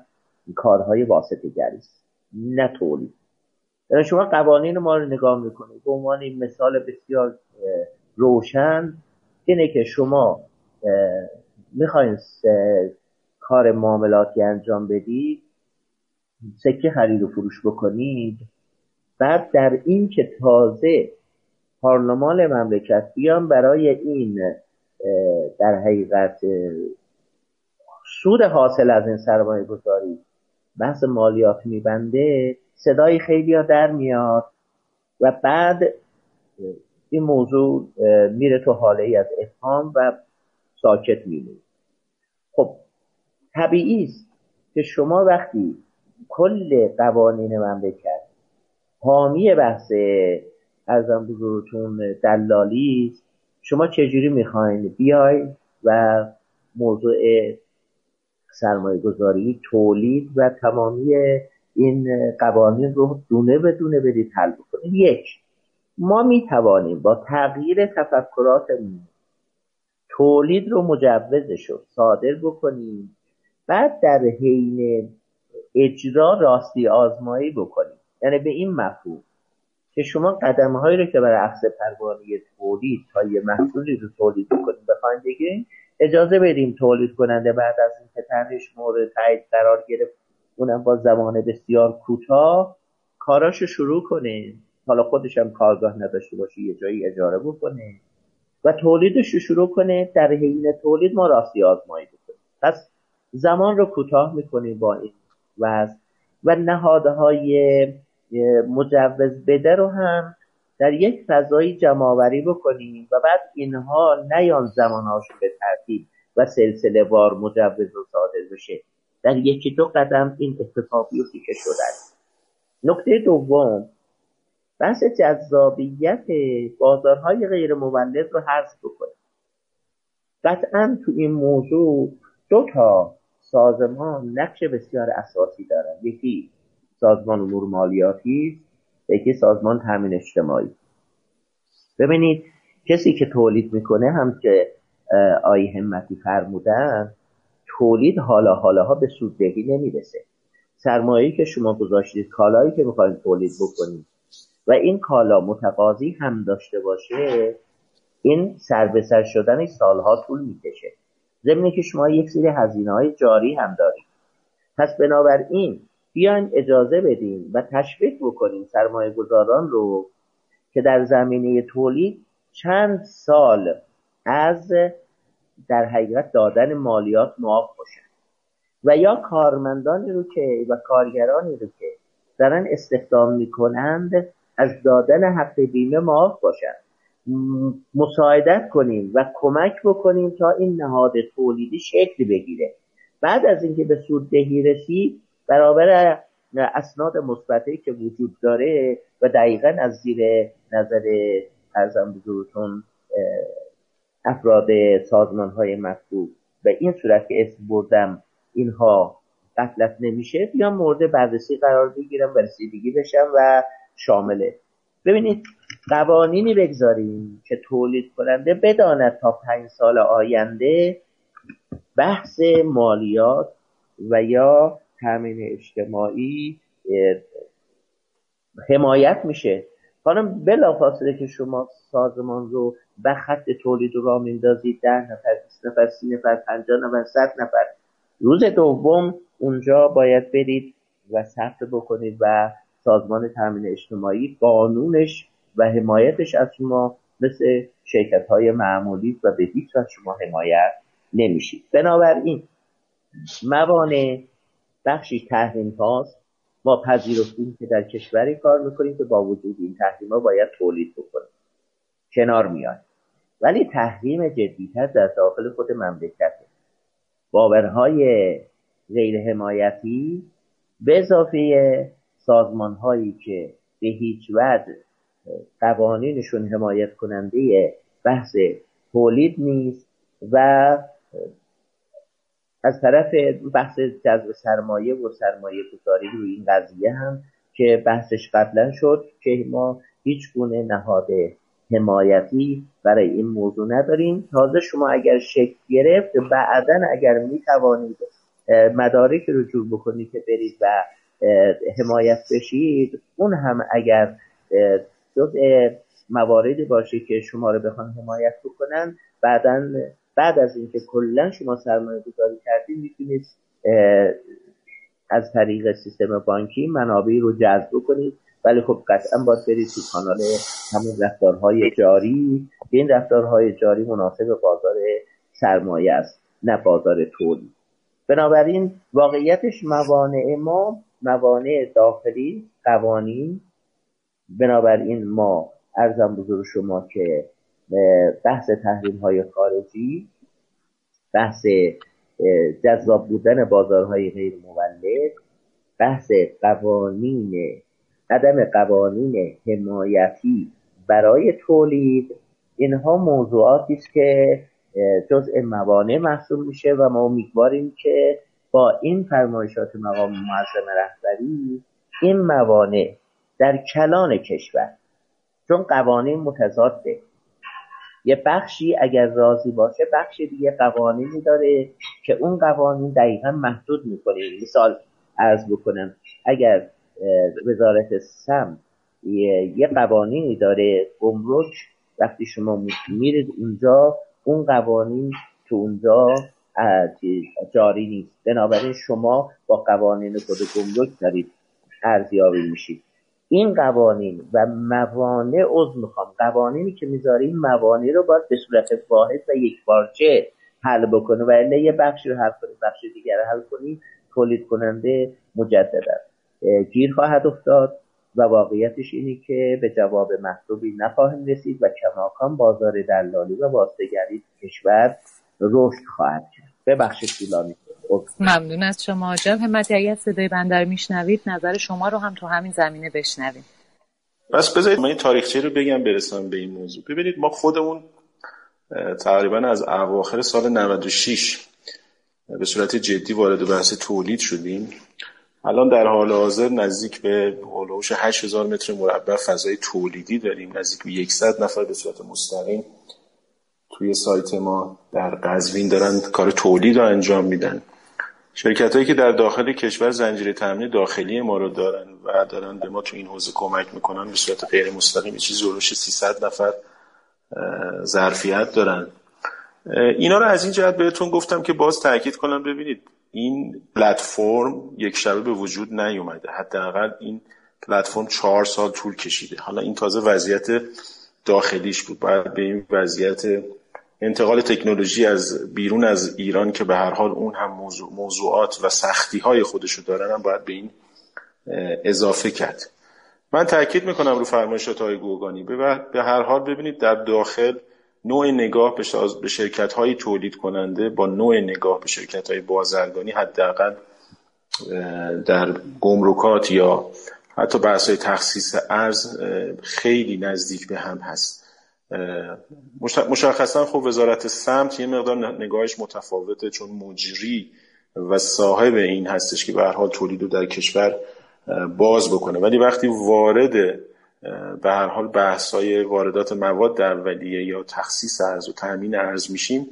کارهای واسطه است. نه تولید. یعنی شما قوانین ما رو نگاه می‌کنید. به عنوان مثال بسیار روشن اینه که شما می‌خواین کار معاملاتی انجام بدید سکه خرید و فروش بکنید. بعد در این که تازه پارلمان مملکت بیان برای این در حقیقت سود حاصل از این سرمایه گذاری بحث مالیات میبنده صدای خیلی ها در میاد و بعد این موضوع میره تو حاله ای از افهام و ساکت میمونه. خب طبیعی است که شما وقتی کل قوانین مملکت حامی بحث ارزم بزرگتون دلالی است. شما چجوری می‌خواین بیای و موضوع سرمایه گذاری تولید و تمامی این قوانین رو دونه به دونه برید حل بکنید؟ یک ما می توانیم با تغییر تفکراتمون تولید رو مجوزش رو صادر بکنیم. بعد در حین اجرا راستی آزمایی بکنیم. یعنی به این مفهوم که شما قدم هایی رو که برای اخذ پروانه تولید تا یه محصولی رو تولید بکنیم بخوایم بگیریم اجازه بدیم تولید کننده بعد از اینکه طرحش مورد تایید قرار گرفت اونم با زمان بسیار کوتاه کاراشو شروع کنه. حالا خودش هم کارگاه نداشته باشه یه جایی اجاره بکنه. و تولیدش رو شروع کنه در حین تولید ما راستی آزمایی بکنیم. پس زمان رو کوتاه می‌کنیم با این وضع. و نهادهای مجوز بده رو هم در یک فضایی جمعآوری بکنیم و بعد اینها نیان زمانهاشون به ترتیب و سلسله وار مجوز رو صادر بشه. در یکی دو قدم این اتفاق بیفته که شدن نکته دوم بحث جذابیت بازارهای غیر مولد رو حذف بکنه. قطعا تو این موضوع دو تا سازمان نقش بسیار اساسی دارن. یکی سازمان امور مالیاتی یکی سازمان تامین اجتماعی. ببینید کسی که تولید می‌کنه هم که آی همتی فرمودن تولید حالا حالاها به سوددهی نمی‌رسه. سرمایه‌ای که شما گذاشتید کالایی که می‌خواید تولید بکنید و این کالا متقاضی هم داشته باشه این سر به سر شدن سالها طول می‌کشه. ضمن که شما یک سری هزینه های جاری هم دارید. پس بنابراین بیاین اجازه بدیم و تشویق بکنیم سرمایه گذاران رو که در زمینه تولید چند سال از در حقیقت دادن مالیات معاف باشن. و یا کارمندانی رو که و کارگرانی رو که دارن استخدام می‌کنند از دادن حق بیمه معاف باشن مساعدت کنیم و کمک بکنیم تا این نهاد تولیدی شکل بگیره. بعد از اینکه به سوددهی رسید برابر اسناد مثبتی که وجود داره و دقیقا از زیر نظر ارزم بزرگتون افراد سازمان های مطلوب و این صورت که اسم بردم اینها قتلت نمیشه بیان مورد بررسی قرار بگیرم و رسیدگی بشم و شامله. ببینید قوانینی بگذاریم که تولید کننده بداند تا پنج سال آینده بحث مالیات و یا تامین اجتماعی حمایت میشه. خانم بلافاصله که شما سازمان رو به خط تولید رو را میندازید ده نفر بیست نفر سی نفر پنجاه نفر صد نفر. روز دوم اونجا باید برید و ثبت بکنید و سازمان تامین اجتماعی قانونش و حمایتش از شما مثل شرکت های معمولی و به هیچ شما حمایت نمیشید. بنابراین موانع بخشی تحریم هاست. ما پذیرفتیم که در کشوری کار می‌کنیم که با وجود این تحریم ها باید تولید بکنیم. کنار میاد ولی تحریم جدیتر در داخل خود مملکته. باورهای غیر حمایتی به اضافه سازمان هایی که به هیچ وجه قوانینشون حمایت کننده بحث تولید نیست و از طرف بحث جذب سرمایه و سرمایه گذاری روی این قضیه هم که بحثش قبلا شد که ما هیچ گونه نهاد حمایتی برای این موضوع نداریم. تازه شما اگر شکل گرفت بعدا اگر می توانید مدارک رجوع بکنید که برید و حمایت بشید اون هم اگر جزء مواردی باشه که شما رو بخوان حمایت بکنن بعدا بعد از اینکه کلا شما سرمایه گذاری کردید می‌تونید از طریق سیستم بانکی منابعی رو جذب کنید ولی خب قطعا باید برید تو کانال همون رفتارهای جاری. این رفتارهای جاری مناسب بازار سرمایه است نه بازار تولید. بنابراین واقعیتش موانع ما موانع داخلی قوانین. بنابراین ما ارزم بزرگ شما که بحث تحریم های خارجی بحث جذاب بودن بازارهای غیر مولد بحث قوانین عدم قوانین حمایتی برای تولید. اینها موضوعاتی است که جزء موانع محسوب میشه و ما امیدواریم که با این فرمایشات مقام معظم رهبری این موانع در کلان کشور چون قوانین متضاده. یه بخشی اگر راضی باشه بخش دیگه قوانینی داره که اون قوانین دقیقا محدود می‌کنه. مثال ارز بکنم اگر وزارت سم یه قوانینی داره گمرک وقتی شما میرید اونجا اون قوانین تو اونجا جاری نیست. بنابراین شما با قوانین خود گمرک دارید. ارزیابی میشید. این قوانین و موانع عضو می‌خوام. قوانینی که می‌ذاریم موانع رو باید به صورت واحد و یک بارچه حل بکنه و الا یه بخشی رو حل کنیم بخش دیگر حل کنیم. تولید کننده مجددا گیر خواهد افتاد و واقعیتش اینی که به جواب مطلوبی نخواهیم رسید و کماکان بازار دلالی و بازدگری کشور رشد خواهد کرد. ببخشید طولانی. ممنون از شما. جناب همتی اگر صدای بندر میشنوید نظر شما رو هم تو همین زمینه بشنویم بس بذارید من این تاریخچه رو بگم برسم به این موضوع. ببینید ما خودمون تقریبا از اواخر سال 96 به صورت جدی وارد بحث تولید شدیم. الان در حال حاضر نزدیک به هولوش 8000 متر مربع فضای تولیدی داریم. نزدیک به 100 نفر به صورت مستقیم توی سایت ما در قزوین دارن کار تولید رو انجام میدن. شرکت هایی که در داخل کشور زنجیره تامین داخلی ما رو دارن و دارن به ما تو این حوزه کمک می‌کنن. به صورت غیر مستقیم چیزی روش 300 نفر ظرفیت دارن. اینا رو از این جهت بهتون گفتم که باز تاکید کنم ببینید این پلتفرم یک شبه به وجود نیومده. حداقل این پلتفرم چهار سال طول کشیده. حالا این تازه وضعیت داخلیش بود. باید به این وضعیت انتقال تکنولوژی از بیرون از ایران که به هر حال اون هم موضوع موضوعات و سختی های خودشو دارن هم باید به این اضافه کرد. من تاکید می‌کنم رو فرمایشات های گوگانی. به هر حال ببینید در داخل نوع نگاه به شرکت های تولید کننده با نوع نگاه به شرکت های بازرگانی حداقل در گمرکات یا حتی بحث های تخصیص ارز خیلی نزدیک به هم هست. مشخصا خب وزارت سمت یه مقدار نگاهش متفاوته چون مجری و صاحب این هستش که به هر حال تولید رو در کشور باز بکنه. ولی وقتی وارد به هر حال بحث های واردات مواد اولیه یا تخصیص ارز و تامین ارز میشیم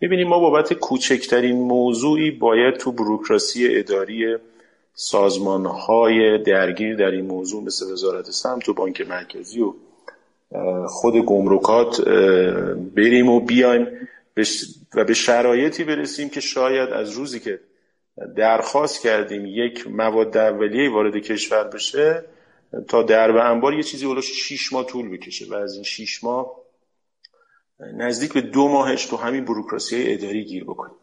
می‌بینیم ما بابت کوچکترین موضوعی باید تو بروکراسی اداری سازمان های درگیر در این موضوع مثل وزارت سمت و بانک مرکزی و خود گمرکات بریم و بیایم و به شرایطی برسیم که شاید از روزی که درخواست کردیم یک مواد اولیه وارد کشور بشه تا در به انبار یه چیزی اولش شیش ماه طول بکشه و از این شیش ماه نزدیک به دو ماهش تو همین بروکراسی اداری گیر بکنیم.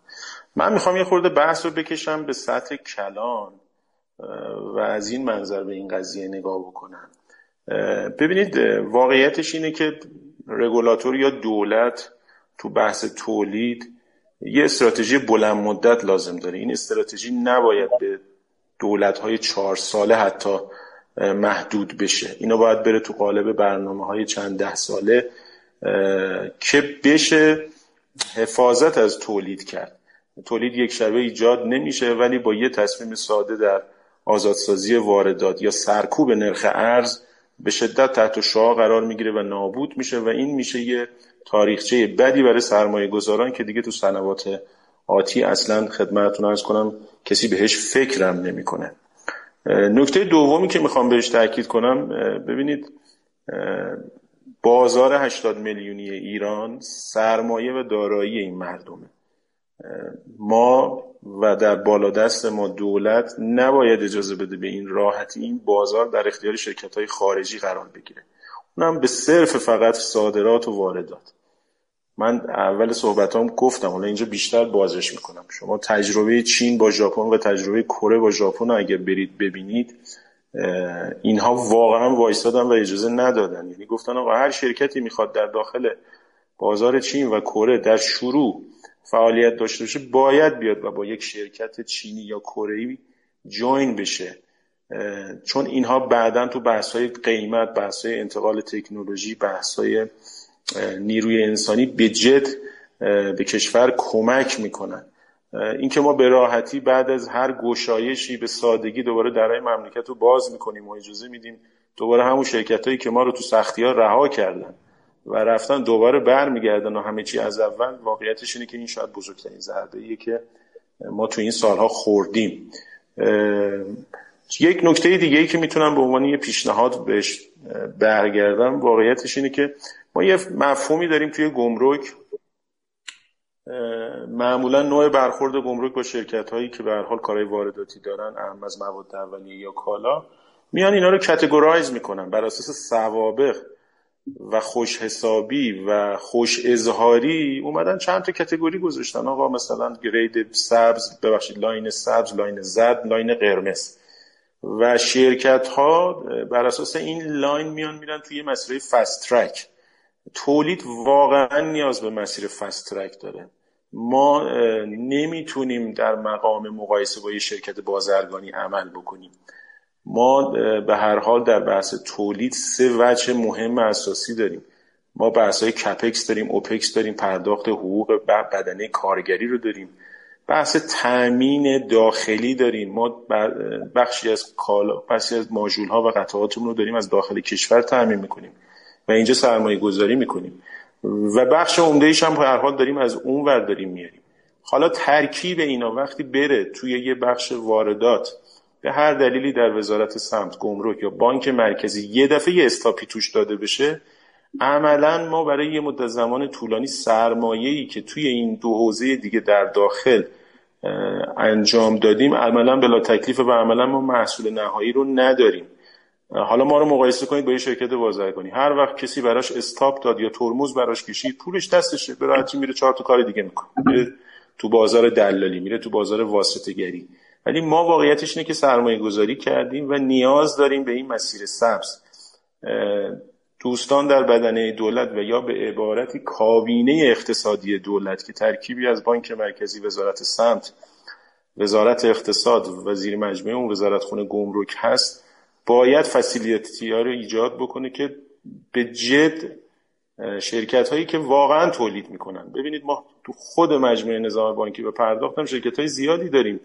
من می‌خوام یه خورده بحث رو بکشم به سطح کلان و از این منظر به این قضیه نگاه بکنم. ببینید واقعیتش اینه که رگولاتور یا دولت تو بحث تولید یه استراتژی بلند مدت لازم داره. این استراتژی نباید به دولت های چهار ساله حتی محدود بشه. اینا باید بره تو قالب برنامه های چند ده ساله که بشه حفاظت از تولید کرد. تولید یک شبه ایجاد نمیشه ولی با یه تصمیم ساده در آزادسازی واردات یا سرکوب نرخ ارز به شدت تحت شعا قرار می‌گیره و نابود میشه و این میشه یه تاریخچه بدی برای سرمایه گذاران که دیگه تو سنوات آتی اصلا خدمتتون ارز کنم کسی بهش فکرم نمی‌کنه. نکته دومی که می‌خوام بهش تاکید کنم ببینید بازار 80 میلیونی ایران سرمایه و دارایی این مردمه. ما و در بالادست ما دولت نباید اجازه بده به این راحتی این بازار در اختیار شرکت های خارجی قرار بگیره. اونم به صرف فقط صادرات و واردات. من اول صحبتام گفتم حالا اینجا بیشتر بازش می‌کنم. شما تجربه چین با ژاپن و تجربه کره با ژاپن اگه برید ببینید اینها واقعا وایستادن و اجازه ندادن. یعنی گفتن آقا هر شرکتی می‌خواد در داخل بازار چین و کره در شروع فعالیت داشته باشه باید بیاد و با یک شرکت چینی یا کره جوین بشه. چون اینها بعدا تو بحث های قیمت بحث های انتقال تکنولوژی بحث های نیروی انسانی به جد به کشور کمک می‌کنن. اینکه ما به راحتی بعد از هر گشایشی به سادگی دوباره درهای مملکت رو باز می‌کنیم و اجازه میدیم دوباره همون شرکت هایی که ما رو تو سختی ها رها کردن. و رفتن دوباره برمیگردن و همه چی از اول واقعیتش اینه که این شاید بزرگترین ضربه ایه که ما تو این سالها خوردیم. یک نکته دیگه ای که می‌تونم به عنوان یه پیشنهاد بهش برگردم واقعیتش اینه که ما یه مفهومی داریم توی گمرک. معمولا نوع برخورد گمرک با شرکت هایی که به حال کارهای وارداتی دارن اهم از مواد اولیه یا کالا میان اینا رو categorize می‌کنن بر اساس سوابق. و خوش حسابی و خوش اظهاری اومدن چند تا category گذاشتن. آقا مثلا grade سبز ببخشید line سبز line زرد line قرمز. و شرکت ها بر اساس این line میان میرن توی مسیر fast track تولید واقعا نیاز به مسیر fast track داره. ما نمی‌تونیم در مقام مقایسه با یه شرکت بازرگانی عمل بکنیم. ما به هر حال در بحث تولید سه وجه مهم اساسی داریم. ما بحث های کپکس داریم اوپکس داریم پرداخت حقوق بدنه کارگری رو داریم. بحث تأمین داخلی داریم. ما بخشی از کالا بخشی از ماژول ها و قطعاتمون رو داریم از داخل کشور تأمین می‌کنیم و اینجا سرمایه گذاری می‌کنیم. و بخش عمده هم هر حال داریم از اون ور داریم میاریم حالا ترکیب اینا وقتی بره توی یه بخش واردات به هر دلیلی در وزارت سمت گمرک یا بانک مرکزی یه دفعه یه استاپی توش داده بشه عملا ما برای یه مدت زمان طولانی سرمایه‌ای که توی این دو حوزه دیگه در داخل انجام دادیم عملا بلا تکلیف و عملا ما محصول نهایی رو نداریم. حالا ما رو مقایسه کنید با یه شرکت بازرگانی هر وقت کسی براش استاپ داد یا ترمز براش کشید پولش دستشه. به راحتی میره چهار تا کار دیگه می‌کنه. میره تو بازار دلالی میره تو بازار واسطه گری ولی ما واقعیتش اینه که سرمایه گذاری کردیم و نیاز داریم به این مسیر سبز. دوستان در بدنه دولت و یا به عبارتی کابینه اقتصادی دولت که ترکیبی از بانک مرکزی وزارت سمت وزارت اقتصاد وزیر مجموعه اون وزارت خونه گمرک هست باید فسیلیتی ها رو ایجاد بکنه که به جد شرکت هایی که واقعا تولید می‌کنن. ببینید ما تو خود مجموعه نظام بانکی و پرداخت هم شرکت های زیادی داریم.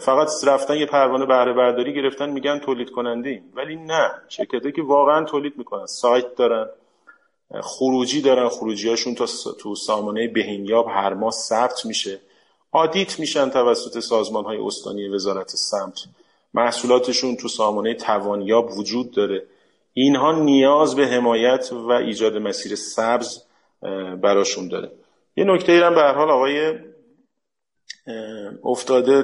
فقط رفتن یه پروانه بهره برداری گرفتن میگن تولید کننده ولی نه شرکت که واقعا تولید می‌کنن. سایت دارن خروجی دارن خروجی هاشون تا تو سامانه بهینیاب هر ماه ثبت میشه. آدیت میشن توسط سازمان های استانی وزارت سمت. محصولاتشون تو سامانه توانیاب وجود داره. اینها نیاز به حمایت و ایجاد مسیر سبز براشون داره. یه نکته ای هم به هر حال آقای افتاده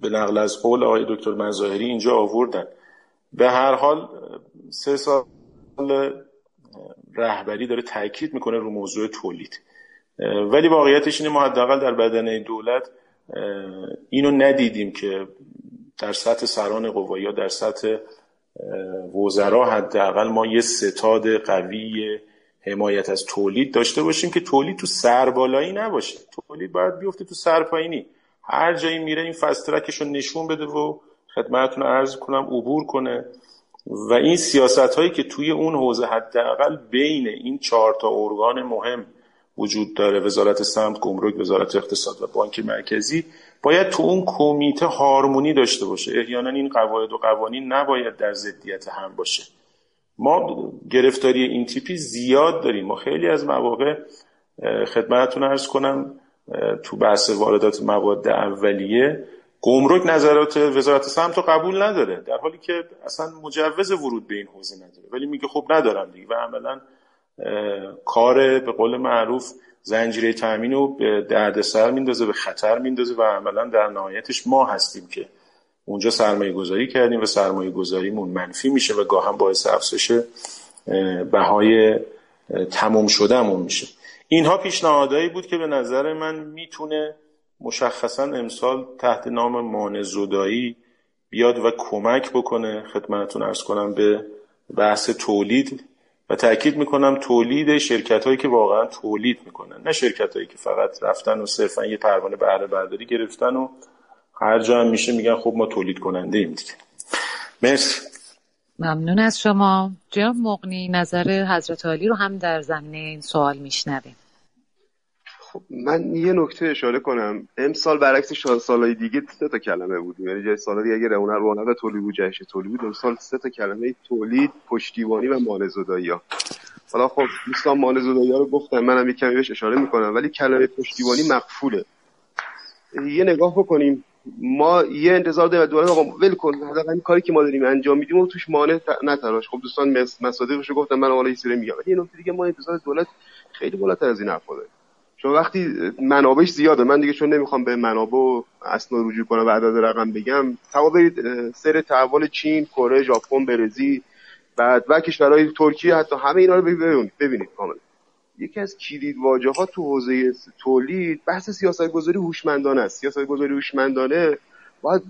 به نقل از قول آقای دکتر مظاهری اینجا آوردن. به هر حال سه سال رهبری داره تاکید می‌کنه رو موضوع تولید. ولی واقعیتش اینه ما حداقل در بدنه دولت اینو ندیدیم که در سطح سران قوا یا در سطح وزرا حداقل ما یه ستاد قوی حمایت از تولید داشته باشیم که تولید تو سربالایی نباشه. تولید باید بیفته تو سرپایینی هر جایی میره این فسترکش رو نشون بده و خدمتتون عرض کنم عبور کنه. و این سیاست هایی که توی اون حوزه حداقل بین این چهار تا ارگان مهم وجود داره وزارت سمت گمرک وزارت اقتصاد و بانک مرکزی باید تو اون کمیته هارمونی داشته باشه. احیانا این قواعد و قوانین نباید در ضدیت هم باشه. ما گرفتاری این تیپی زیاد داریم. ما خیلی از مواقع خدمتتون ارز کنم تو بحث واردات مواد اولیه گمرک نظرات وزارت سمت رو قبول نداره. در حالی که اصلا مجوز ورود به این حوزه نداره. ولی میگه خب ندارم دیگه و عملا کار به قول معروف زنجیره تامین رو به دردسر میندازه به خطر میندازه و عملا در نهایتش ما هستیم که اونجا سرمایه گذاری کردیم و سرمایه گذاریمون منفی میشه و گاهم باعث افزایش بهای تموم شدهمون میشه. اینها پیشنهادهایی بود که به نظر من می‌تونه مشخصا امسال تحت نام مان زدایی بیاد و کمک بکنه خدمتتون ارز کنم به بحث تولید. و تاکید می‌کنم تولید شرکت هایی که واقعا تولید می‌کنن نه شرکت هایی که فقط رفتن و صرفا یه پروانه بهره برداری گرفتن و هر جا هم میشه میگن خب ما تولید کننده ایم دیگه. مرسی. ممنون از شما. جناب مقنی نظر حضرت عالی رو هم در زمینه این سوال میشنویم. خب من یه نکته اشاره کنم. امسال برعکس سالهای دیگه سه تا کلمه بود یعنی جای سال دیگه اگه رونق رونق تولید بود جهش تولید بود امسال سه تا کلمه تولید پشتیبانی و مال زدایی ها حالا خب دوستان مال زدایی ها رو گفتم منم یه کمی بهش اشاره می‌کنم ولی کلمه پشتیبانی مقفوله. یه نگاه بکنیم. ما یه انتظار داریم دولت آقا ول کن حداقل کاری که ما داریم انجام میدیم و توش مانع نتراش خب دوستان مصادیقش رو گفتم من حالا یه سری میگم. ولی یه نکته دیگه ما انتظار دولت خیلی بالاتر از این حرفا داریم. چون وقتی منابعش زیاده من دیگه چون نمی‌خوام به منابع و اسنا رجوع کنم و عدد رقم بگم برید سر تحول چین کره ژاپن برزیل بعد و کشورهای ترکیه حتی همه اینا رو ببینید ببینید کاملا. یکی از کلید واژه ها تو حوزه تولید بحث سیاست گذاری هوشمندانه است. سیاست گذاری هوشمندانه باید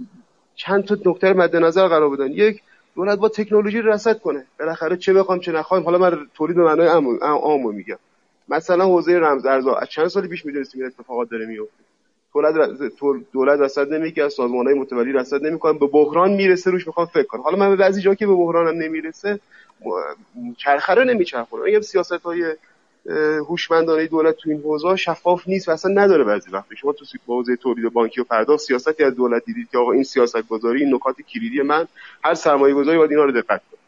چند تا نکته مد نظر قرار بدن. یک دولت با تکنولوژی رصد کنه. بالاخره چه بخوام چه نخوایم حالا من تولید به معنای عامو میگم. مثلا حوزه رمز ارزها از چند سالی پیش می‌دونستیم این اتفاقات داره میفته دولت دولت رصد نمی‌کنه سازمان های متولی رصد نمی‌کنن به بحران می‌رسه روش می‌خوام فکر کنم حالا من به بعضی جا که به بحران هم نمی‌رسه چرخه رو نمیچرخونه. میگم سیاست های هوشمندانه دولت تو این حوزه شفاف نیست و اصلا نداره بعضی وقت شما تو حوزه تولید بانکی و پرداخت سیاستی از دولت دیدید که آقا این سیاست گذاری این نکات کلیدی من هر سرمایه گذاری باید اینا رو دقت کنه.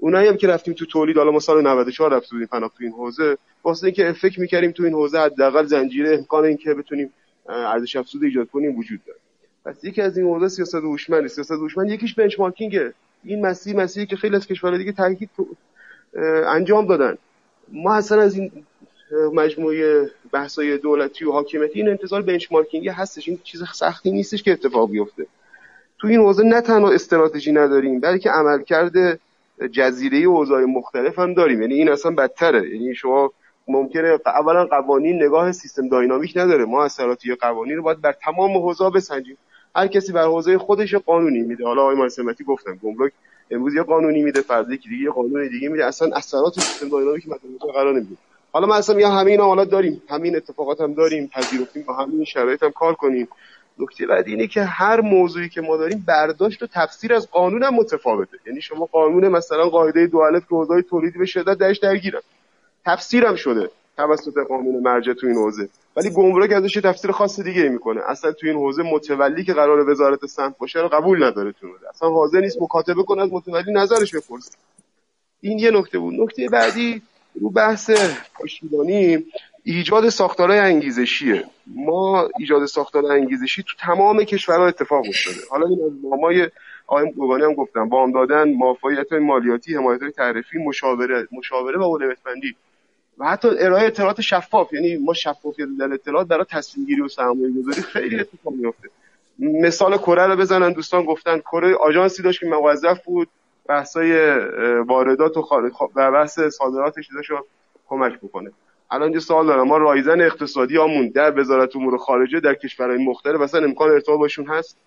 اونایی هم که رفتیم تو تولید حالا ما سال 94 رفتیم بودیم پناه تو این حوزه واسه اینکه فکر می‌کردیم تو این حوزه حداقل زنجیره امکان اینکه بتونیم ارزش افزوده ایجاد کنیم وجود داره. پس یکی از این حوزه سیاست هوشمند سیاست هوشمند یکیش بنچمارکینگه این مسیر مسیری که خیلی از کشورهای دیگه تاکید انجام دادن. ما اصلا از این مجموعه بحثای دولتی و حاکمیتی این انتظار بنچمارکینگ هستش. این چیز سختی نیستش که اتفاق بیفته. تو این حوزه نه تنها استراتژی نداریم بلکه عملکرد جزیره اوضاع مختلف هم داریم. یعنی این اصلا بدتره. یعنی شما ممکنه اولا قوانین نگاه سیستم داینامیک نداره. ما اثراتی قوانین رو باید بر تمام حوزه بسنجیم. هر کسی بر حوزه خودش قانونی میده. حالا آقای مارسمتی گفتم گمرک امروز یه قانونی میده فرضی که دیگه یه قانون دیگه میده. اصلا اثرات سیستم داینامیک مد قرار نمیده. حالا ما اصلا میگم همین حالا داریم. همین اتفاقات هم داریم. پذیرفتیم. با همین شرایط هم کار کنیم. نکته بعد اینه که هر موضوعی که ما داریم برداشت و تفسیر از قانون هم متفاوته. یعنی شما قانون مثلا قاعده دو الف که حوزه تولیدی به شدت درش درگیرن. تفسیرم شده توسط قانون مرجع تو این حوزه. ولی گمرک ازش تفسیر خاص دیگه می‌کنه. اصلا تو این حوزه متولی که قرار وزارت سمت باشه رو قبول نداره تو اصلا حاضر نیست مکاتبه کنه از متولی نظرش بپرسه. این یه نکته بود. نکته بعدی رو بحث پشتیبانی. ایجاد ساختارهای انگیزشیه. ما ایجاد ساختار انگیزشی تو تمام کشورها اتفاق افتاده. حالا این از نامای آقای قربانی هم گفتم. وام دادن معافیت مالیاتی حمایت تعرفی مشاوره مشاوره و اولویت بندی و حتی ارائه اطلاعات شفاف. یعنی ما شفافیت در اطلاعات برای تصمیم گیری و سرمایه گذاری خیلی اتفاق میفته مثال کره رو بزنن دوستان گفتن. کره آژانسی داشت که موظف بود. بحثای واردات و, و بحث صادراتش رو کمک بکنه. الان یه سوال دارم. ما رایزن اقتصادی همون در وزارت امور خارجه در کشورهای مختلف اصلا امکان ارتباط باشون هست؟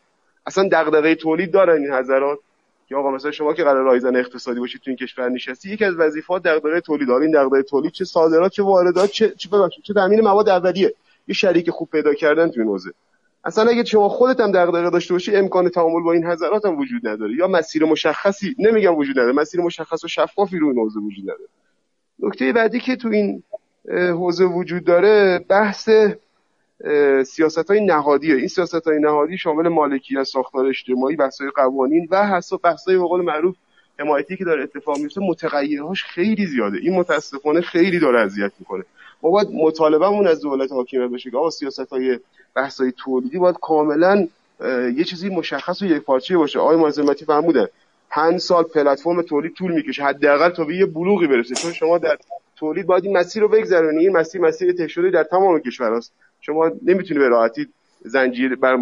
اصلا دغدغه تولید دارن این حضرات؟ که آقا مثلا شما که قرار رایزن اقتصادی باشید تو این کشور نشستی یکی از وظیفات دغدغه تولید. این دغدغه تولید چه صادرات چه واردات چه چه چه تامین مواد اولیه؟ یه شریک خوب پیدا کردن تو این حوزه. اصلا اگه شما خودت هم دغدغه داشته باشی امکان تعامل با این حضرات هم وجود نداره. یا مسیر مشخصی نمیگم وجود نداره مسیر مشخص و شفافی رو این حوزه وجود نداره. نکته بعدی که تو این حوزه وجود داره بحث سیاست های نهادیه. این سیاست های نهادی شامل مالکیت ساختار اجتماعی بحث قوانین و حساب بحث های قول معروف حمایتی که داره اتفاق میفته متغیرهاش خیلی زیاده. این متاسفانه خیلی داره اذیت می‌کنه. ما باید مطالبهمون از دولت حاکمیت بشه که آقا سیاست های بحث های تولیدی باید کاملا یه چیزی مشخص و یک پارچه باشه. آقای مازمتی فرمودن پنج سال پلتفرم تولید طول می‌کشه حداقل تا به یه بلوغی برسه. چون شما در تولید باید این مسیر رو بگذرونی این مسیر مسیر طی در تمام کشور است شما نمی‌تونی به راحتی زنجیر بر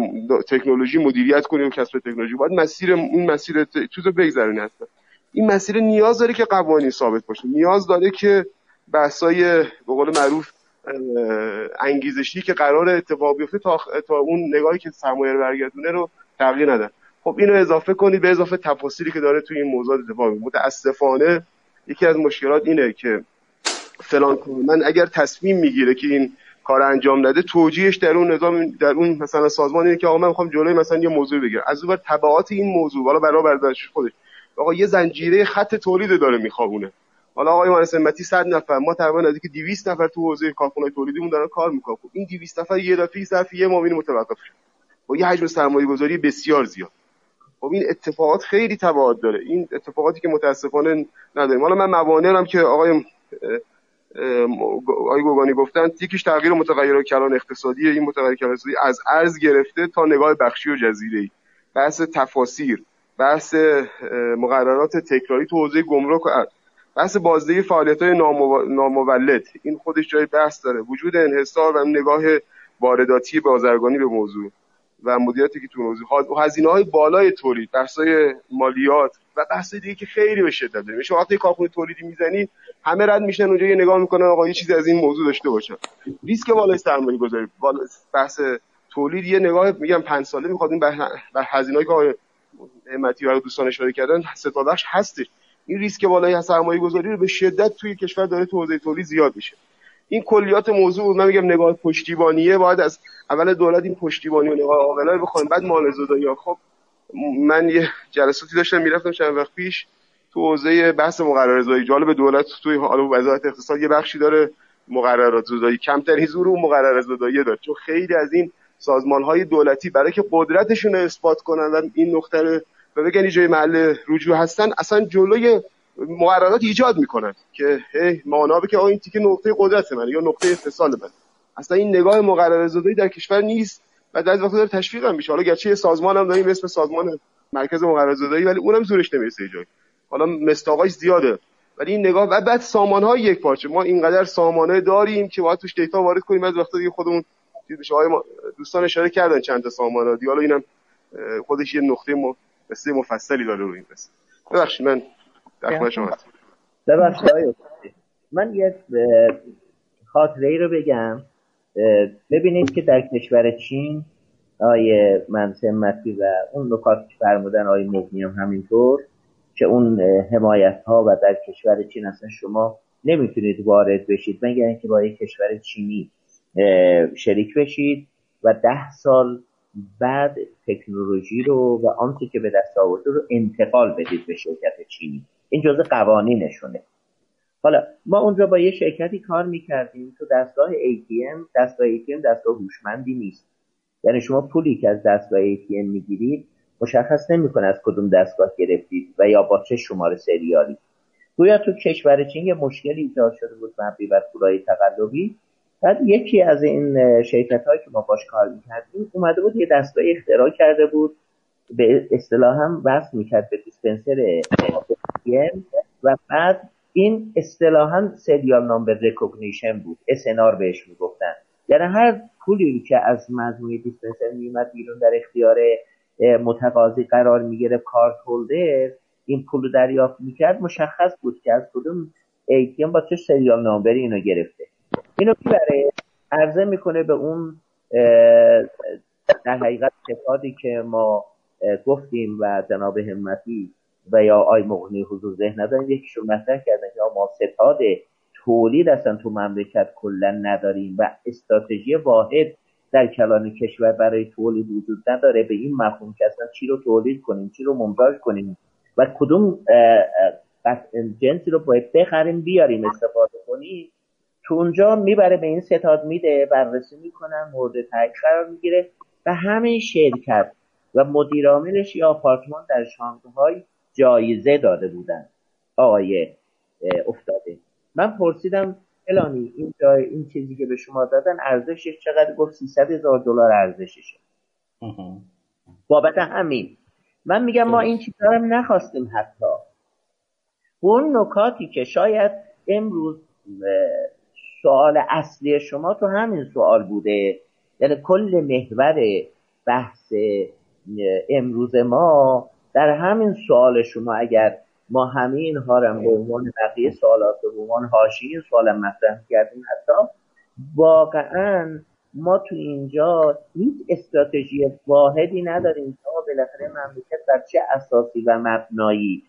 تکنولوژی مدیریت کنی و کسب تکنولوژی. باید مسیر این مسیر چیزو بگذرونی هست این مسیر نیاز داره که قوانین ثابت باشه. نیاز داره که بحثای به قول معروف انگیزشی که قرار اتفاق بیفته تا, تا اون نگاهی که سرمایه رو برگردونه رو تغییر ندن خب اینو اضافه کنید به اضافه تفاصیلی که داره توی این موضوع اتفاق متاسفانه یکی از مشکلات اینه که فلان من اگر تصمیم می‌گیره که این کار انجام نده توجیهش در اون نظام در اون مثلا سازمان اینه که آقا من می‌خوام جلوی مثلا یه موضوع بگیرم. از اون تبعات این موضوع حالا برای برداشت خودش. آقا یه زنجیره خط تولید داره میخوابونه. حالا آقای مهندس همتی 100 نفر ما تقریبا نزدیک 200 نفر تو حوزه کارخونه تولیدیمون دارن کار می‌کنن. خب این 200 نفر یه دفعه ظرف یه ماه متوقف شد. با یه حجم سرمایه گذاری بسیار زیاد. خب این اتفاقات خیلی تبعات داره. این اتفاقاتی که متاسفانه نداریم. حالا من موانع که آقای آقای گوگانی گفتن یکیش تغییر متغیر کلان اقتصادی این متغیر کلان اقتصادی از ارز گرفته تا نگاه بخشی و جزیره بحث تفاسیر بحث مقررات تکراری تو حوزه گمرک بحث بازدهی فعالیت های نامولد. این خودش جای بحث داره. وجود انحصار و نگاه وارداتی بازرگانی به موضوع و مدیریتی که تو موضوع هزینه های بالای تولید بحث های مالیات و بحث دیگه که خیلی به شدت داره شما وقتی کارخونه تولیدی می‌زنید همه رد میشن اونجا یه نگاه می‌کنن آقا یه چیزی از این موضوع داشته باشن. ریسک بالای سرمایه گذاری بحث تولید یه نگاه میگم 5 ساله می‌خواد این به هزینه‌ای که آقای همتی و دوستان اشاره کردن ستا بخش هستش. این ریسک بالای سرمایه گذاری رو به شدت توی کشور داره تو حوزه تولید زیاد میشه. این کلیات موضوع من میگم نگاه پشتیبانیه. باید از اول دولت این پشتیبانی و نگاه عاقلانه بخوایم بعد یا خب من یه جلساتی داشتم می‌رفتم چند وقت پیش تو حوزه بحث مقررات جالب دولت توی حالا وزارت اقتصاد یه بخشی داره مقررات زدایی کمترین زور اون مقررات زدایی داره. چون خیلی از این سازمان های دولتی برای که قدرتشون رو اثبات کنن و این نقطه و بگن جای محل رجوع هستن اصلا جلوی مقررات ایجاد می‌کنن که هی مانابه که این تیکه نقطه قدرت من یا نقطه اتصال من اصلا این نگاه مقرره زدایی در کشور نیست. و در وقت داره تشویق هم میشه. حالا گرچه یه سازمان هم داریم اسم سازمان مرکز مقرره زدایی ولی اونم زورش نمی‌رسه جای حالا مستاقاش زیاده. ولی این نگاه و بعد سامان های یک پارچه. ما اینقدر سامانه داریم که باید توش دیتا وارد کنیم. از وقتی خودمون چیز دوستان اشاره کردن چند تا سامان ها. حالا اینم خودش یه نقطه قصه مفصلی داره روی این قصه. ببخشید من در شما ببخشید من یه خاطره ای رو بگم. ببینید که در کشور چین آیه منسمتی و اون نکات که فرمودن آیه مغنی هم همینطور که اون حمایت ها و در کشور چین اصلا شما نمی‌تونید وارد بشید مگر اینکه با یک کشور چینی شریک بشید و ده سال بعد تکنولوژی رو و آنچه که به دست آورده رو انتقال بدید به شرکت چینی. این جزء قوانینشونه. حالا ما اونجا با یه شرکتی کار می‌کردیم تو دستگاه ATM دستگاه ATM دستگاه هوشمندی نیست. یعنی شما پولی که از دستگاه ATM می‌گیرید مشخص نمی‌کنه از کدوم دستگاه گرفتید و یا با چه شماره سریالی. گویا تو کشور چین یه مشکلی ایجاد شده بود مبنی بر پولای تقلبی. بعد یکی از این شرکت هایی که ما باش کار می‌کردیم اومده بود یه دستگاه اختراع کرده بود. به اصطلاح هم وصل می‌کرد به dispenser و بعد این اصطلاحا serial number recognition بود. SNR بهش می‌گفتن. یعنی هر پولی که از مجموعه دیسپنسر میومد بیرون در اختیار متقاضی قرار می‌گرفت کارت هولدر این پول دریافت می‌کرد مشخص بود که از کدوم ATM با چه سریال نامبری اینو گرفته. اینو برای عرضه می‌کنه به اون در حقیقت که ما گفتیم و جناب همتی و یا آی مغنی حضور ذهن نداریم یکیشون مطرح کردن که ما ستاد تولید اصلا تو مملکت کلا نداریم و استراتژی واحد در کلان کشور برای تولید وجود نداره. به این مفهوم که اصلا چی رو تولید کنیم چی رو منتاج کنیم و کدوم جنسی رو باید بخریم بیاریم استفاده کنیم. تو اونجا می‌بره به این ستاد میده بررسی می‌کنن مورد تایید قرار می‌گیره و همین شرکت و مدیرعاملش یا آپارتمان در شانگهای جایزه داده بودن. آقای افتاده. من پرسیدم الانی این جای این چیزی که به شما دادن ارزشش چقدر؟ گفت 300 هزار دلار ارزششه. بابت همین. من میگم ما این چیزا رو نخواستیم حتی. اون نکاتی که شاید امروز سوال اصلی شما تو همین سوال بوده. یعنی کل محور بحث امروز ما در همین سوال شما اگر ما همه اینها رو به عنوان بقیه سوالات به عنوان حاشیه این سوال مطرح کردیم حتی واقعا ما تو اینجا هیچ استراتژی واحدی نداریم که بالاخره مملکت بر چه اساسی و مبنایی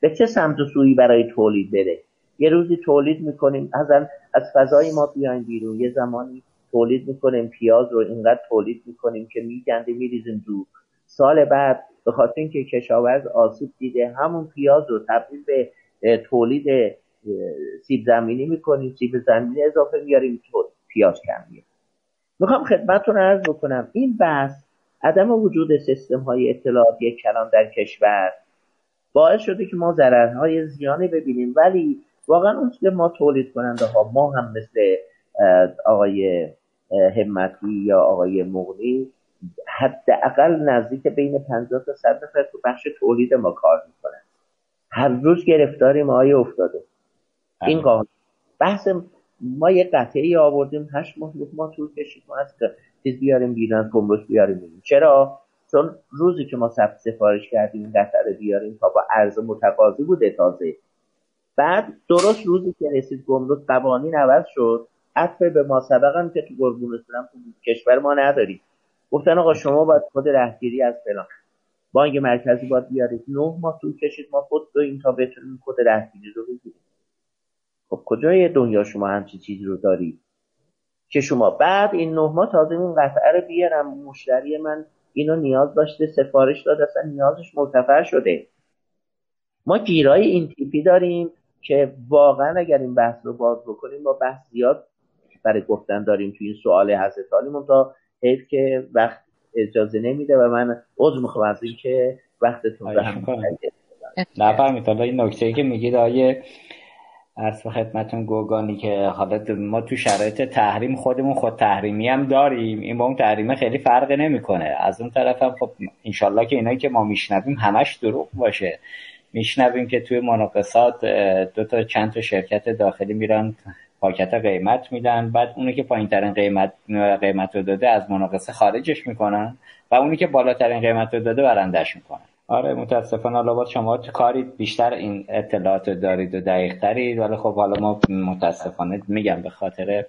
به چه سمت و سویی برای تولید بره؟ یه روزی تولید می‌کنیم از از فضای ما بیایم بیرون یه زمانی تولید می‌کنیم پیاز رو اینقدر تولید می‌کنیم که میگنده میریزیم دور سال بعد به خاطر اینکه کشاورز آسیب دیده همون پیاز رو تبدیل به تولید سیب زمینی می‌کنیم سیب زمینی اضافه میاریم پیاز کم میاریم می‌خوام خدمتتون عرض بکنم این بحث عدم وجود سیستم های اطلاعاتی کلان در کشور باعث شده که ما ضررهای زیانی ببینیم ولی واقعا اون که ما تولید کننده ها ما هم مثل آقای همتی یا آقای مغنی حداقل نزدیک بین 50 تا 100 نفر تو بخش تولید ما کار می‌کنن. هر روز گرفتاری ما های افتاده. این. قانون. بحث ما یه قطعه ای آوردیم هشت ماه ما طول کشید. ما از چیز بیاریم بیرون گمرک بیاریم بیرون. چرا؟ چون روزی که ما ثبت سفارش کردیم این قطعه بیاریم تا با عرض متقاضی بوده تازه. بعد درست روزی که رسید گمرک قوانین عوض شد. عطف به ما سبقم که تو قربون اسلام تو کشور ما نداریم. گفتن آقا شما باید خود رهگیری از فلان. بانک مرکزی باید بیارید نه ماه طول کشید. ما خود این تا بتونیم خود رهگیری رو بگیریم. خب کجای دنیا شما همچی چیزی رو دارید که شما بعد این نه ماه تازه این قطعه رو بیارم. مشتری من اینو نیاز داشته سفارش داد اصلا نیازش مرتفع شده. ما گیرای این تیپی داریم که واقعا اگر این بحث رو باز بکنیم با بحث زیاد برای گفتن داریم تو این سوال حضرت علی تا حیف که وقت اجازه نمیده و من عضو می‌خوام از این که وقتتون به هم نفهمید حالا این نکته که میگید آیه به خدمتون گوگانی که حالا ما تو شرایط تحریم خودمون خود تحریمی هم داریم. این با اون تحریم خیلی فرق نمی‌کنه. از اون طرف هم خب انشالله که اینایی که ما میشنویم همش دروغ باشه. میشنویم که توی مناقصات دو تا چند تا شرکت داخلی میرن پاکت قیمت میدن. بعد اونی که پایین ترین قیمت قیمت رو داده از مناقصه خارجش می‌کنن و اونی که بالاترین قیمت رو داده برندش می‌کنن. آره متاسفانه حالا شما تو کاری بیشتر این اطلاعات دارید و دقیق ترید ولی خب حالا ما متاسفانه میگم به خاطر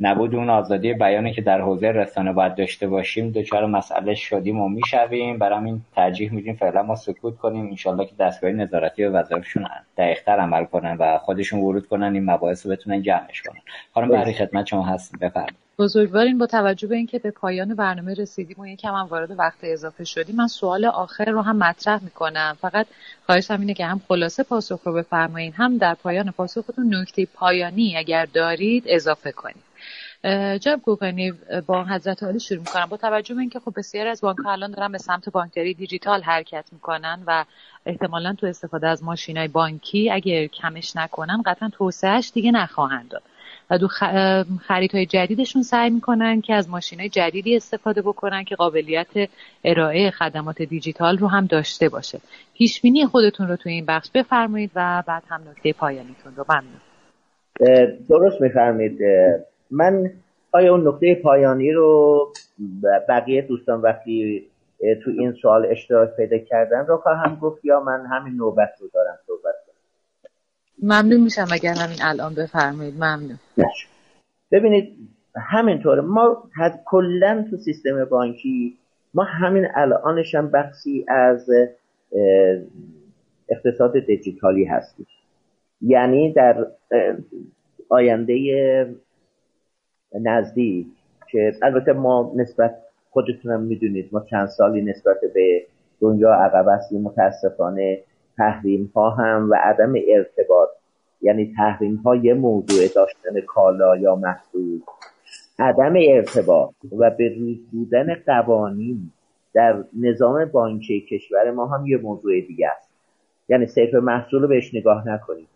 نبود اون آزادی بیانی که در حوزه رسانه باید داشته باشیم. دچار مسئله شدیم و می‌شویم. برام این ترجیح میدیم فعلا ما سکوت کنیم. انشالله که دستگاه نظارتی و وظایفشون دقیقتر عمل کنن و خودشون ورود کنن این مباحث رو بتونن جمعش کنن. خانم برای خدمت شما هستیم. بفرمایید. بزرگوارین با توجه به اینکه به پایان برنامه رسیدیم و یکم هم وارد وقت اضافه شدیم من سوال آخر رو هم مطرح می‌کنم. فقط خواهشم اینه که هم خلاصه پاسخ رو بفرمایید هم در پایان پاسختون نکته پایانی اگر دارید اضافه کنید. جناب کوکانی با حضرت عالی شروع می‌کنم. با توجه به اینکه خب بسیاری از بانک الان دارن به سمت بانکداری دیجیتال حرکت می‌کنن و احتمالا تو استفاده از ماشین های بانکی اگر کمش نکنن قطعا توسعهش دیگه نخواهند داد. و دو خریدهای جدیدشون سعی می‌کنن که از ماشین های جدیدی استفاده بکنن که قابلیت ارائه خدمات دیجیتال رو هم داشته باشه. پیش بینی خودتون رو توی این بخش بفرمایید و بعد هم نکته پایانیتون رو. ممنون. درست میفرمایید من آیا اون نکته پایانی رو بقیه دوستان وقتی تو این سوال اشتراک پیدا کردن رو خواهم گفت یا من همین نوبت رو دارم صحبت کنم؟ ممنون میشم اگر همین الان بفرمایید. ممنون. ببینید همینطوره. ما کلا تو سیستم بانکی ما همین الانش هم بخشی از اقتصاد دیجیتالی هستیم. یعنی در آینده نزدیک که البته ما نسبت خودتونم می‌دونید ما چند سالی نسبت به دنیا عقب هستیم متاسفانه تحریم ها هم و عدم ارتباط یعنی تحریم های یه موضوع داشتن کالا یا محصول عدم ارتباط و به روز بودن قوانین در نظام بانکی کشور ما هم یه موضوع دیگه است. یعنی صرف محصول رو بهش نگاه نکنید.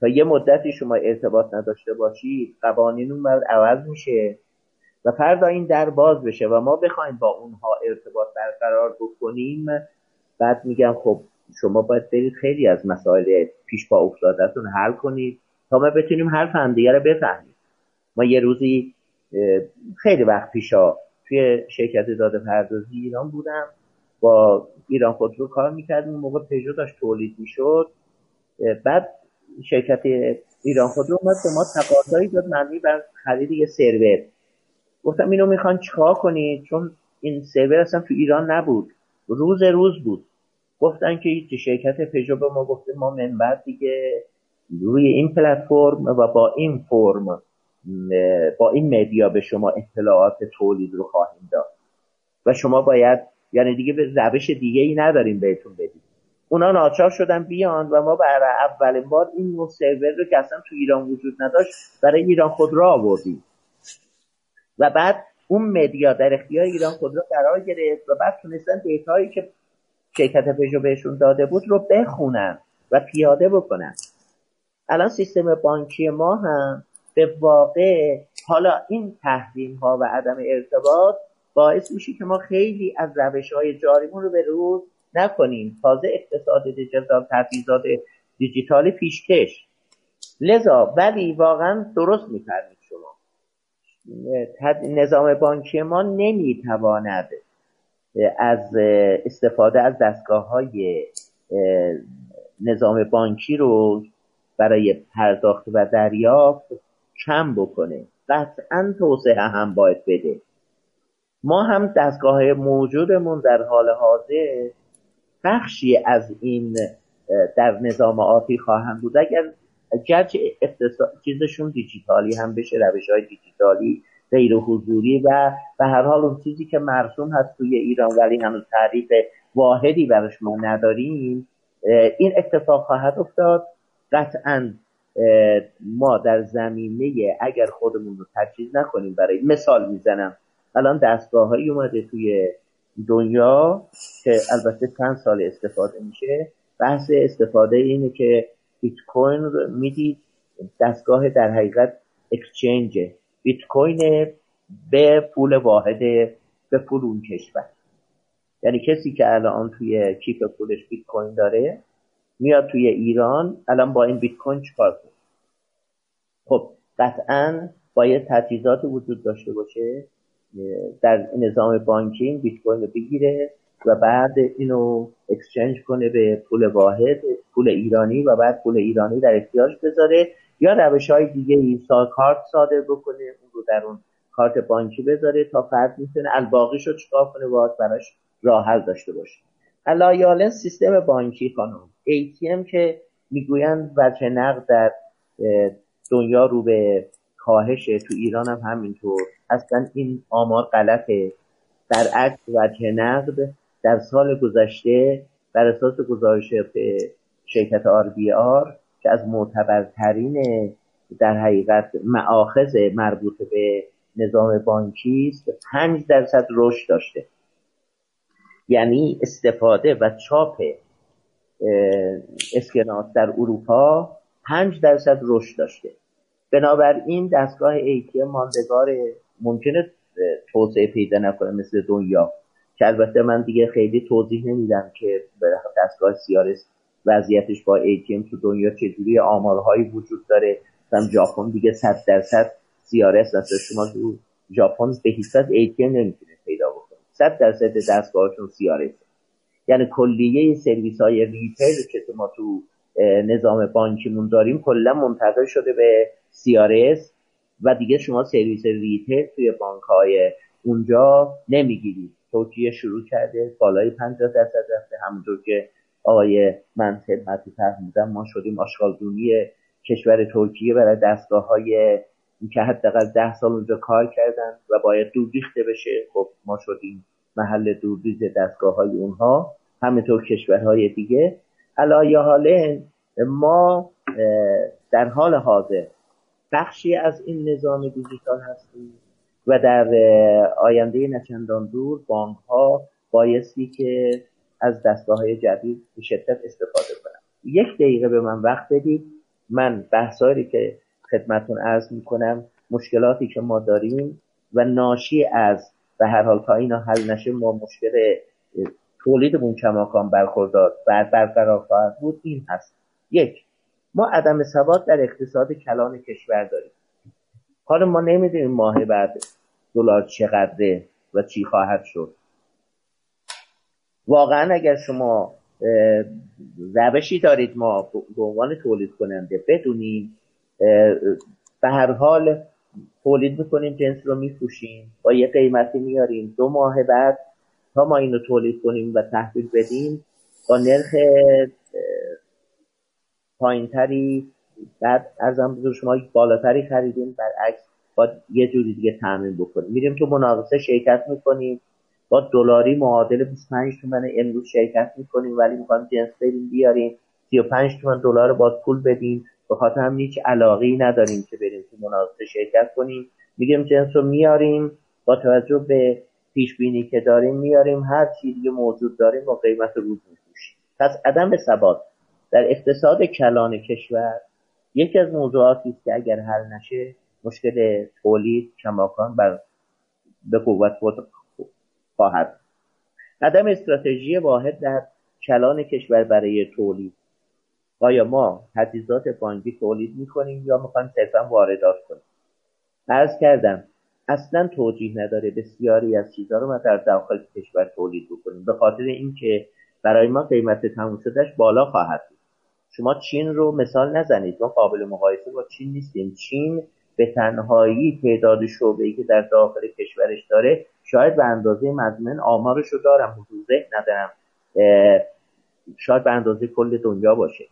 تا یه مدتی شما ارتباط نداشته باشید قوانین اون عوض میشه و فردا این در باز بشه و ما بخوایم با اونها ارتباط برقرار بکنیم. بعد میگم خب شما باید برید خیلی از مسائل پیش پا افتادهتون حل کنید تا ما بتونیم حرف همدیگه رو بفهمیم. ما یه روزی خیلی وقت پیشا توی شرکت داده پردازی ایران بودم. با ایران خودرو کار می‌کردیم موقع پژو داشت تولید می‌شد. بعد شرکت ایران خودرو اومد به ما تقاضایی داد مبنی بر خرید یه سرور. گفتم اینو می‌خوان چیکار کنید چون این سرور اصلا تو ایران نبود. روز روز بود. گفتن که شرکت پژو به ما گفته ما من بعد دیگه روی این پلتفرم و با این فرم با این مدیا به شما اطلاعات تولید رو خواهیم داد. و شما باید یعنی دیگه به روش دیگه ای نداریم بهتون بدیم. اونا ناچار شدن بیان و ما برای اولین بار این نوع سرور رو که اصلا تو ایران وجود نداشت برای ایران خود را آوردیم. و بعد اون مدیا در اختیار ایران خود را قرار گرفت و بعد تونستن دیتایی که شرکت پژو بهشون داده بود رو بخونن و پیاده بکنن. الان سیستم بانکی ما هم به واقع حالا این تحریم ها و عدم ارتباط باعث میشه که ما خیلی از روش های جاریمون رو به روز نکنیم تازه اقتصاد دیجیتال تجهیزات دیجیتال پیشکش. لذا ولی واقعا درست میفرمید شما. نظام بانکی ما نمی‌تواند از استفاده از دستگاه های نظام بانکی رو برای پرداخت و دریافت کم بکنه. قطعا توسعه هم باید بده. ما هم دستگاه موجودمون در حال حاضر بخشی از این در نظام آتی خواهند بود. اگر گرچه چیزشون دیجیتالی هم بشه روش های دیجیتالی غیر حضوری و به هر حال اون چیزی که مرسوم هست توی ایران ولی هنوز تعریف واحدی براش ما نداریم این اتفاق خواهد افتاد. قطعا ما در زمینه اگر خودمون رو تجهیز نکنیم برای مثال می‌زنم. الان دستگاه اومده توی دنیا که البته چند سال استفاده میشه بحث استفاده اینه که بیت کوین رو می‌دید دستگاه در حقیقت اکسچنج بیت کوین به پول واحد به پول اون کشور. یعنی کسی که الان توی کیف پولش بیت کوین داره میاد توی ایران الان با این بیت کوین چیکار کنه؟ خب قطعا باید تجهیزات وجود داشته باشه در نظام بانکینگ بیت کوین رو بگیره و بعد اینو اکسچنج کنه به پول واحد پول ایرانی و بعد پول ایرانی در اختیارش بذاره یا روش های دیگه ای کارت صادر بکنه اون رو در اون کارت بانکی بذاره تا فرد می‌تونه الباقیش رو چکار کنه باید براش راه حل داشته باشه. علایالن سیستم بانکی خانم ATM که می‌گویند وجه نقد در دنیا رو به کاهشه تو ایران هم همینطور اصلا این آمار غلطه. برعکس وجه نقد در سال گذشته بر اساس گزارش شرکت آر بی آر که از معتبرترین در حقیقت معاخذ مربوط به نظام بانکی است پنج درصد رشد داشته. یعنی استفاده و چاپ اسکناس در اروپا پنج درصد رشد داشته. بنابراین دستگاه ایتی ماندگار ممکنه توسعه پیدا نکنه مثل دنیا. که البته من دیگه خیلی توضیح نمیدم که دستگاه سیارس وضعیتش با ATM تو دنیا چجوری آمارهایی وجود داره. مثلا ژاپن دیگه صد درصد CRS هست شما تو ژاپن یه هیچ ATM نمی‌تونید پیدا بکنه. صد درصد دستگاهشون CRS یعنی کلیه سرویس های retail که ما تو نظام بانکیمون داریم کلا منتقل شده به CRS و دیگه شما سرویس retail توی بانک های اونجا نمی‌گیرید. ترکیه شروع کرده بالای 50 درصد رفته. همونطور که آقای من خدمتی فرمودم ما شدیم آشغالدونی کشور ترکیه. برای دستگاه های که حداقل ده سال اونجا کار کردن و باید دور ریخته بشه. خب ما شدیم محل دورریز دستگاه های اونها همینطور کشورهای دیگه. علایه حاله ما در حال حاضر بخشی از این نظام دیجیتال هستیم و در آینده نچندان دور بانک ها بایستی که از دستگاه های جدید به شدت استفاده کنم یک دقیقه به من وقت بدید. من بحثاری که خدمتون عرض می‌کنم مشکلاتی که ما داریم و ناشی از به هر حال تا اینا حل نشه ما مشکل تولیدمون کماکان برخوردار و برقرار خواهد بود این هست. یک ما عدم ثبات در اقتصاد کلان کشور داریم. حالا ما نمی‌دونیم ماه بعد دلار چقدره و چی خواهد شد. واقعا اگر شما روشی دارید ما به عنوان تولید کننده بدونیم به هر حال تولید می‌کنیم جنس رو میفروشیم با یه قیمتی میاریم دو ماه بعد تا ما اینو تولید کنیم و تحویل بدیم با نرخ پایینتری بعد ارزم بزرگ شما بالاتری خریدیم برعکس با یه جوری دیگه تعمین بکنیم. میریم تو مناقصه شرکت می‌کنیم با دلاری معادل 25 تومن امروز شرکت می‌کنیم ولی می‌خوایم جنس بریم بیاریم. 35 تومن دلار باز پول بدیم. به خاطر هم هیچ علاقه نداریم که بریم تو مناقصه شرکت کنیم. میگیم جنس رو میاریم با توجه به پیش بینی که داریم میاریم هر چیزی موجود داریم با قیمت روز میفروشیم. پس عدم ثبات. در اقتصاد کلان کشور یکی از موضوعاتی است که اگر حل نشه مشکل تولید کماکان بر به قوت خود خواهد عدم استراتژی واحد در کلان کشور برای تولید. آیا ما تجهیزات بانکی تولید می‌کنیم یا می‌خوایم صرفا واردات کنیم؟ عرض کردم اصلا توجیه نداره بسیاری از چیزها رو ما در داخل کشور تولید بکنیم. به خاطر اینکه برای ما قیمت تموم شدهش بالا خواهد بود. شما چین رو مثال نزنید. ما قابل مقایسه با چین نیستیم. چین به تنهایی تعداد شعبه که در داخل کشورش داره شاید به اندازه مضمون آمارش رو دارم حضور ندارم. شاید به اندازه کل دنیا باشه.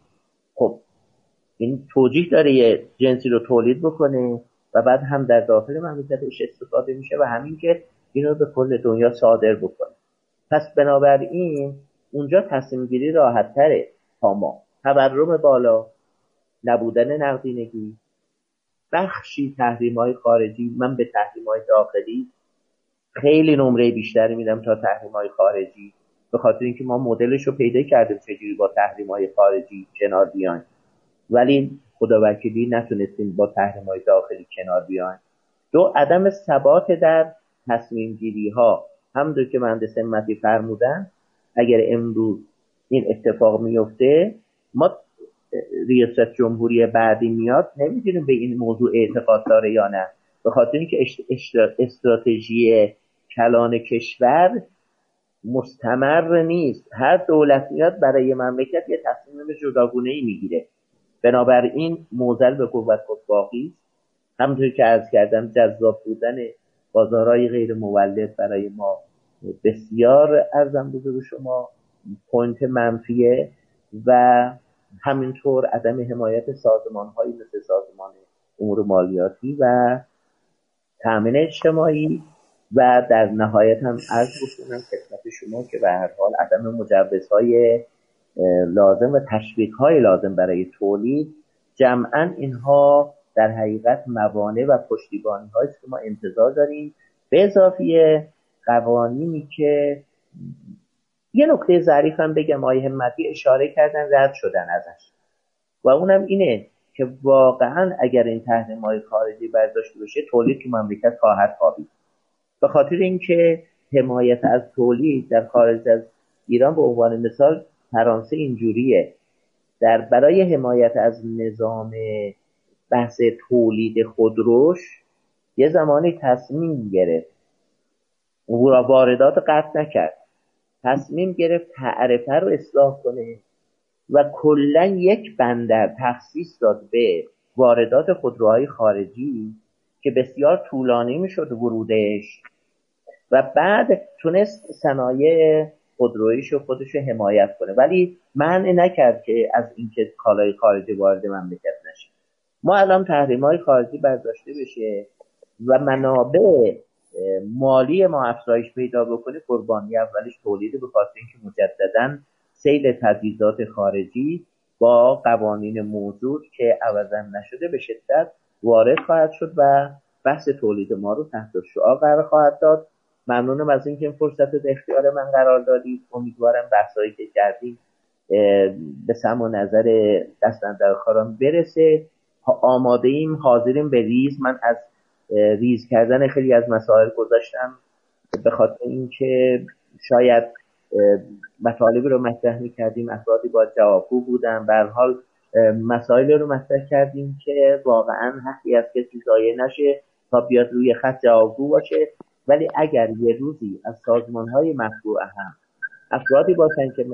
خب این توجیه داره یه جنسی رو تولید بکنه و بعد هم در داخل مملکتش استفاده میشه و همین که این رو به کل دنیا صادر بکنه. پس بنابراین اونجا تصمیم گیری راحت تره تا ما. تورم بالا نبودن نقدینگی. بخشی تحریم های خارجی من به تحریم های داخلی خیلی نمره بیشتری میدم تا تحریم های خارجی به خاطر اینکه ما مدلش رو پیدا کردیم چجوری با تحریم های خارجی کنار بیایم. ولی خدا وکیلی نتونستیم با تحریم های داخلی کنار بیایم. دو عدم ثبات در تصمیم گیری ها همونطور که مهندس همتی فرمودن اگر امروز این اتفاق میفته ما ریاست جمهوری بعدی میاد نمی‌دونیم به این موضوع اعتقاد داره یا نه. به خاطر اینکه استراتژی کلان کشور مستمر نیست. هر دولت میاد برای مملکت یه تصمیم جداگونه ای می‌گیره. بنابراین معضل به قوت خود باقیه همونطور که عرض کردم جذاب بودن بازارهای غیر مولد برای ما بسیار عرضم به حضور شما. point منفیه و همینطور عدم حمایت سازمان هایی مثل سازمان امور مالیاتی و تامین اجتماعی و در نهایت هم عرض بکنم خدمت شما که به هر حال عدم مجوزهای لازم و تشویق های لازم برای تولید جمعا اینها در حقیقت موانع و پشتیبانی هایی که ما انتظار داریم. به اضافه قوانینی که یه نکته ظریف هم بگم آیه همتی اشاره کردن رد شدن ازش. و اونم اینه که واقعا اگر این تحریم های خارجی برداشته بشه تولید تو مملکت خواهد خوابید. به خاطر اینکه حمایت از تولید در خارج از ایران به عنوان مثال فرانسه اینجوریه. در برای حمایت از نظام بحث تولید خودروش یه زمانی تصمیم گرفت. واردات قطع نکرد. تصمیم گرفت تعرفه رو اصلاح کنه و کلا یک بندر تخصیص داد به واردات خودروهای خارجی که بسیار طولانی می‌شد ورودش و بعد تونست صنایع خودرویش و خودش رو حمایت کنه. ولی منع نکرد که از اینکه کالای خارجی وارد مملکت نشه. ما الان تحریم های خارجی برداشته بشه و منابع مالی ما افزایش پیدا بکنه قربانی اولش تولید به خاطر اینکه مجددا سیل تجهیزات خارجی با قوانین موجود که عوضا نشده به شدت وارد خواهد شد و بحث تولید ما رو تحت شعار قرار خواهد داد. ممنونم از اینکه این فرصت رو اختیار من قرار دادید امیدوارم بحثایی که کردیم به سم و نظر دستندرکاران برسه. آماده ایم حاضریم به ریز. من از ریز کردن خیلی از مسائل گذاشتم به خاطر اینکه شاید مطالبی رو مطرح کردیم افرادی با جوابگو بودن به حال مسائل رو مطرح کردیم که واقعا حقی از کسی ضایع نشه تا بیاد روی خط جوابگو باشه. ولی اگر یه روزی از سازمان های مطبوع هم افرادی باشن که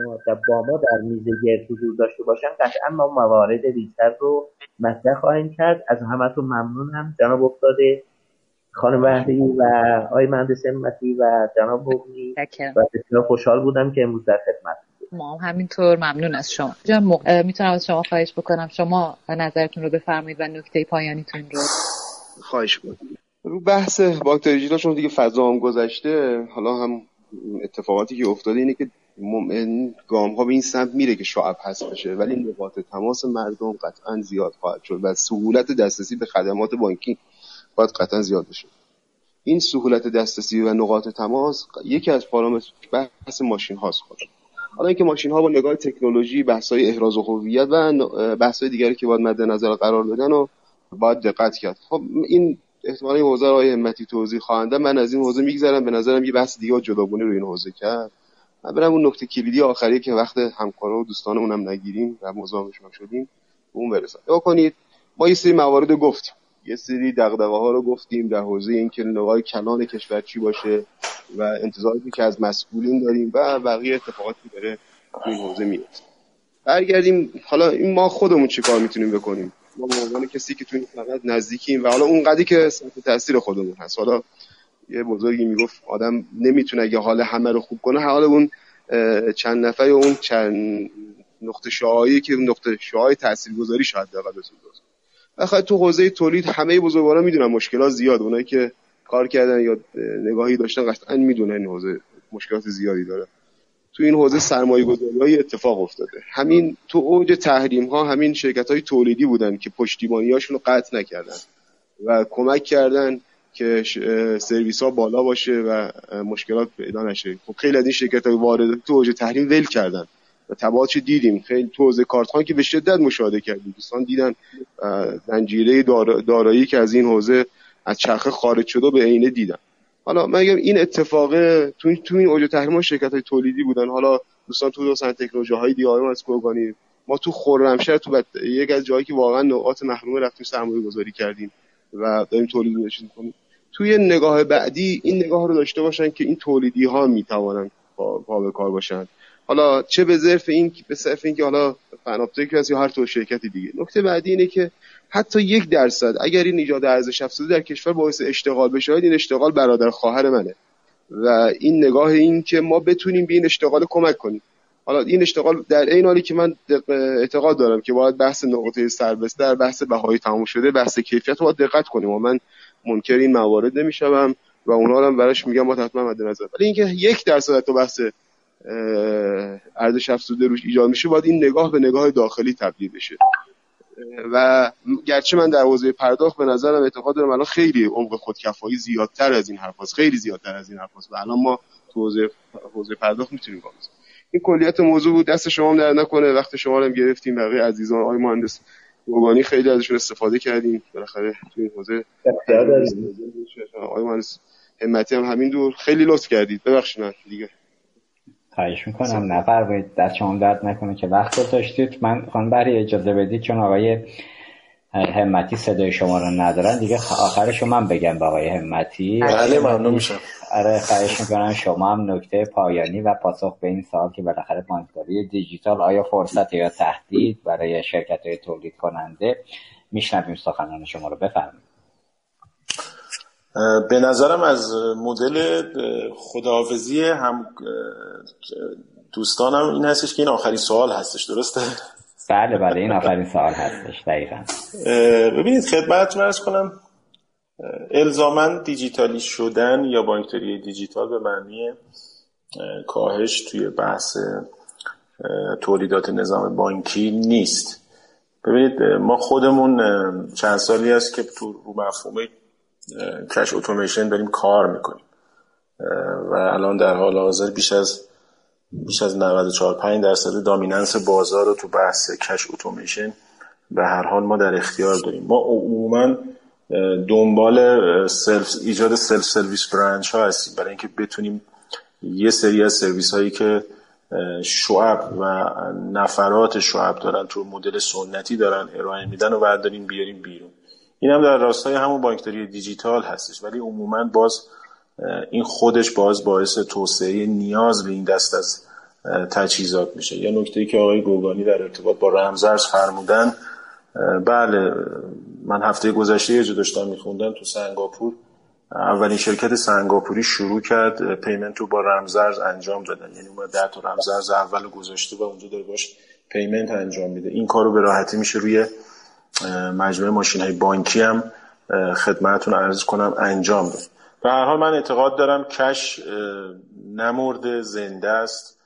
با ما در میز گرد حضور داشته باشن قطعا ما موارد ریزتر رو مطرح خواهیم کرد. از همتون ممنونم. جناب افتاده خانم وحدی و آقای مهندس همتی و جناب بغنی و بسیار خوشحال بودم که امروز در خدمت ما هم همینطور ممنون از شما. می‌تونم از شما خواهش بکنم. شما نظرتون رو بفرمایید و نکته پایانیتون رو. خواهش کنم رو بحث باکتری دیجیتال چون دیگه فضا هم گذشته حالا هم اتفاقاتی که افتاده اینه که گام ها به این سمت میره که شعب هست بشه ولی نقاط تماس مردم قطعا زیاد خواهد شد و سهولت دسترسی به خدمات بانکی باید قطعا زیاد بشه. این سهولت دسترسی و نقاط تماس یکی از پارامتر بحث ماشین هاست خود. حالا اینکه ماشین ها با نگاه تکنولوژی بحث های احراز و هویت و بحث های دیگری که باید مد نظر قرار بدن و باید دقت کرد. خب این احتمالی حوزه آقای همتی توضیح خواهنده من از این حوزه میگذرم. به نظرم یه بحث دیگه جداگونه رو این حوزه کرد. من برم اون نکته کلیدی آخری که وقت همکارا و دوستانمون هم نگیریم و مزاحمشون شدیم اون برسم. یا کنید ما یه سری موارد گفتیم. یه سری دغدغه ها رو گفتیم در حوزه اینکه نگاه کلان کشور چی باشه و انتظاراتی که از مسئولین داریم و بقیه اتفاقاتی داره این حوزه میاد برگردیم. حالا این ما خودمون چیکار می‌تونیم بکنیم؟ ما به عنوان کسی که تو این فقط نزدیکیم و حالا اون قدی که سمت تاثیر خودمون هست. حالا یه بزرگی می‌گفت آدم نمی‌تونه اگه حال همه رو خوب کنه حال اون چند نفر یا اون چند نقطه شعایی که نقطه شعای تاثیرگذاری شاید دقیقا بتونه بخاطر تو حوزه تولید همه بزرگوارا می‌دونن مشکلات زیاد. اونایی که کار کردن یا نگاهی داشتن قطعا می‌دونن این حوزه مشکلات زیادی داره. تو این حوزه سرمایه گذاری اتفاق افتاده. همین تو اوج تحریم ها همین شرکت های تولیدی بودن که پشتیبانی هاشون رو قطع نکردن و کمک کردن که سرویس ها بالا باشه و مشکلات پیدا نشه. خب خیلی از این شرکت های وارد تو اوج تحریم ول کردن و تبعاتش دیدیم. خیلی تو حوزه کارت که به شدت مشاهده کردیم. دوستان دیدن زنجیره دارایی که از این حوزه از چرخه خارج شده به عینه دیدن. حالا من میگم این اتفاق تو تو این اوج تحریم شرکت های تولیدی بودن. حالا دوستان تو سن تکنولوژی های دیگه از کوگانی ما تو خرمشهر تو بد... یک از جایی که واقعا نقاط محروم رفتیم سرمایه گذاری کردیم و داریم تولید می‌کنیم. توی نگاه بعدی این نگاه رو داشته باشن که این تولیدی ها می‌توانن پا به کار باشن. حالا چه به ظرف این به صرف این که حالا فناپتیک هست یا هر تو شرکتی دیگه. نکته بعدی اینه که حتی یک درصد. اگر این ایجاد ارزش افزوده در کشور باعث اشتغال بشه این اشتغال برادر خواهر منه. و این نگاه این که ما بتونیم به این اشتغال کمک کنیم. حالا این اشتغال در این حالی که من اعتقاد دارم که باید بحث نقطه سربستر بحث بهایی تموم شده بحث کیفیت رو باید دقت کنیم و من منکر این موارد نمیشم و اونها هم براش میگم ما حتما مد نظر. ولی اینکه یک درصد تو بحث ارزش افزوده روش ایجاد میشه باید این نگاه به نگاه داخلی تبدیل بشه. و گرچه من در حوزه پرداخت به نظرم اعتقاد دارم الان خیلی عمق خودکفایی زیادتر از این حرف خیلی زیادتر از این حرف و الان ما تو حوزه حوزه پرداخت می‌تونیم باز این کلیت موضوع بود دست شما هم در نکنه وقت شما هم گرفتیم بقیه عزیزان آقای مهندس روبانی خیلی ازشون استفاده کردیم بالاخره تو این حوزه آقای مهندس همتی هم همین دور. خیلی لطف کردید. ببخشید دیگه خواهش می‌کنم. نفرمایید دست شما درد نکنه که وقت گذاشتید. من خانم برای اجازه بدید چون آقای همتی صدای شما رو ندارن. دیگه آخرش من بگم به آقای همتی. بله ممنون میشم. آره خواهش می‌کنم. شما هم نکته پایانی و پاسخ به این سوال که بالاخره بانکداری دیجیتال آیا فرصت یا تهدید برای شرکت های تولید کننده میشنویم سخنان شما رو. بفرمایید. به نظرم از مدل خداحافظی هم دوستانم این هستش که این آخرین سوال هستش درسته؟ بله بله این آخرین سوال هستش دقیقا ببینید خدمت ارز کنم الزامن دیجیتالی شدن یا بانکداری دیجیتال به معنی کاهش توی بحث تولیدات نظام بانکی نیست ببینید ما خودمون چند سالی است که تو رو مفهوم cash اتوماسیون داریم کار می‌کنیم. و الان در حال حاضر بیش از بیش از 94 5 درصد dominance بازار رو تو بحث cash اتوماسیون به هر حال ما در اختیار داریم. ما عموما دنبال self ایجاد self service branch ها هستیم. برای اینکه بتونیم یه سری از سرویس هایی که شعب و نفرات شعب دارن تو مدل سنتی دارن ارائه میدن و برداریم بیاریم بیرون. این هم در راستای همون بانکداری دیجیتال هستش. ولی عموما باز این خودش باز باعث توسعه نیاز به این دست از تجهیزات میشه. یا نکته که آقای گوگانی در ارتباط با رمزرز فرمودن بله من هفته گذشته یه جو داشتم میخوندم تو سنگاپور. اولین شرکت سنگاپوری شروع کرد payment رو با رمزرز انجام دادن. یعنی اومد ده تا رمزرز اول گذاشته و اونجا داره باش payment انجام میده. این کارو به راحتی میشه روی مجموعه ماشین های بانکی هم خدمتتون عرض کنم انجام داد. به هر حال من اعتقاد دارم cash نمرده زنده است.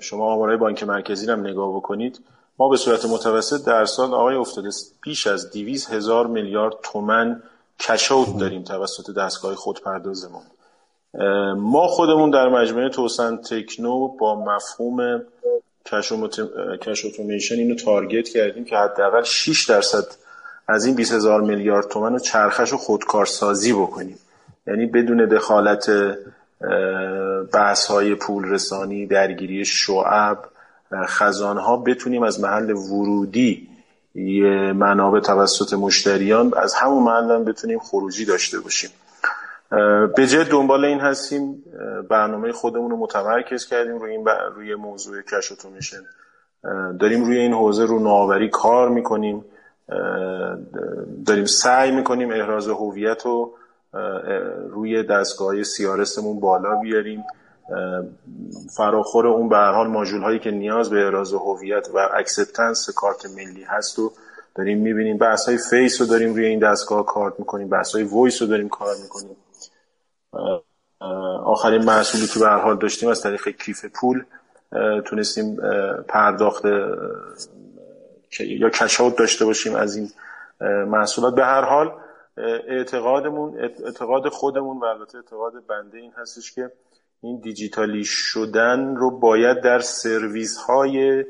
شما آمارهای بانک مرکزی هم نگاه بکنید. ما به صورت متوسط در سال آقای افتاده بیش از دیویز هزار میلیارد تومن کشوت داریم توسط دستگاه خودپردازمون. ما خودمون در مجموعه توسن تکنو با مفهوم کش اتومیشن اینو تارگت کردیم که حداقل 6 درصد از این 20 هزار میلیارد تومن رو چرخش و خودکارسازی بکنیم. یعنی بدون دخالت بحث های پول رسانی درگیری شعب خزان ها بتونیم از محل ورودی منابع توسط مشتریان از همون محل بتونیم خروجی داشته باشیم. به جه دنبال این هستیم برنامه خودمون رو متمرکز کردیم روی این روی موضوع کش داریم روی این حوزه رو نوآوری کار می‌کنیم داریم سعی می‌کنیم احراز هویت رو روی دستگاه سیارستمون بالا بیاریم. فراخور اون به هر حال ماژول هایی که نیاز به احراز هویت و acceptance کارت ملی هست و داریم می‌بینیم. بحث های face رو داریم روی این دستگاه کار می‌کنیم بحث های voice رو داریم کار می‌کنیم. آخرین محصولی که به هر حال داشتیم از طریق کیف پول تونستیم پرداخت یا cash out داشته باشیم از این محصولات. به هر حال اعتقادمون اعتقاد خودمون و البته اعتقاد بنده این هستش که این دیجیتالی شدن رو باید در سرویس های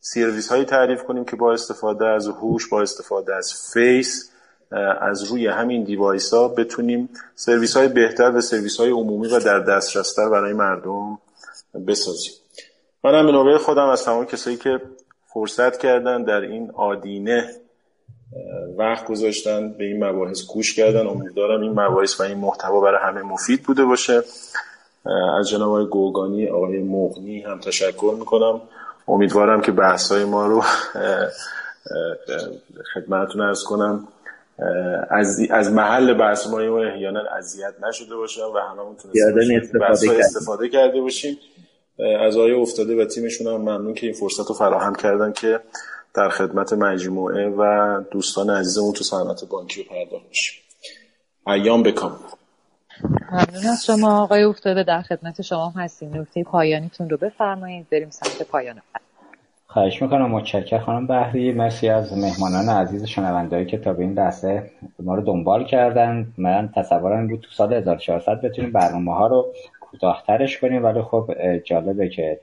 سرویس های تعریف کنیم که با استفاده از هوش با استفاده از face از روی همین device ها بتونیم سرویس های بهتر و سرویس های عمومی و در دسترستر برای مردم بسازیم. من هم به نوبه خودم از تمام کسایی که فرصت کردن در این آدینه وقت گذاشتن به این مباحث گوش کردن امیدوارم این مباحث و این محتوا برای همه مفید بوده باشه. از جناب آقای گوگانی آقای مغنی هم تشکر می‌کنم. امیدوارم که بحث های ما رو خدمتتون ارز کنم. از, از محل بحث ما احیانا اذیت نشده باشم و هممون استفاده, استفاده کرده باشیم. از آقای افتاده و تیمشون هم ممنون که این فرصت رو فراهم کردن که در خدمت مجموعه و دوستان عزیزمون تو صنعت بانکی رو پرداخت بشیم ایام بکام. ممنون از شما. آقای افتاده در خدمت شما هستیم. نکته پایانیتون رو بفرمایید. بریم سمت پایان خواهش می‌کنم متشکر خانم بحری مرسی از مهمانان عزیز شنوندهایی که تا به این لحظه ما رو دنبال کردن. من تصورم بود تو سال 1400 بتونیم برنامه ها رو کوتاهترش کنیم ولی خب جالبه که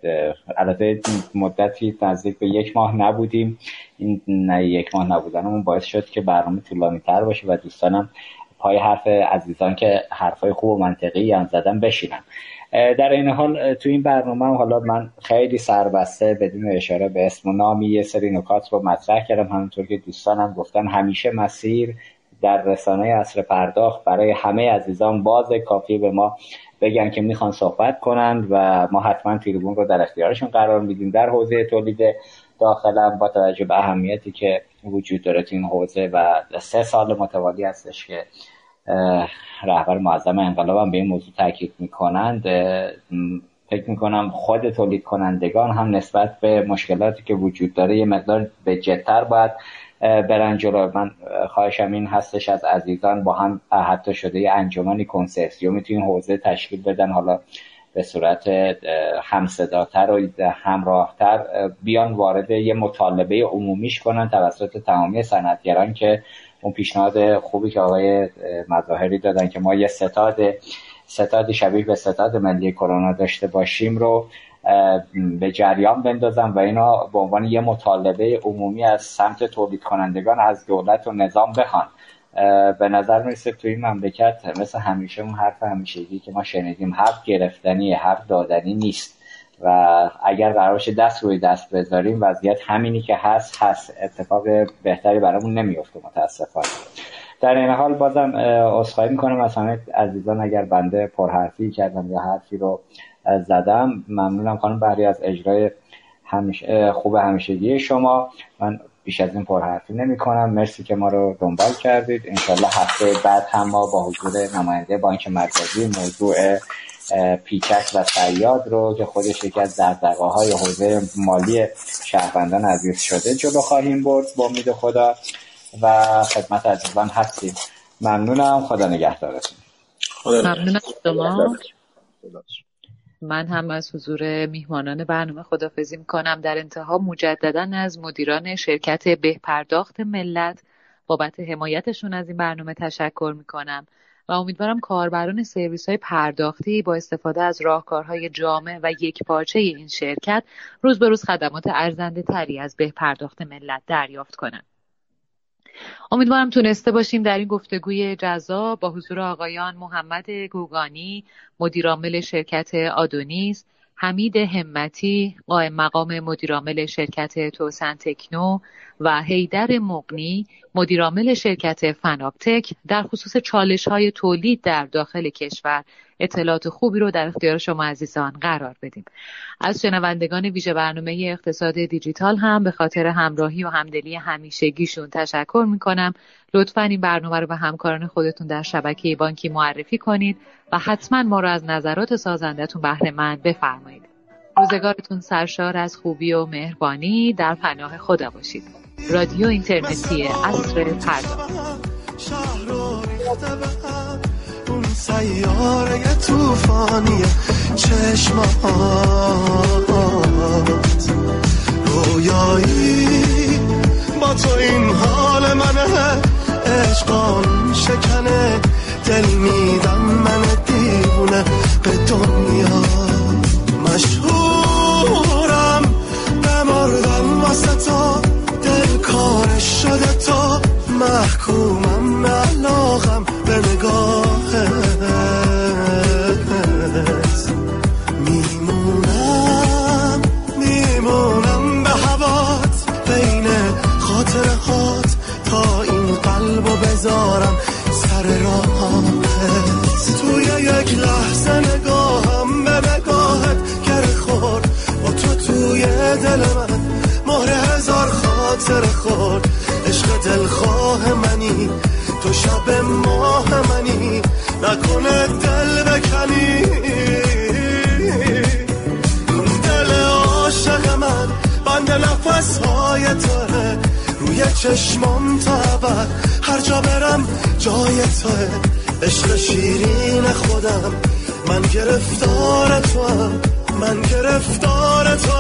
البته مدتی نزدیک به یک ماه نبودیم. این نه یک ماه نبودنمون باعث شد که برنامه طولانی تر باشه و دوستانم پای حرف عزیزان که حرفای خوب و منطقی هم زدن بشینن. در این حال تو این برنامه حالا من خیلی سربسته بدون اشاره به اسم و نامی یه سری نکات رو مطرح کردم. همونطور که دوستانم گفتن همیشه مسیر در رسانه اصر پرداخت برای همه عزیزان باز کافی به ما بگن که می‌خوان صحبت کنند و ما حتما تریبون رو در اختیارشون قرار میدیم. در حوزه تولید داخلم با توجه به اهمیتی که وجود داره تو این حوزه و سه سال متوالی هستش که رهبر معظم انقلاب هم به این موضوع تاکید می‌کنند. فکر می‌کنم خود تولید کنندگان هم نسبت به مشکلاتی که وجود داره یه مقدار به جدتر باید برن جلو. من خواهشم این هستش از عزیزان با هم حتی شده یه انجمنی کنسرسیومی تو این حوزه تشکیل بدن. حالا به صورت همصداتر و همراهتر بیان وارد یه مطالبه عمومیش کنن توسط تمامی صنعتگران که اون پیشنهاد خوبی که آقای مظاهری دادن که ما یه ستاد ستاد شبیه به ستاد ملی کرونا داشته باشیم رو به جریان بندازم و اینا به عنوان یه مطالبه عمومی از سمت تولید کنندگان از دولت و نظام بخوان. به نظر می‌رسه توی این مملکت مثل همیشه اون حرف همیشگی که ما شنیدیم حرف گرفتنی حرف دادنی نیست. و اگر قرارش دست روی دست بذاریم وضعیت همینی که هست هست. اتفاق بهتری برامون نمیفته متاسفانه. در این حال بازم اصخایی می‌کنم از همه عزیزان. اگر بنده پرحرفی کردم یا حرفی رو زدم ممنونم خانم بحری از اجرای خوب همیشگی شما. من بیش از این پرحرفی نمی کنم مرسی که ما رو دنبال کردید. انشالله هفته بعد هم ما با حضور نماینده بانک مرکزی موضوع پیچک و سیاد رو که خودش یکی از دردقه های حوزه مالی شهروندان عزیز شده جلو خواهیم برد با امید خدا و خدمت عزیزان هستیم. ممنونم. خدا نگهدارتون. ممنونم شما. من هم از حضور میهمانان برنامه خدافزی می‌کنم. در انتها مجددا از مدیران شرکت بهپرداخت ملت بابت حمایتشون از این برنامه تشکر می‌کنم. و امیدوارم کاربران سرویس های پرداختی با استفاده از راهکارهای جامع و یک پارچه این شرکت روز به روز خدمات ارزنده تری از بهپرداخت ملت دریافت کنند. امیدوارم تونسته باشیم در این گفتگوی جذاب با حضور آقایان محمد گوگانی مدیرعامل شرکت آدونیس حمید همتی قائم مقام مدیرعامل شرکت توسن تکنو و هیدر مقنی مدیرعامل شرکت فناپتک در خصوص چالش های تولید در داخل کشور. اطلاعات خوبی رو در اختیار شما عزیزان قرار بدیم. از شنوندگان ویژه برنامه اقتصاد دیجیتال هم به خاطر همراهی و همدلی همیشگیشون تشکر می‌کنم. لطفا این برنامه رو به همکاران خودتون در شبکه بانکی معرفی کنید و حتما ما رو از نظرات سازندتون بهره مند بفرمایید. روزگارتون سرشار از خوبی و مهربانی در پناه خدا باشید. رادیو اینترنتی اصر اون سیاره توفانی چشمات رویایی با تو این حال منه. عشقان شکنه دل میدم من دیوونه به دنیا. مشهورم بمردم واسه تو. دل کارش شده تو. محکومم علاقم به نگاهت بذارم سر راهت توی یک لحظه نگاهم به نگاهت گر خورد. با تو توی دل من مهر هزار خاطر خورد. عشق دلخواه منی تو شب ماه منی. نکنه دل بکنی. دل عاشق من بند نفس های توه روی چشمام تا هر جا برم جای توه عشق شیرین خودم. من گرفتار تو من گرفتار تو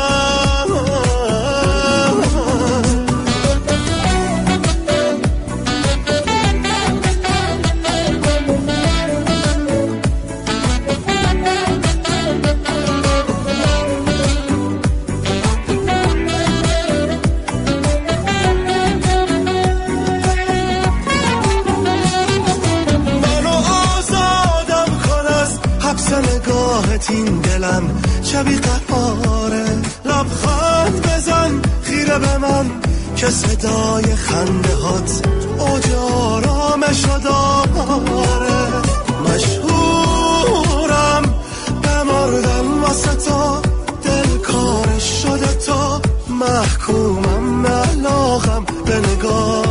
این دلم. چه قراره لبخند بزن. خیره به من. که صدای خنده هات اوج آرامش داره مشهورم. بمردم واسه تو. دل کارش شده تو محکومم. علاقم به نگاهت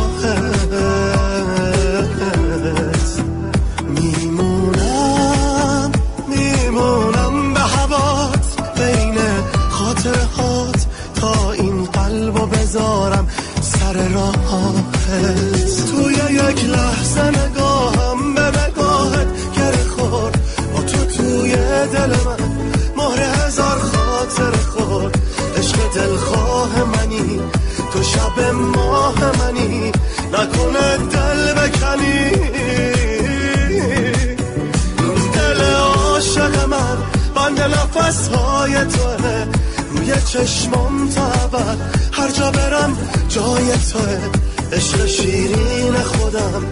سر راه حافظ توی یک لحظه نگاهم به نگاهت گره خورد. با تو توی دل من مهر هزار خاطر خورد. عشق دلخواه منی تو شب ماه منی. نکنه دل بکنی. دل عاشق من بند نفس های توه. روی چشمام تا هر جا برم جای توه عشق شیرین خودم.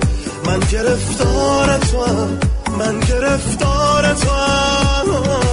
من گرفتار تو من گرفتار تو هم